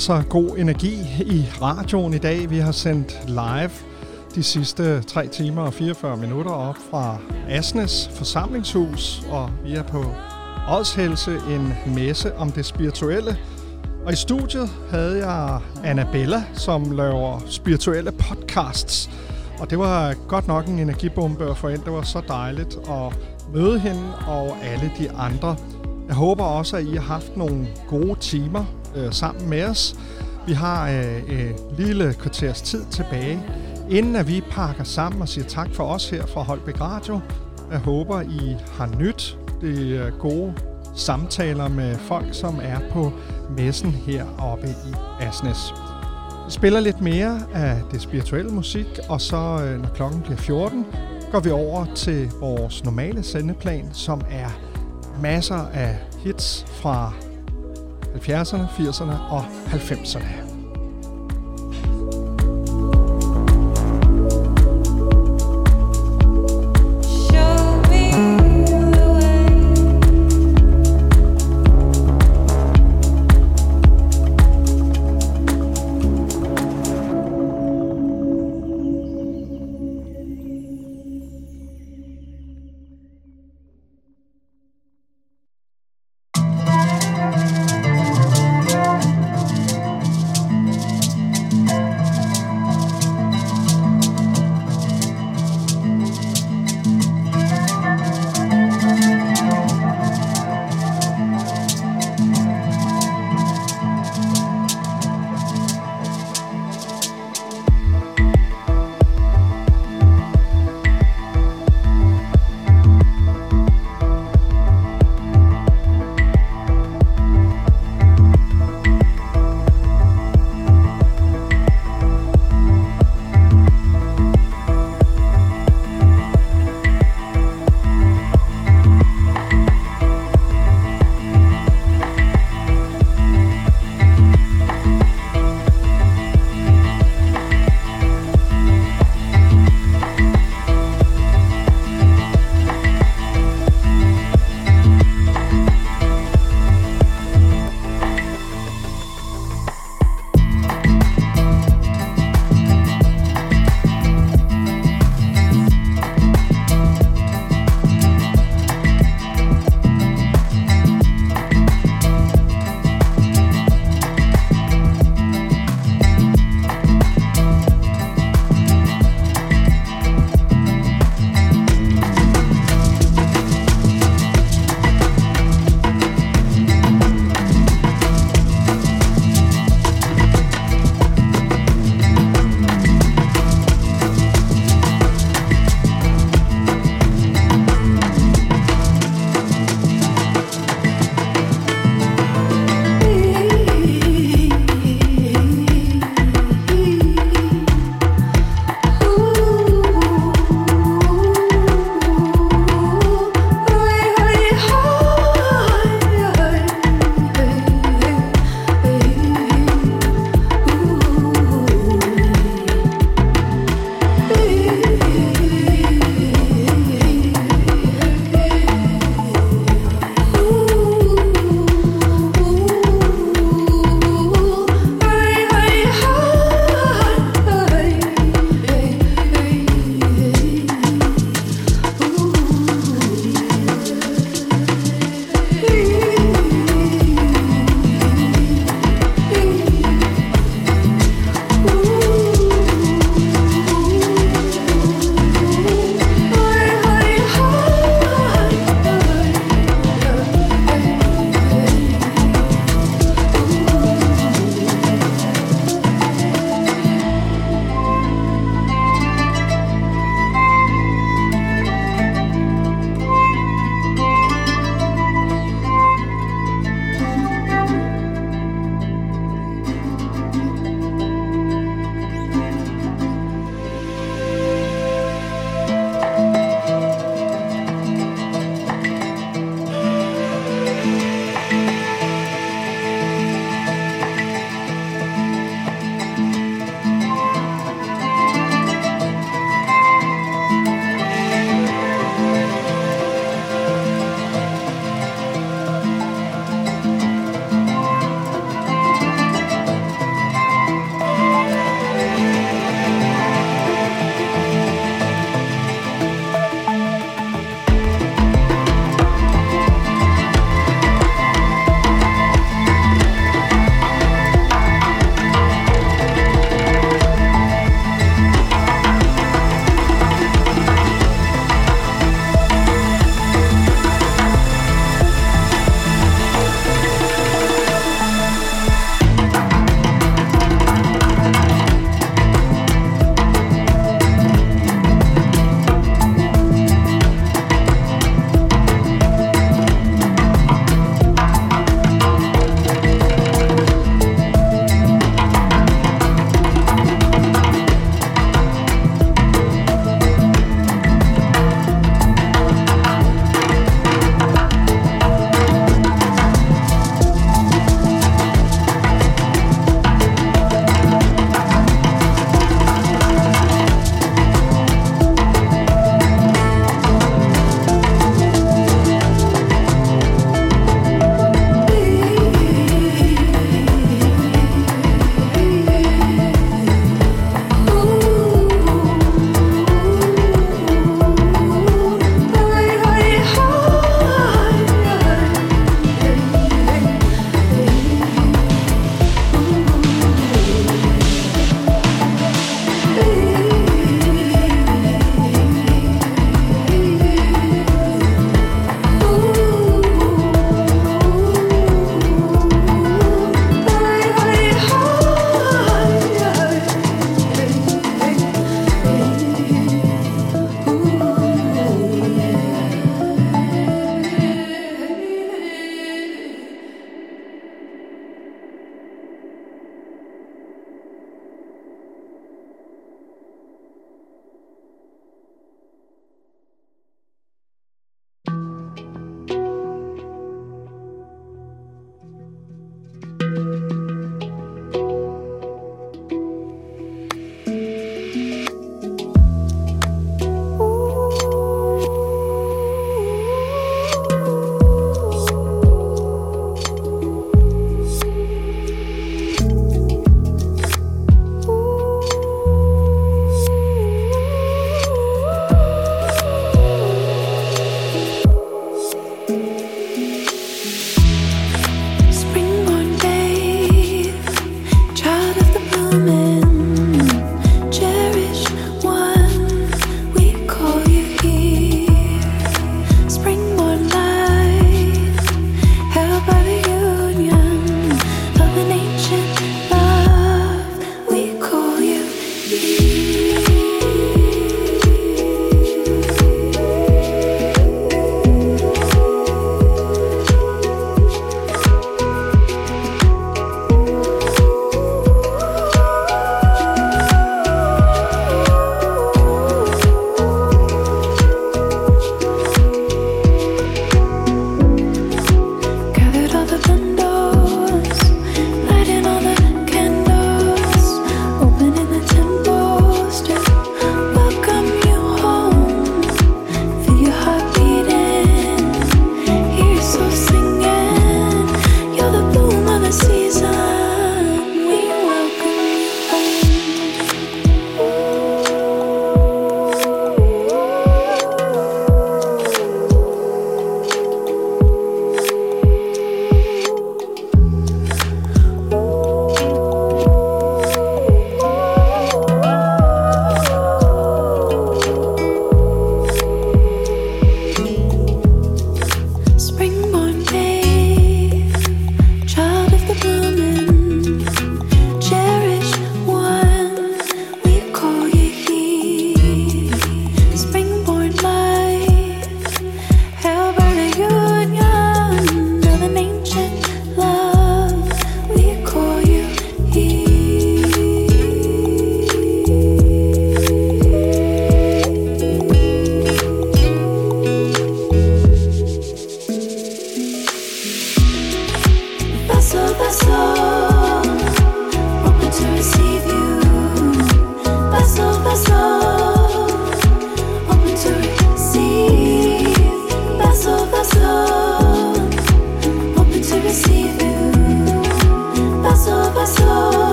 Masser af god energi i radioen i dag. Vi har sendt live de sidste 3 timer og 44 minutter op fra Asnes forsamlingshus, og vi er på Odshelse, en messe om det spirituelle. Og i studiet havde jeg Annabella, som laver spirituelle podcasts. Og det var godt nok en energibombe at få ind. Det var så dejligt at møde hende og alle de andre. Jeg håber også, at I har haft nogle gode timer øh, sammen med os. Vi har øh, et lille kvarters tid tilbage, inden at vi pakker sammen og siger tak for os her fra Holbæk Radio. Jeg håber, I har nyt de øh, gode samtaler med folk, som er på messen heroppe i Asnes. Vi spiller lidt mere af det spirituelle musik, og så øh, når klokken bliver 14, går vi over til vores normale sendeplan, som er masser af hits fra 70'erne, 80'erne og 90'erne.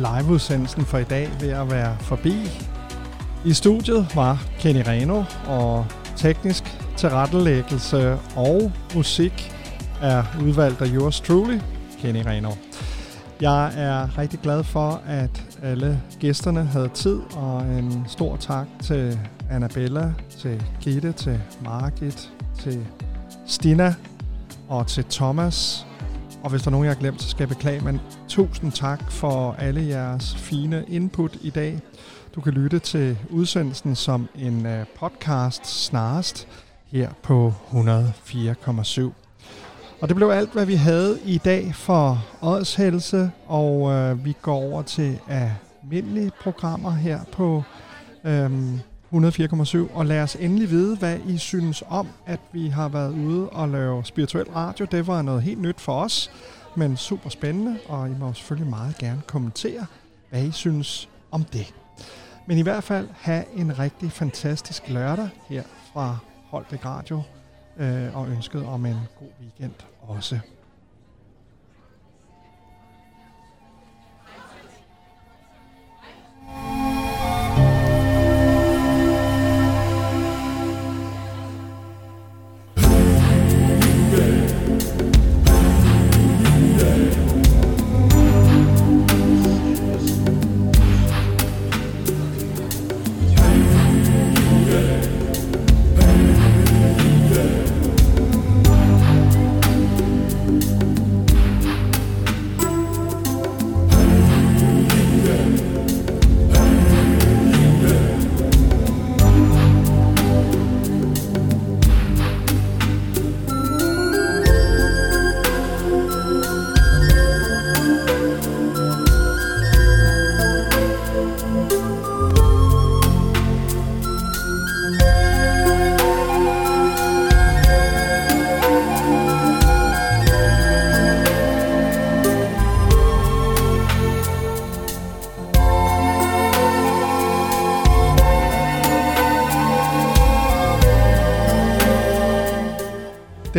Liveudsendelsen for i dag ved at være forbi. I studiet var Kenny Reno, og teknisk tilrettelæggelse og musik er udvalgt af yours truly, Kenny Reno. Jeg er rigtig glad for, at alle gæsterne havde tid, og en stor tak til Annabella, til Gitte, til Margit, til Stina og til Thomas. Og hvis der er nogen, jeg har glemt, så skal jeg beklage, men tusind tak for alle jeres fine input i dag. Du kan lytte til udsendelsen som en øh, podcast snarest her på 104,7. Og det blev alt, hvad vi havde i dag for Odds og øh, vi går over til almindelige programmer her på øhm, 104,7. Og lad os endelig vide, hvad I synes om, at vi har været ude og lave spirituel radio. Det var noget helt nyt for os, men super spændende, og I må selvfølgelig meget gerne kommentere, hvad I synes om det. Men i hvert fald have en rigtig fantastisk lørdag her fra Holbæk Radio, øh, og ønsket om en god weekend også.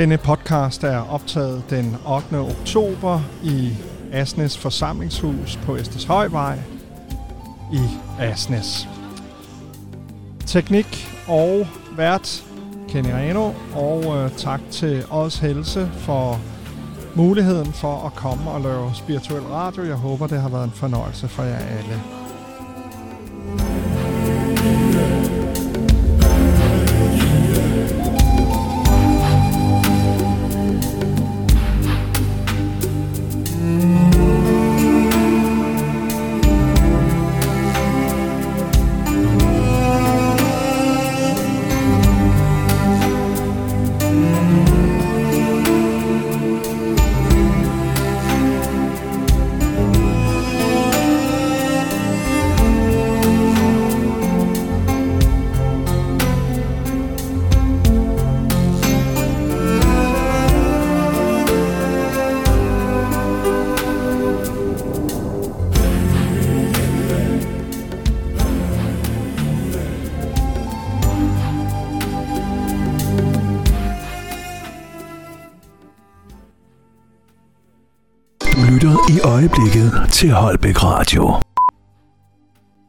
Denne podcast er optaget den 8. oktober i Asnes forsamlingshus på Esteshøjvej i Asnes. Teknik og vært Kenny Reno, og øh, tak til Odds Helse for muligheden for at komme og lave spirituel radio. Jeg håber, det har været en fornøjelse for jer alle. Til Holbæk Radio.